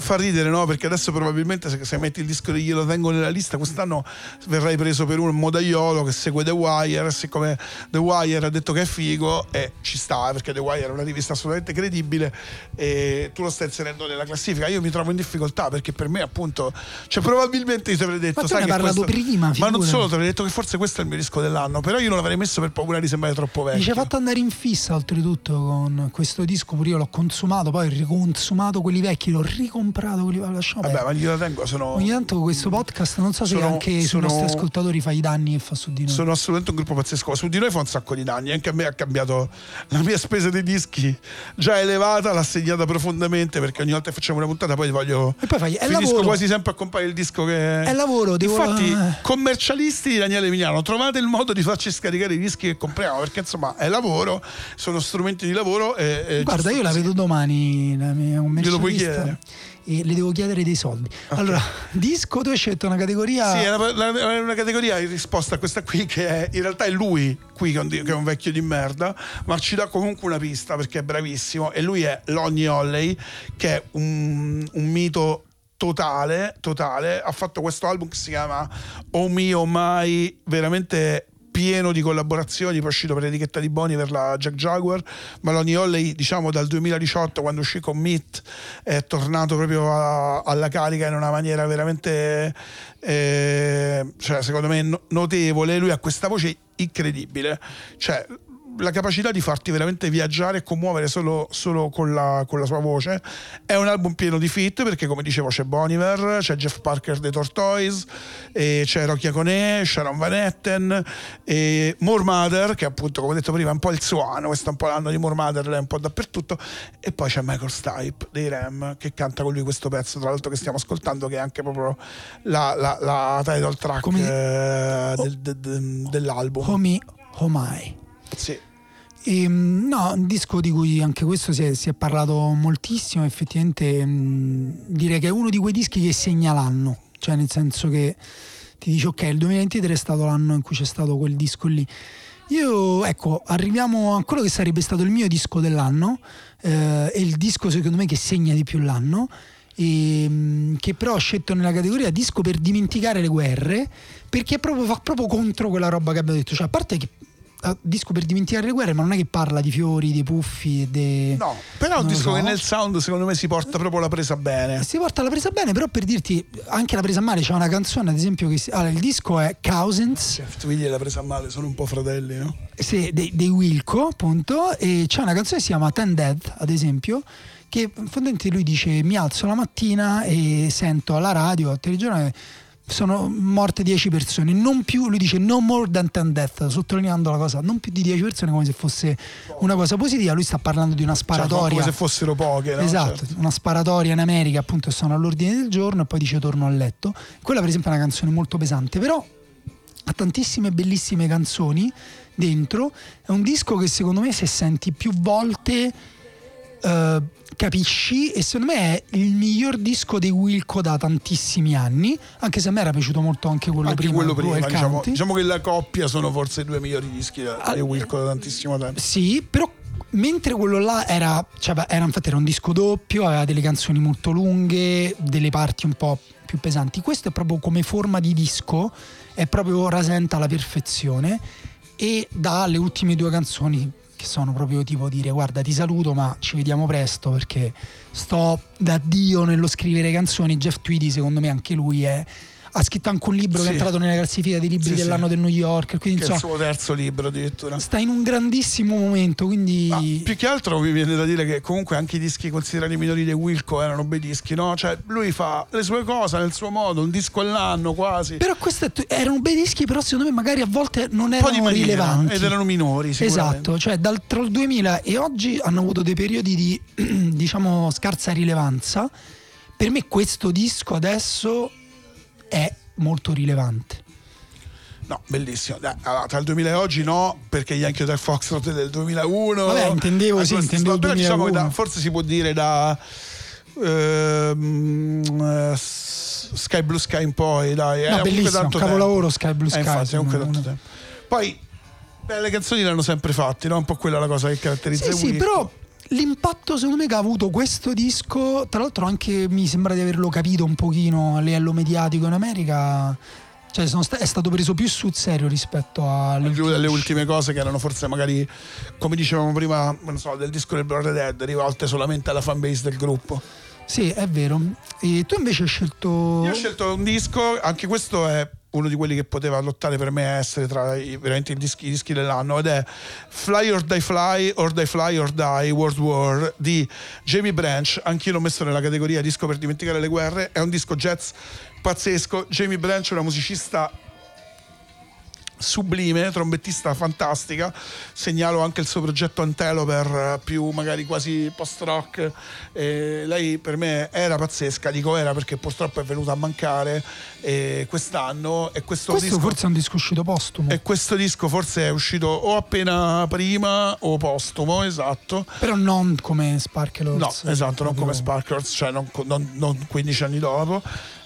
fa ridere, no? Perché adesso probabilmente se, se metti il disco di Glielo tengo nella lista, quest'anno verrai preso per un modaiolo che segue The Wire. Siccome The Wire ha detto che è figo, e ci sta, perché The Wire è una rivista assolutamente credibile, e tu lo stai inserendo nella classifica. Io mi trovo in difficoltà perché per me, appunto, cioè probabilmente io ti avrei detto, Ma sai ne che hai parlato questo- prima, ma non figurati. solo, ti avrei detto che forse questo è il mio disco dell'anno, però io non l'avrei messo per paura di sembrare troppo Mi vecchio. ci hai fatto andare in fissa oltretutto con questo disco, pure io l'ho consumato, poi ho riconsumato quelli vecchi, l'ho ricomprato quelli lasciamo Vabbè, ma glielo tengo, sono. Ogni tanto questo podcast non so se Sono- anche sui sono- nostri ascoltatori fa i danni che fa su di noi. Sono assolutamente un gruppo pazzesco. Su di noi fa un sacco di danni. Anche a me ha cambiato la mia spesa dei dischi già elevata, l'ha segnata profondamente perché ogni volta che facciamo una puntata poi voglio. E poi fai, è Finisco lavoro. quasi sempre a comprare il disco che. È lavoro, devo- Infatti, commercialisti di Daniele Mignano, trovate il modo di farci scaricare i dischi che compriamo perché insomma è lavoro, sono strumenti di lavoro. E, e Guarda, io la vedo domani, la mia Glielo puoi chiedere? E le devo chiedere dei soldi. Allora, disco, tu hai scelto una categoria. Sì, è una, una categoria in risposta a questa qui che è, in realtà è lui qui che è un, di- che è un vecchio di merda, ma ci dà comunque una pista perché è bravissimo e lui è Lonnie Holley che è un, un mito totale, totale, ha fatto questo album che si chiama Oh mio mai, veramente pieno di collaborazioni, poi è uscito per l'etichetta di Boni per la Jack Jaguar, ma Lonnie Holley diciamo dal 2018 quando uscì con Meat è tornato proprio a- alla carica in una maniera veramente eh, cioè, secondo me no- notevole, lui ha questa voce incredibile, cioè la capacità di farti veramente viaggiare e commuovere solo, solo con, la, con la sua voce. È un album pieno di fit perché, come dicevo, c'è Boniver, c'è Jeff Parker dei Tortoise, c'è Rocky Aconè, Sharon Van Etten, e More Mother, che appunto, come ho detto prima, è un po' il suo anno. Questo è un po' l'anno di More Mother, lei è un po' dappertutto. E poi c'è Michael Stipe dei Ram che canta con lui questo pezzo, tra l'altro, che stiamo ascoltando, che è anche proprio la, la, la title track Come- eh, del- del- del- dell'album. Homi Homai. Sì. Ehm, no, un disco di cui anche questo si è, si è parlato moltissimo, effettivamente mh, direi che è uno di quei dischi che segna l'anno, cioè nel senso che ti dici ok, il 2023 è stato l'anno in cui c'è stato quel disco lì. Io, ecco, arriviamo a quello che sarebbe stato il mio disco dell'anno, eh, è il disco secondo me che segna di più l'anno, e, mh, che però ho scelto nella categoria disco per dimenticare le guerre, perché proprio, fa proprio contro quella roba che abbiamo detto, cioè a parte che disco per dimenticare le guerre, ma non è che parla di fiori, dei puffi, de... No, però è un disco so. che nel sound secondo me si porta proprio la presa bene. Si porta la presa bene, però per dirti anche la presa male c'è una canzone, ad esempio, che si- allora, il disco è Cousins Jeff Tweedy l'ha presa male, sono un po' fratelli, no? se- dei, dei Wilco, appunto, e c'è una canzone che si chiama Ten Dead, ad esempio, che fondamentalmente lui dice mi alzo la mattina e sento alla radio, al telegiornale, sono morte 10 persone, non più, lui dice no more than 10 death, sottolineando la cosa, non più di 10 persone come se fosse una cosa positiva, lui sta parlando di una Cioè, sparatoria. come se fossero poche, no? Esatto, Certo. una sparatoria in America, appunto, sono all'ordine del giorno e poi dice torno a letto. Quella, per esempio, è una canzone molto pesante, però ha tantissime bellissime canzoni dentro. È un disco che secondo me, se senti più volte, eh, capisci. E secondo me è il miglior disco dei Wilco da tantissimi anni. Anche se a me era piaciuto molto anche quello Anche prima. quello prima, diciamo, diciamo che la coppia sono forse i due migliori dischi di Wilco da tantissimo tempo. Sì, però mentre quello là era, cioè, era infatti era un disco doppio, aveva delle canzoni molto lunghe, delle parti un po' più pesanti. Questo è proprio come forma di disco, è proprio rasenta alla perfezione e dà le ultime due canzoni che sono proprio tipo dire guarda ti saluto ma ci vediamo presto perché sto da Dio nello scrivere canzoni. Jeff Tweedy secondo me anche lui è- ha scritto anche un libro che Sì. è entrato nella classifica dei libri Sì, sì. dell'anno del New York, quindi Che è il insomma suo terzo libro addirittura. sta in un grandissimo momento, quindi Ma più che altro mi viene da dire che comunque anche i dischi considerati minori di Wilco erano bei dischi, no? Cioè lui fa le sue cose nel suo modo, un disco all'anno quasi. Però questi erano bei dischi, però secondo me magari a volte non erano maniera, rilevanti. ed erano minori. Esatto, cioè dal, tra il 2000 e oggi hanno avuto dei periodi di diciamo scarsa rilevanza. Per me questo disco adesso è molto rilevante. No, bellissimo. Allora, tra il 2000 e oggi no, perché gli Yankee del Foxtrot è del 2001. Vabbè, intendevo, Ah, sì, intendevo però diciamo che 2001. da- forse si può dire da ehm, eh, Sky Blue Sky in poi, dai. era comunque bellissimo, tanto capolavoro tempo. Sky Blue Eh, Sky, infatti, secondo comunque tanto tempo. Poi beh, le canzoni l'hanno sempre fatte, no? Un po' quella la cosa che caratterizza Sì, sì, però l'impatto secondo me che ha avuto questo disco, tra l'altro anche mi sembra di averlo capito un pochino a livello mediatico in America, cioè sono sta- è stato preso più sul serio rispetto alle Giù dalle ultime cose che erano forse magari, come dicevamo prima, non so, del disco del Blood Dead, rivolte solamente alla fanbase del gruppo. Sì, è vero. E tu invece hai scelto... Io ho scelto un disco, anche questo è uno di quelli che poteva lottare per me a essere tra i, veramente i dischi, i dischi dell'anno ed è Fly or Die Fly or Die Fly or Die World War di Jamie Branch. Anch'io l'ho messo nella categoria disco per dimenticare le guerre. È un disco jazz pazzesco. Jamie Branch è una musicista sublime, trombettista fantastica. Segnalo anche il suo progetto Antelo per eh, più magari quasi post-rock. Eh, lei per me era pazzesca, dico era perché purtroppo è venuta a mancare eh, quest'anno e questo, Questo disco forse è un disco uscito postumo, e questo disco forse è uscito o appena prima o postumo, esatto. però non come Sparkle No, esatto, non come Sparklers, cioè non, non- non 15 anni dopo,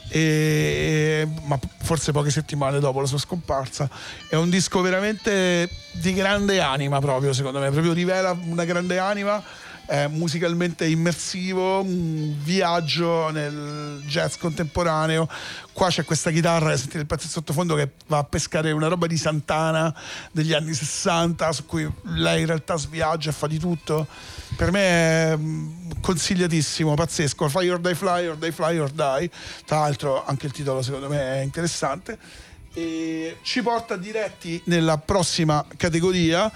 e- ma forse poche settimane dopo la sua scomparsa. È un disco veramente di grande anima, proprio secondo me, proprio rivela una grande anima è musicalmente immersivo, un viaggio nel jazz contemporaneo. Qua c'è questa chitarra, sentite il pezzo sottofondo che va a pescare una roba di Santana degli anni 60 su cui lei in realtà sviaggia e fa di tutto. Per me è mm, consigliatissimo, pazzesco. Fly or Die Fly or Die Fly or Die. Tra l'altro anche il titolo secondo me è interessante. E ci porta diretti nella prossima categoria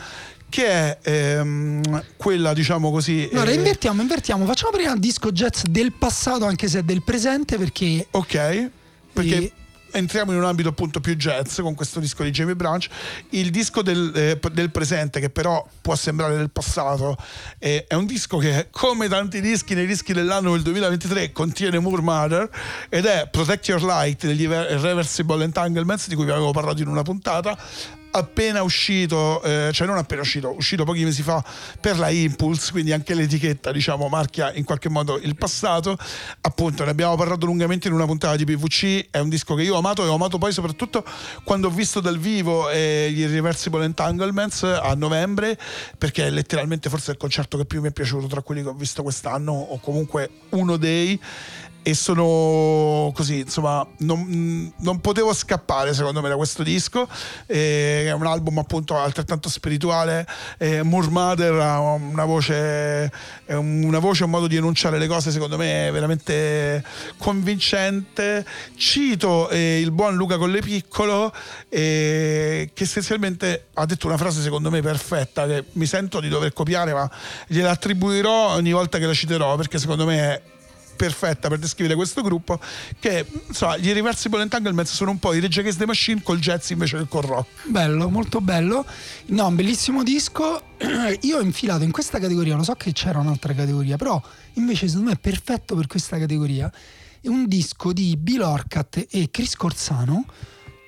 che è ehm, quella diciamo così Allora, eh, invertiamo, invertiamo. Facciamo prima il disco jazz del passato, anche se è del presente, perché ok perché E- entriamo in un ambito appunto più jazz con questo disco di Jamie Branch il disco del, eh, del presente che però può sembrare del passato eh, è un disco che come tanti dischi nei dischi dell'anno del 2023 contiene Moore Mother ed è Protect Your Light degli Irre- Irreversible Entanglements di cui vi avevo parlato in una puntata appena uscito, eh, cioè non appena uscito, uscito pochi mesi fa per la Impulse, quindi anche l'etichetta diciamo marchia in qualche modo il passato. Appunto, ne abbiamo parlato lungamente in una puntata di PVC, è un disco che io ho amato e ho amato poi soprattutto quando ho visto dal vivo eh, gli Irreversible Entanglements a novembre, perché è letteralmente forse il concerto che più mi è piaciuto tra quelli che ho visto quest'anno o comunque uno dei e sono così insomma non, non potevo scappare secondo me da questo disco. Eh, è un album appunto altrettanto spirituale. Eh, Moore Mother ha una voce una voce un modo di enunciare le cose secondo me veramente convincente. Cito eh, il buon Luca Collepiccolo eh, che essenzialmente ha detto una frase secondo me perfetta che mi sento di dover copiare ma gliela attribuirò ogni volta che la citerò perché secondo me è perfetta per descrivere questo gruppo che insomma gli Irreversible Entanglements sono un po' i Rage Against the Machine col jazz invece che col rock bello, molto bello. No, un bellissimo disco. Io ho infilato in questa categoria, lo so che c'era un'altra categoria, però invece secondo me è perfetto per questa categoria. È un disco di Bill Orcat e Chris Corsano,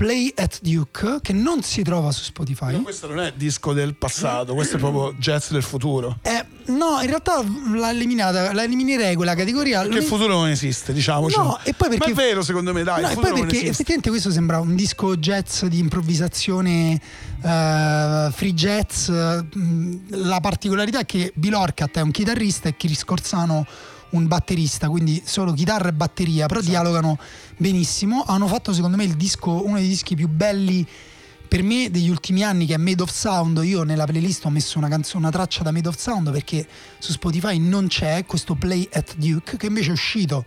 Play at Duke, che non si trova su Spotify. Ma questo non è disco del passato questo è proprio jazz del futuro Eh, no, in realtà l'ha eliminata, la eliminerei quella categoria. perché il futuro non esiste diciamoci No, e poi perché- ma è vero secondo me dai No, e poi perché effettivamente questo sembra un disco jazz di improvvisazione eh, free jazz. mm, La particolarità è che Bill Orcat è un chitarrista e Chris Corsano un batterista, quindi solo chitarra e batteria, però Esatto. dialogano benissimo. Hanno fatto secondo me il disco, uno dei dischi più belli per me degli ultimi anni che è Made of Sound. Io nella playlist ho messo una, canzone, una traccia da Made of Sound perché su Spotify non c'è questo Play at Duke che invece è uscito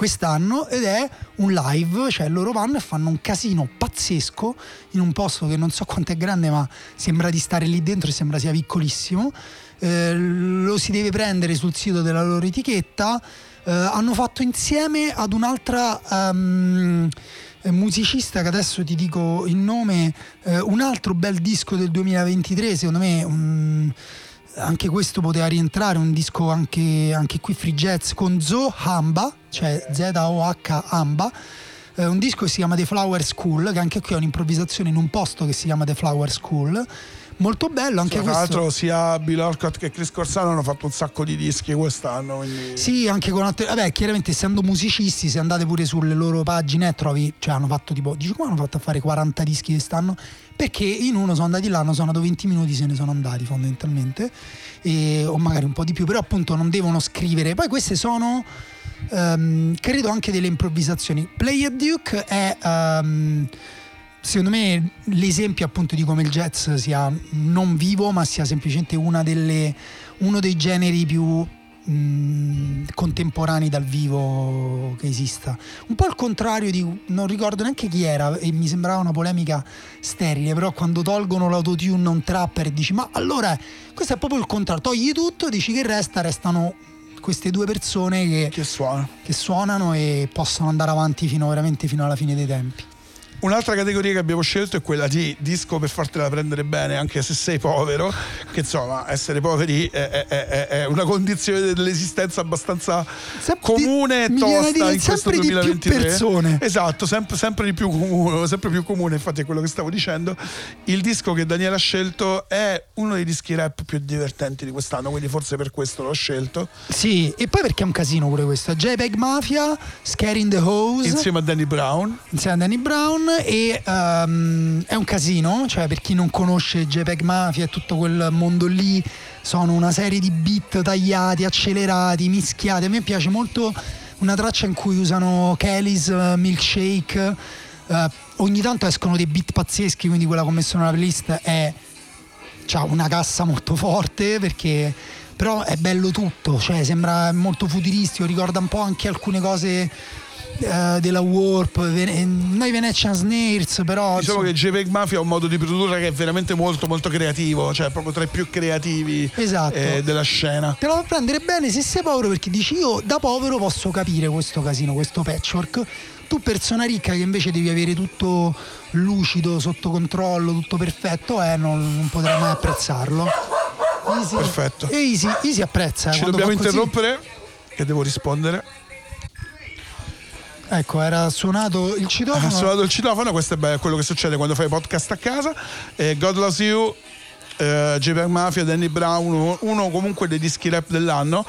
quest'anno ed è un live, cioè loro vanno e fanno un casino pazzesco in un posto che non so quanto è grande ma sembra di stare lì dentro e sembra sia piccolissimo. Eh, lo si deve prendere sul sito della loro etichetta. Eh, hanno fatto insieme ad un'altra eh, musicista che adesso ti dico il nome, eh, un altro bel disco del 2023, secondo me un- anche questo poteva rientrare, un disco anche, anche qui free jazz con Zo Hamba, cioè Z-O-H Hamba. eh, un disco che si chiama The Flower School, che anche qui è un'improvvisazione in un posto che si chiama The Flower School. Molto bello anche tra questo. l'altro sia Bill Orcott che Chris Corsano hanno fatto un sacco di dischi quest'anno quindi Sì, anche con altre. Vabbè, chiaramente essendo musicisti, se andate pure sulle loro pagine, trovi. Cioè, hanno fatto tipo. Dici come hanno fatto a fare 40 dischi quest'anno? Perché in uno sono andati là, hanno suonato 20 minuti, se ne sono andati fondamentalmente. E- o magari un po' di più, però appunto non devono scrivere. Poi queste sono. ehm, credo anche delle improvvisazioni. Play at Duke è. ehm, secondo me l'esempio appunto di come il jazz sia non vivo ma sia semplicemente una delle, uno dei generi più mh, contemporanei dal vivo che esista. Un po' al contrario di non ricordo neanche chi era e mi sembrava una polemica sterile però quando tolgono l'autotune a un trapper e dici ma allora questo è proprio il contrario togli tutto dici che resta restano queste due persone che, che suona. che suonano e possono andare avanti fino veramente fino alla fine dei tempi Un'altra categoria che abbiamo scelto è quella di disco per fartela prendere bene, anche se sei povero, che insomma essere poveri è, è- è- è una condizione dell'esistenza abbastanza Sempre comune e di- tosta dire in questo sempre di più 2023. persone. Esatto, sempre, sempre di più comune, sempre più comune, infatti è quello che stavo dicendo. Il disco che Daniele ha scelto è uno dei dischi rap più divertenti di quest'anno, quindi forse per questo l'ho scelto. Sì, e poi perché è un casino pure questo. JPEG Mafia, Scaring the Hose, Insieme a Danny Brown. insieme a Danny Brown. E ehm, è un casino, cioè per chi non conosce JPEG Mafia e tutto quel mondo lì, sono una serie di beat tagliati, accelerati, mischiati. A me piace molto una traccia in cui usano Kelly's eh, Milkshake. eh, ogni tanto escono dei beat pazzeschi, quindi quella che ho messo nella playlist è c'ha una cassa molto forte perché però è bello tutto, cioè sembra molto futuristico, ricorda un po' anche alcune cose eh, della Warp, noi Venetian Snares, però Diciamo che JPEG Mafia ha un modo di produrre che è veramente molto molto creativo, cioè proprio tra i più creativi Esatto. eh, della scena. te la puoi prendere bene se sei povero perché dici io da povero posso capire questo casino, questo patchwork. Tu persona ricca che invece devi avere tutto lucido, sotto controllo, tutto perfetto, eh, non, non potrai mai apprezzarlo. Easy. Perfetto. E Easy, Easy apprezza. eh, Ci dobbiamo fa così- interrompere che devo rispondere. Ecco, era suonato il citofono. Ha suonato il citofono, questo è quello che succede quando fai podcast a casa. Eh, God Loves You, eh, JPEG Mafia, Danny Brown, uno, comunque dei dischi rap dell'anno.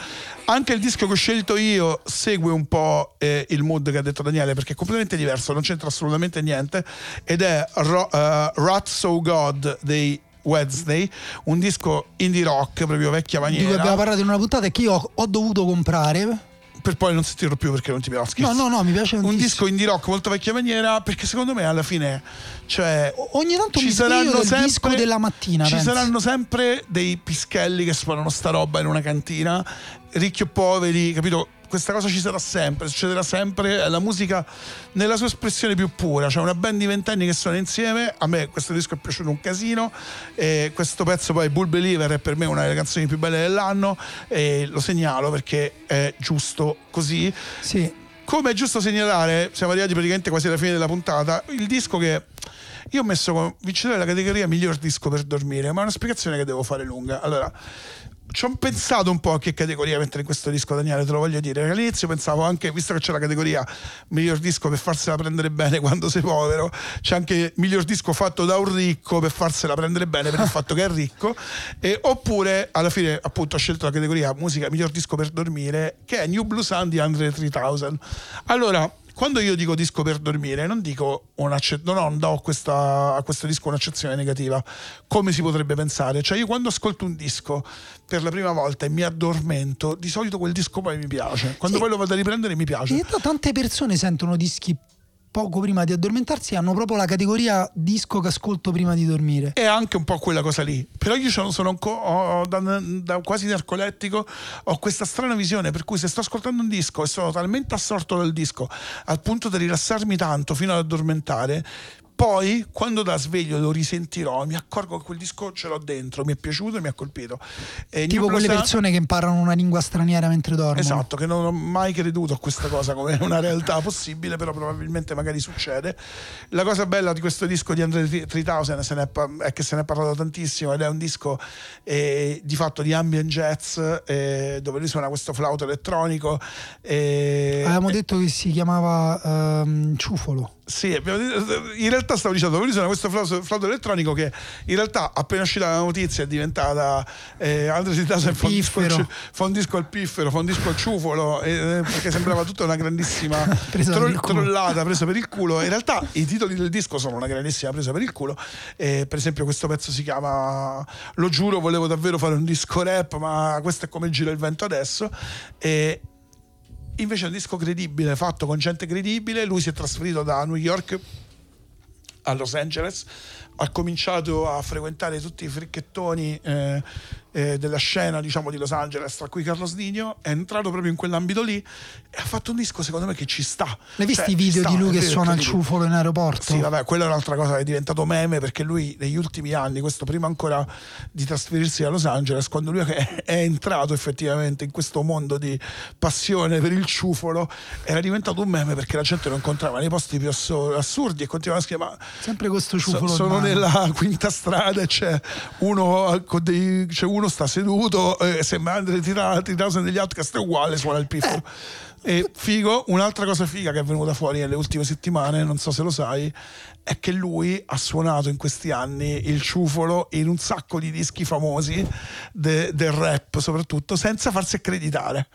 Anche il disco che ho scelto io segue un po' eh, il mood che ha detto Daniele perché è completamente diverso, non c'entra assolutamente niente ed è Ro- eh, Rat So God dei Wednesday, un disco indie rock proprio vecchia di cui maniera abbiamo parlato in una puntata e che io ho, ho dovuto comprare. Per poi non sentirlo più perché non ti piace. No, no, no, mi piace Un disco indie rock molto vecchia maniera perché secondo me alla fine cioè Ogni tanto ci saranno sempre disco della mattina. ci penso. saranno sempre dei pischelli che suonano sta roba in una cantina ricchi o poveri capito questa cosa ci sarà sempre, succederà sempre, è la musica nella sua espressione più pura, c'è una band di ventenni che suona insieme, a me questo disco è piaciuto un casino, e questo pezzo poi Bull Believer è per me una delle canzoni più belle dell'anno e lo segnalo perché è giusto così, Sì. come è giusto segnalare, siamo arrivati praticamente quasi alla fine della puntata, il disco che io ho messo come vincitore della categoria miglior disco per dormire, ma è una spiegazione che devo fare lunga. Allora, ci ho pensato un po' a che categoria mettere in questo disco, Daniele, te lo voglio dire. All'inizio pensavo anche, visto che c'è la categoria miglior disco per farsela prendere bene quando sei povero, c'è anche miglior disco fatto da un ricco per farsela prendere bene per il fatto che è ricco. E, oppure, alla fine, appunto, ho scelto la categoria musica miglior disco per dormire, che è New Blue Sun di Andre 3000. Allora, quando io dico disco per dormire, non dico un'acce- no, non do questa- a questo disco un'accezione negativa, come si potrebbe pensare. Cioè, io quando ascolto un disco per la prima volta e mi addormento, di solito quel disco poi mi piace. Quando Sì. poi lo vado a riprendere mi piace. In realtà tante persone sentono dischi poco prima di addormentarsi hanno proprio la categoria disco che ascolto prima di dormire. è anche un po' quella cosa lì. Però io sono, sono anco- ho- da, da quasi narcolettico, ho questa strana visione per cui se sto ascoltando un disco e sono talmente assorto dal disco al punto da rilassarmi tanto fino ad addormentare. Poi, quando da sveglio lo risentirò, mi accorgo che quel disco ce l'ho dentro, mi è piaciuto e mi ha colpito. E Tipo quelle Sun- persone che imparano una lingua straniera mentre dormono. Esatto, che non ho mai creduto a questa cosa come una realtà possibile, però probabilmente magari succede. La cosa bella di questo disco di Andre 3000 se ne è, è che se ne è parlato tantissimo ed è un disco eh, di fatto di ambient jazz eh, dove lui suona questo flauto elettronico. eh, Avevamo detto che si chiamava ehm, Ciufolo. Sì, in realtà stavo dicendo, lui suona questo flauto, elettronico che in realtà appena uscita la notizia è diventata eh, Andre 3000 fa un, disco al, Piffero. fa un disco al ciufolo, eh, perché sembrava tutta una grandissima culo. trollata presa per il culo. In realtà i titoli del disco sono una grandissima presa per il culo. Eh, per esempio questo pezzo si chiama Lo giuro, volevo davvero fare un disco rap, ma questo è come gira il vento adesso. E, Invece è un disco credibile, fatto con gente credibile. Lui si è trasferito da New York a Los Angeles, ha cominciato a frequentare tutti i fricchettoni eh, eh, della scena diciamo di Los Angeles, tra cui Carlos Digno, è entrato proprio in quell'ambito lì e ha fatto un disco secondo me che ci sta. L'hai visto Cioè, i video ci sta, di lui che suona il ciufolo in aeroporto? Sì, vabbè, quella è un'altra cosa che è diventato meme perché lui negli ultimi anni, questo prima ancora di trasferirsi a Los Angeles, quando lui è, è entrato effettivamente in questo mondo di passione per il ciufolo, era diventato un meme perché la gente lo incontrava nei posti più assurdi e continuava a scrivere ma Sempre questo so- ciufolo. in sono nella quinta strada e c'è uno, con dei- c'è uno sta seduto, eh, sembra Andre 3000 degli Outcast è uguale, suona il piffero. E figo, un'altra cosa figa che è venuta fuori nelle ultime settimane, non so se lo sai, è che lui ha suonato in questi anni il ciufolo in un sacco di dischi famosi de- del rap, soprattutto, senza farsi accreditare.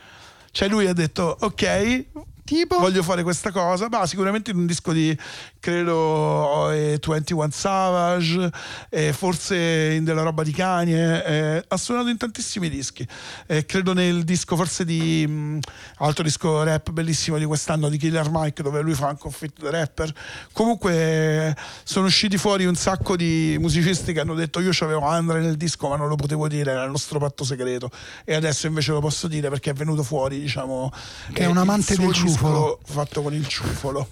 Cioè lui ha detto, ok, Tipo? voglio fare questa cosa. Ma sicuramente in un disco di credo eh, 21 Savage, eh, forse in della roba di Kanye. eh, ha suonato in tantissimi dischi. Eh, credo nel disco forse di mh, altro disco rap bellissimo di quest'anno di Killer Mike, dove lui fa anche un fit da rapper. Comunque eh, sono usciti fuori un sacco di musicisti che hanno detto io c'avevo Andre nel disco, ma non lo potevo dire, era il nostro patto segreto. E adesso invece lo posso dire perché è venuto fuori, diciamo. Che è eh, un amante del disco ciufolo. fatto con il ciufolo.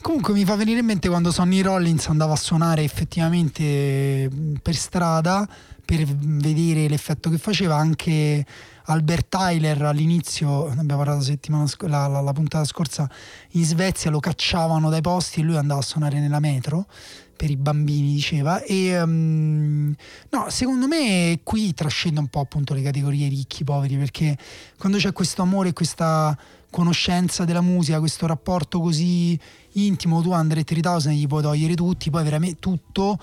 Comunque mi fa venire in mente quando Sonny Rollins andava a suonare effettivamente per strada per vedere l'effetto che faceva anche Albert Tyler all'inizio, ne abbiamo parlato la, settimana sc- la, la- la puntata scorsa, in Svezia lo cacciavano dai posti e lui andava a suonare nella metro per i bambini diceva e ehm, no secondo me qui trascende un po' appunto le categorie ricchi poveri perché quando c'è questo amore e questa conoscenza della musica questo rapporto così intimo tu Andre 3000 gli puoi togliere tutti poi veramente tutto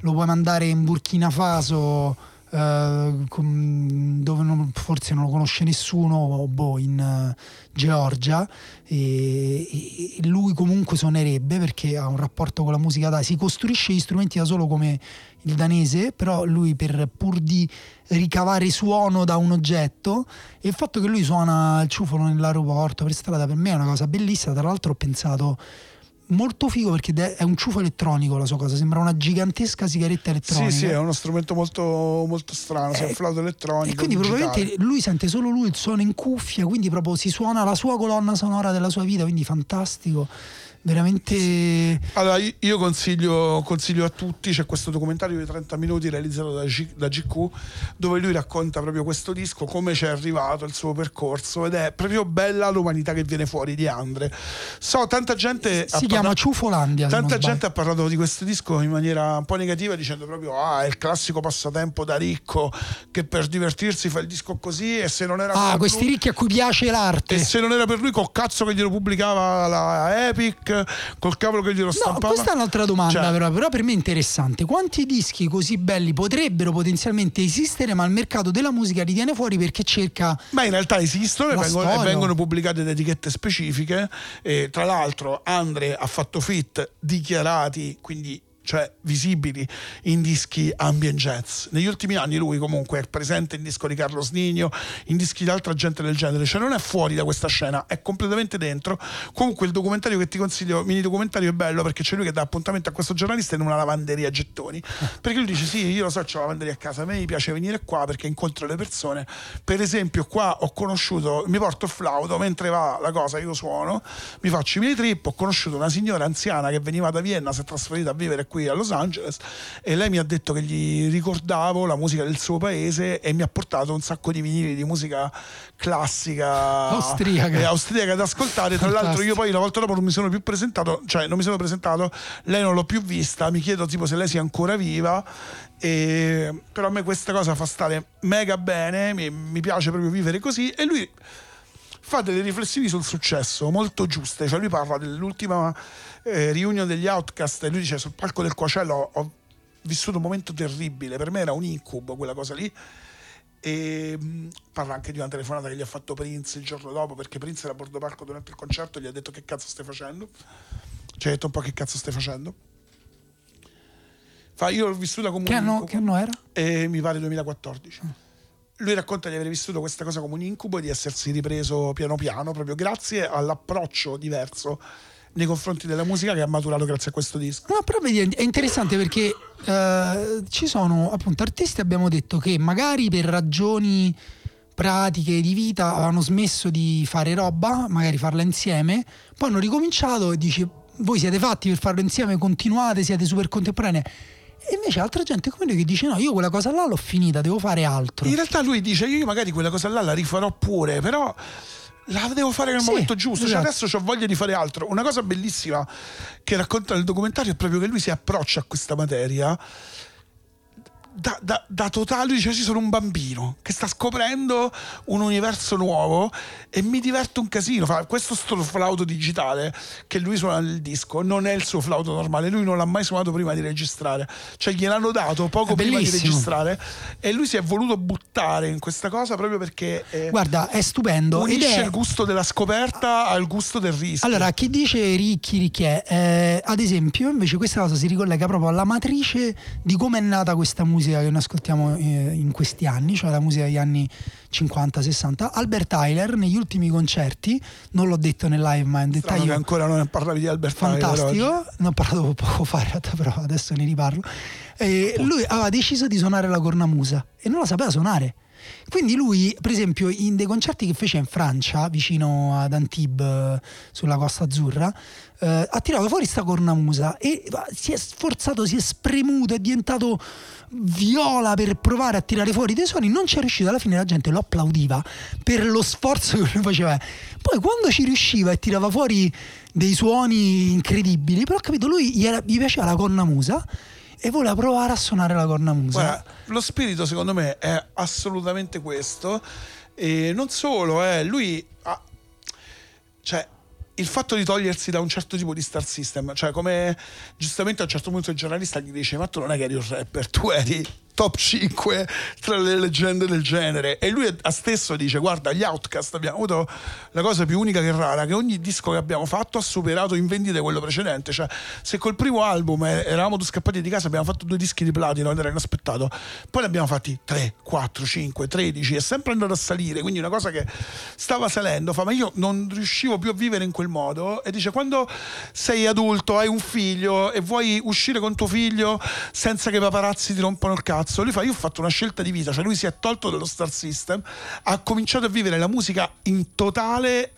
lo puoi mandare in Burkina Faso eh, dove non- forse non lo conosce nessuno boh, in eh, Georgia e, e- e lui comunque suonerebbe perché ha un rapporto con la musica da si costruisce gli strumenti da solo come il danese però lui per pur di ricavare suono da un oggetto e il fatto che lui suona il ciufolo nell'aeroporto per strada per me è una cosa bellissima tra l'altro ho pensato molto figo perché è un ciufo elettronico la sua cosa sembra una gigantesca sigaretta elettronica Sì, sì, è uno strumento molto, molto strano, è un flauto elettronico. e quindi digitale. probabilmente lui sente solo lui il suono in cuffia, quindi proprio si suona la sua colonna sonora della sua vita, quindi fantastico. Veramente Allora, io- io consiglio, consiglio a tutti, c'è questo documentario di 30 minuti realizzato da, G- da GQ, dove lui racconta proprio questo disco, come ci è arrivato, il suo percorso, ed è proprio bella l'umanità che viene fuori di Andre. So, tanta gente... si chiama parla- Ciufolandia. Tanta gente ha parlato di questo disco in maniera un po' negativa dicendo proprio ah è il classico passatempo da ricco che per divertirsi fa il disco così e se non era Ah, questi lui- ricchi a cui piace l'arte. e se non era per lui col cazzo che glielo pubblicava la Epic col cavolo che glielo No, stampava questa è un'altra domanda, Cioè, però, però per me è interessante. Quanti dischi così belli potrebbero potenzialmente esistere, ma il mercato della musica li tiene fuori perché cerca. Ma in realtà esistono e vengono, e vengono pubblicate da etichette specifiche. E tra l'altro, Andre ha fatto fit dichiarati, quindi cioè visibili in dischi ambient jazz. Negli ultimi anni lui comunque è presente in disco di Carlos Nino, in dischi di altra gente del genere, cioè non è fuori da questa scena, è completamente dentro. Comunque il documentario che ti consiglio, mini documentario è bello perché c'è lui che dà appuntamento a questo giornalista in una lavanderia a gettoni. Perché lui dice sì, io lo so, c'ho la lavanderia a casa, a me piace venire qua perché incontro le persone. Per esempio qua ho conosciuto, mi porto il flauto, mentre va la cosa io suono, mi faccio i miei trip, ho conosciuto una signora anziana che veniva da Vienna, si è trasferita a vivere qui a Los Angeles e lei mi ha detto che gli ricordavo la musica del suo paese e mi ha portato un sacco di vinili di musica classica Austriaca. e austriaca da ascoltare. Tra l'altro io poi la volta dopo non mi sono più presentato, cioè non mi sono presentato, lei non l'ho più vista, mi chiedo tipo se lei sia ancora viva. E, però a me questa cosa fa stare mega bene, mi, mi piace proprio vivere così e lui fa delle riflessioni sul successo molto giuste, cioè lui parla dell'ultima eh, riunione degli Outcast e lui dice sul palco del Coacello ho, ho vissuto un momento terribile, per me era un incubo quella cosa lì. E mh, parla anche di una telefonata che gli ha fatto Prince il giorno dopo perché Prince era a bordo palco durante il concerto e gli ha detto che cazzo stai facendo? Ci ha detto un po' che cazzo stai facendo? Fa io l'ho vissuta come Che un anno, incubo. che anno era? e mi pare 2014. Lui racconta di aver vissuto questa cosa come un incubo e di essersi ripreso piano piano, proprio grazie all'approccio diverso nei confronti della musica che ha maturato grazie a questo disco. No, però vedi, è interessante perché eh, ci sono appunto artisti, abbiamo detto che magari per ragioni pratiche di vita avevano smesso di fare roba, magari farla insieme, poi hanno ricominciato e dici voi siete fatti per farlo insieme, continuate, siete super contemporanei. E invece altra gente come noi che dice no, io quella cosa là l'ho finita, devo fare altro. In realtà lui dice io magari quella cosa là la rifarò pure, però la devo fare nel Sì, momento giusto, cioè esatto. adesso ho voglia di fare altro. Una cosa bellissima che racconta nel documentario è proprio che lui si approccia a questa materia da, da, da totale, lui dice sì sono un bambino che sta scoprendo un universo nuovo e mi diverte un casino. Fa, questo sto flauto digitale che lui suona nel disco non è il suo flauto normale, lui non l'ha mai suonato prima di registrare, cioè gliel'hanno dato poco prima di registrare e lui si è voluto buttare in questa cosa proprio perché eh, Guarda, è stupendo. unisce è- il gusto della scoperta al gusto del rischio. Allora, chi dice ricchi, ricchi è, eh, ad esempio, invece questa cosa si ricollega proprio alla matrice di come è nata questa musica che noi ascoltiamo eh, in questi anni, cioè la musica degli anni 50-60. Albert Tyler negli ultimi concerti, non l'ho detto nel live, ma in Strano che dettaglio ancora non parlavi di Albert Tyler oggi. fantastico, ne ho parlato poco fa in realtà, però adesso ne riparlo. E lui aveva deciso di suonare la cornamusa e non la sapeva suonare. Quindi lui, per esempio, in dei concerti che fece in Francia, vicino ad Antibes, eh, sulla Costa Azzurra, eh, ha tirato fuori sta cornamusa e si è sforzato, si è spremuto, è diventato viola per provare a tirare fuori dei suoni, non ci è riuscito, alla fine la gente lo applaudiva per lo sforzo che lui faceva. Poi quando ci riusciva e tirava fuori dei suoni incredibili, però ho capito, lui gli, era- gli piaceva la cornamusa e voleva provare a suonare la cornamusa. Guarda, lo spirito secondo me è assolutamente questo e non solo, eh, lui ha, cioè il fatto di togliersi da un certo tipo di star system, cioè come giustamente a un certo punto il giornalista gli dice ma tu non è che eri un rapper, tu eri top 5 tra le leggende del genere. E lui stesso dice guarda gli Outcast abbiamo avuto la cosa più unica che rara che ogni disco che abbiamo fatto ha superato in vendite quello precedente. Cioè se col primo album eravamo scappati di casa abbiamo fatto due dischi di platino ed era inaspettato. Poi ne abbiamo fatti 3, 4, 5, 13 è sempre andato a salire quindi una cosa che stava salendo fa ma io non riuscivo più a vivere in quel modo. E dice quando sei adulto hai un figlio e vuoi uscire con tuo figlio senza che i paparazzi ti rompano il cazzo lui fa io ho fatto una scelta di vita cioè lui si è tolto dallo star system ha cominciato a vivere la musica in totale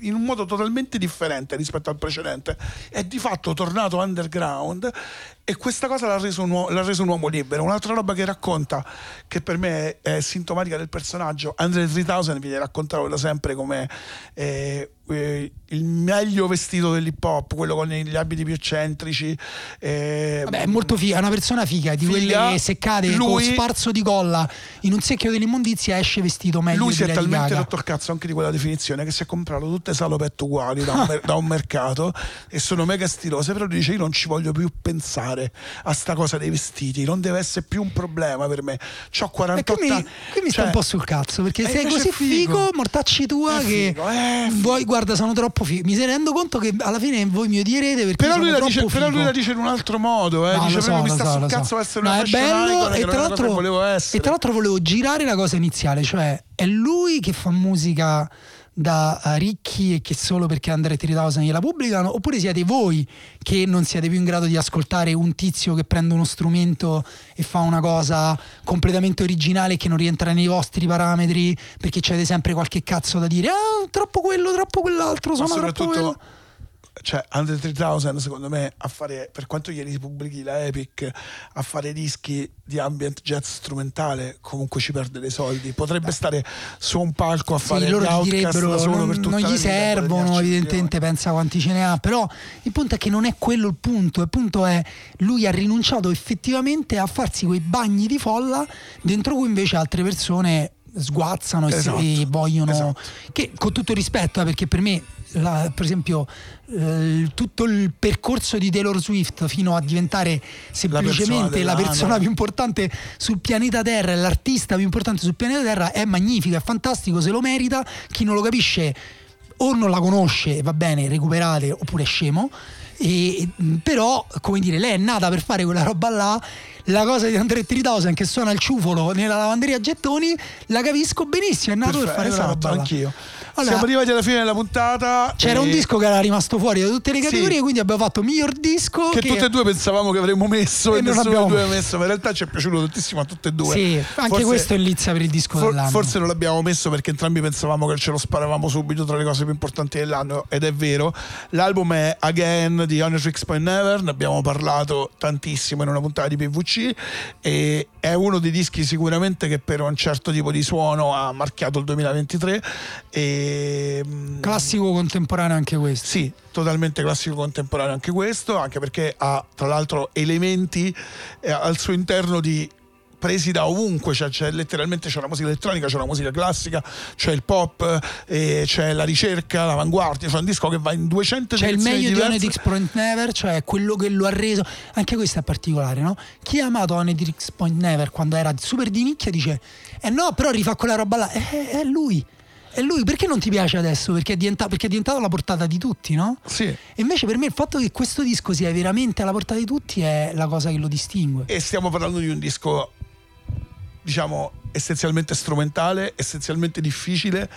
in un modo totalmente differente rispetto al precedente. È di fatto tornato underground e questa cosa l'ha reso un, uo- l'ha reso un uomo libero un'altra roba che racconta che per me è, è sintomatica del personaggio Andre 3000 viene raccontato da sempre come eh, eh, il meglio vestito dell'hip hop quello con gli abiti più eccentrici eh, Vabbè, è molto figa, è una persona figa, di Figa. quelle seccate con Lui- sparso di colla in un secchio dell'immondizia esce vestito meglio lui si è talmente Gaga. rotto il cazzo anche di quella definizione che si è comprato tutte salopette uguali da un, da un mercato e sono mega stilose però dice io non ci voglio più pensare a sta cosa dei vestiti non deve essere più un problema per me ho 48 E qui mi, anni qui mi sta Cioè, un po' sul cazzo perché eh, sei così figo. figo, mortacci tua È che figo, figo. voi guarda sono troppo figo. Mi rendo conto che alla fine voi mi odierete perché però sono lui, la dice, però lui la dice in un altro modo eh. No, dice so, mi sta so, sul lo so. cazzo essere No, una è bello e tra, l'altro, volevo e essere tra l'altro volevo girare la cosa iniziale, cioè è lui che fa musica da eh, ricchi e che solo perché Andre 3000 gliela pubblicano? Oppure siete voi che non siete più in grado di ascoltare un tizio che prende uno strumento e fa una cosa completamente originale che non rientra nei vostri parametri? Perché c'avete sempre qualche cazzo da dire ah troppo quello troppo quell'altro sono troppo quello cioè Under 3000 secondo me a fare per quanto ieri pubblichi la Epic a fare dischi di ambient jazz strumentale comunque ci perde dei soldi. Potrebbe stare su un palco a fare Sì, loro direbbero solo non, non gli servono, evidentemente pensa quanti ce ne ha, però il punto è che non è quello il punto, il punto è lui ha rinunciato effettivamente a farsi quei bagni di folla dentro cui invece altre persone sguazzano e si- Esatto, vogliono esatto. che con tutto rispetto eh, perché per me la- per esempio eh, tutto il percorso di Taylor Swift fino a diventare semplicemente la dell'anno. persona più importante sul pianeta Terra e l'artista più importante sul pianeta Terra è magnifico, è fantastico, se lo merita. Chi non lo capisce o non la conosce, va bene, recuperate, oppure è scemo. E, però, come dire, lei è nata per fare quella roba là. La cosa di Andre 3000 che suona il ciufolo nella lavanderia a gettoni, la capisco benissimo. È nato per Perfetto, fare quella roba là. Allora, siamo arrivati alla fine della puntata c'era un e- disco che era rimasto fuori da tutte le Sì. categorie, quindi abbiamo fatto miglior disco. che tutte e due pensavamo che avremmo messo E e, non nessuno abbiamo dei due messo. ma in realtà ci è piaciuto tantissimo a tutte e due Sì, anche Forse- questo è l'Izza per il disco For- dell'anno. forse non l'abbiamo messo perché entrambi pensavamo che ce lo sparavamo subito tra le cose più importanti dell'anno ed è vero. L'album è Again di Honor Tricks Point Never, ne abbiamo parlato tantissimo in una puntata di PVC e è uno dei dischi sicuramente che per un certo tipo di suono ha marchiato il 2023 e E, mm, Classico contemporaneo anche questo. sì, totalmente classico contemporaneo anche questo, anche perché ha tra l'altro elementi eh, al suo interno di presi da ovunque, cioè, c'è letteralmente c'è la musica elettronica, c'è la musica classica, c'è il pop, eh, c'è la ricerca, l'avanguardia, c'è un disco che va in 200 C'è il direzioni meglio diverse. di Onedix Point Never, cioè quello che lo ha reso. Anche questo è particolare, no? Chi ha amato Onedix Point Never quando era super di nicchia dice: Eh no, però rifà quella roba là. Eh, è lui. È lui. Perché non ti piace adesso? Perché è, diventa- perché è diventato alla portata di tutti, no? Sì. E invece per me il fatto che questo disco sia veramente alla portata di tutti è la cosa che lo distingue. E stiamo parlando di un disco, diciamo, essenzialmente strumentale, essenzialmente difficile,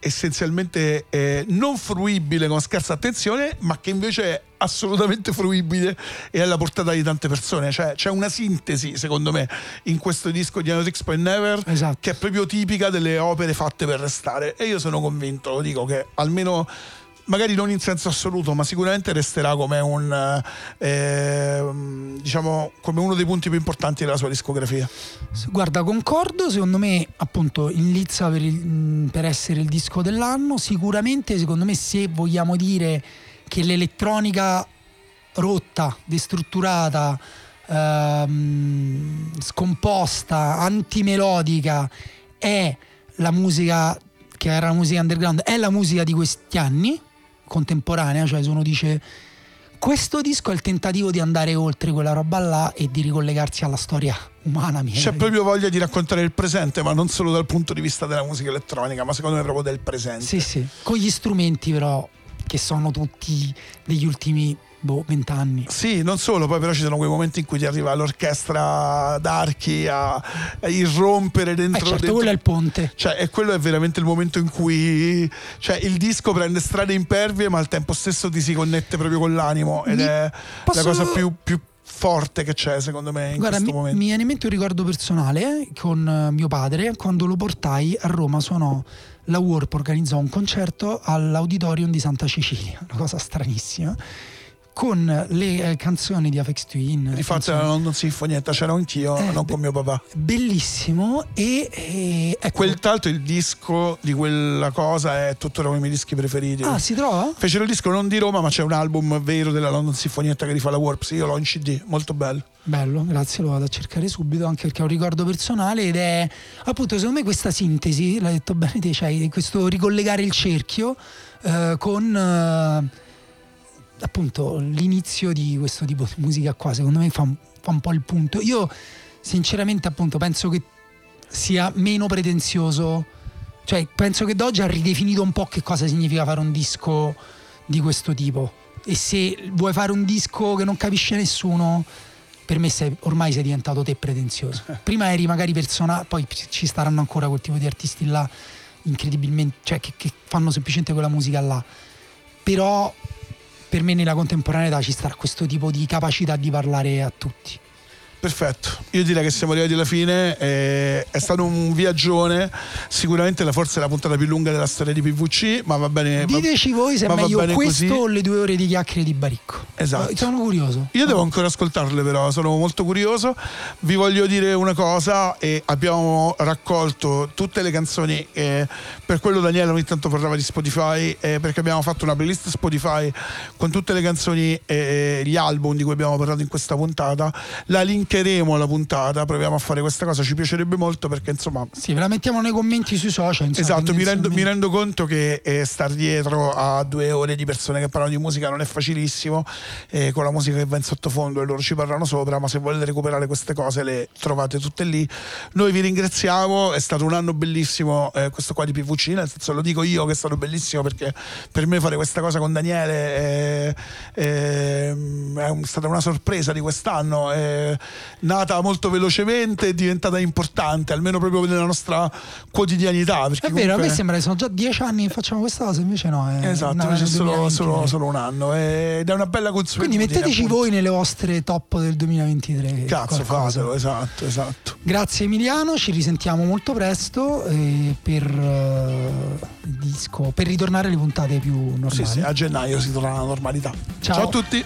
essenzialmente eh, non fruibile con scarsa attenzione, ma che invece è assolutamente fruibile e alla portata di tante persone. Cioè, c'è una sintesi, secondo me, in questo disco di Anotrix Point Never Esatto. che è proprio tipica delle opere fatte per restare. E io sono convinto, lo dico, che almeno magari non in senso assoluto, ma sicuramente resterà come un eh, diciamo come uno dei punti più importanti della sua discografia. Guarda, concordo, secondo me appunto in lizza per, il- per essere il disco dell'anno, sicuramente secondo me se vogliamo dire che l'elettronica rotta, destrutturata, ehm, scomposta, antimelodica è la musica che era la musica underground, è la musica di questi anni, contemporanea, cioè se uno dice questo disco è il tentativo di andare oltre quella roba là e di ricollegarsi alla storia umana. mi C'è proprio voglia di raccontare il presente, ma non solo dal punto di vista della musica elettronica, ma secondo me proprio del presente. Sì, sì, con gli strumenti però che sono tutti degli ultimi boh, vent'anni. Sì, non solo, poi però ci sono quei momenti in cui ti arriva l'orchestra d'archi a, a irrompere Eh dentro. certo, dentro- quello è il ponte. Cioè, e quello è veramente il momento in cui cioè, il disco prende strade impervie, ma al tempo stesso ti si connette proprio con l'animo. Ed Mi- è posso- la cosa più, più forte che c'è, secondo me, in Guarda, questo mi, momento. mi viene in mente un ricordo personale eh, con eh, mio padre quando lo portai a Roma suonò la Warp organizzò un concerto all'auditorium di Santa Cecilia, una cosa stranissima, con le eh, canzoni di Afex Twin. Infatti, canzoni- non, non si fa niente, c'ero anch'io, Eh, non con mio papà. Bellissimo e, e ecco, Quel tanto il disco di quella cosa è tuttora uno dei miei dischi preferiti. Ah, si trova? Fecero il disco non di Roma, ma c'è un album vero della London Sinfonietta che rifà la Warp. Sì, io l'ho in CD, molto bello. Bello, grazie, lo vado a cercare subito anche perché è un ricordo personale ed è appunto secondo me questa sintesi, l'hai detto bene te, cioè questo ricollegare il cerchio eh, con eh, appunto l'inizio di questo tipo di musica qua, secondo me fa un, fa un po' il punto. Io sinceramente appunto penso che sia meno pretenzioso, cioè penso che Doge ha ridefinito un po' che cosa significa fare un disco di questo tipo e se vuoi fare un disco che non capisce nessuno per me sei- ormai sei diventato te pretenzioso. Prima eri magari personale, poi ci staranno ancora quel tipo di artisti là incredibilmente, cioè che, che fanno semplicemente quella musica là. Però per me nella contemporaneità ci starà questo tipo di capacità di parlare a tutti. Perfetto, io direi che siamo arrivati alla fine, eh, è stato un viaggione, sicuramente la forse è la puntata più lunga della storia di PVC, ma va bene. va- Diteci voi se è va meglio questo così. o le due ore di chiacchiere di Baricco. Esatto. Eh, Sono curioso. Io devo ancora ascoltarle però, sono molto curioso. Vi voglio dire una cosa, e abbiamo raccolto tutte le canzoni, eh, per quello Daniele ogni tanto parlava di Spotify, eh, perché abbiamo fatto una playlist Spotify con tutte le canzoni e gli album di cui abbiamo parlato in questa puntata. La linkeremo alla puntata, proviamo a fare questa cosa, ci piacerebbe molto perché insomma Sì, ve la mettiamo nei commenti sui social. insomma, Esatto, mi rendo, mi rendo conto che eh, star dietro a due ore di persone che parlano di musica non è facilissimo, eh, con la musica che va in sottofondo e loro ci parlano sopra, ma se volete recuperare queste cose le trovate tutte lì. Noi vi ringraziamo, è stato un anno bellissimo eh, questo qua di PVC, nel senso lo dico io che è stato bellissimo perché per me fare questa cosa con Daniele è, è- è stata una sorpresa di quest'anno, è nata molto velocemente, è diventata importante, almeno proprio nella nostra quotidianità. È vero, a me comunque- sembra che sono già dieci anni che facciamo questa cosa, invece no. È Esatto, nata invece solo, 2023. solo- solo un anno ed è una bella consuetudine. Quindi metteteci appunto. voi nelle vostre top del 2023. Cazzo, fatelo, esatto, esatto. Grazie Emiliano, ci risentiamo molto presto eh, per eh, il disco, per ritornare alle puntate più normali. Sì, sì, a gennaio si torna alla normalità. Ciao. Ciao a tutti.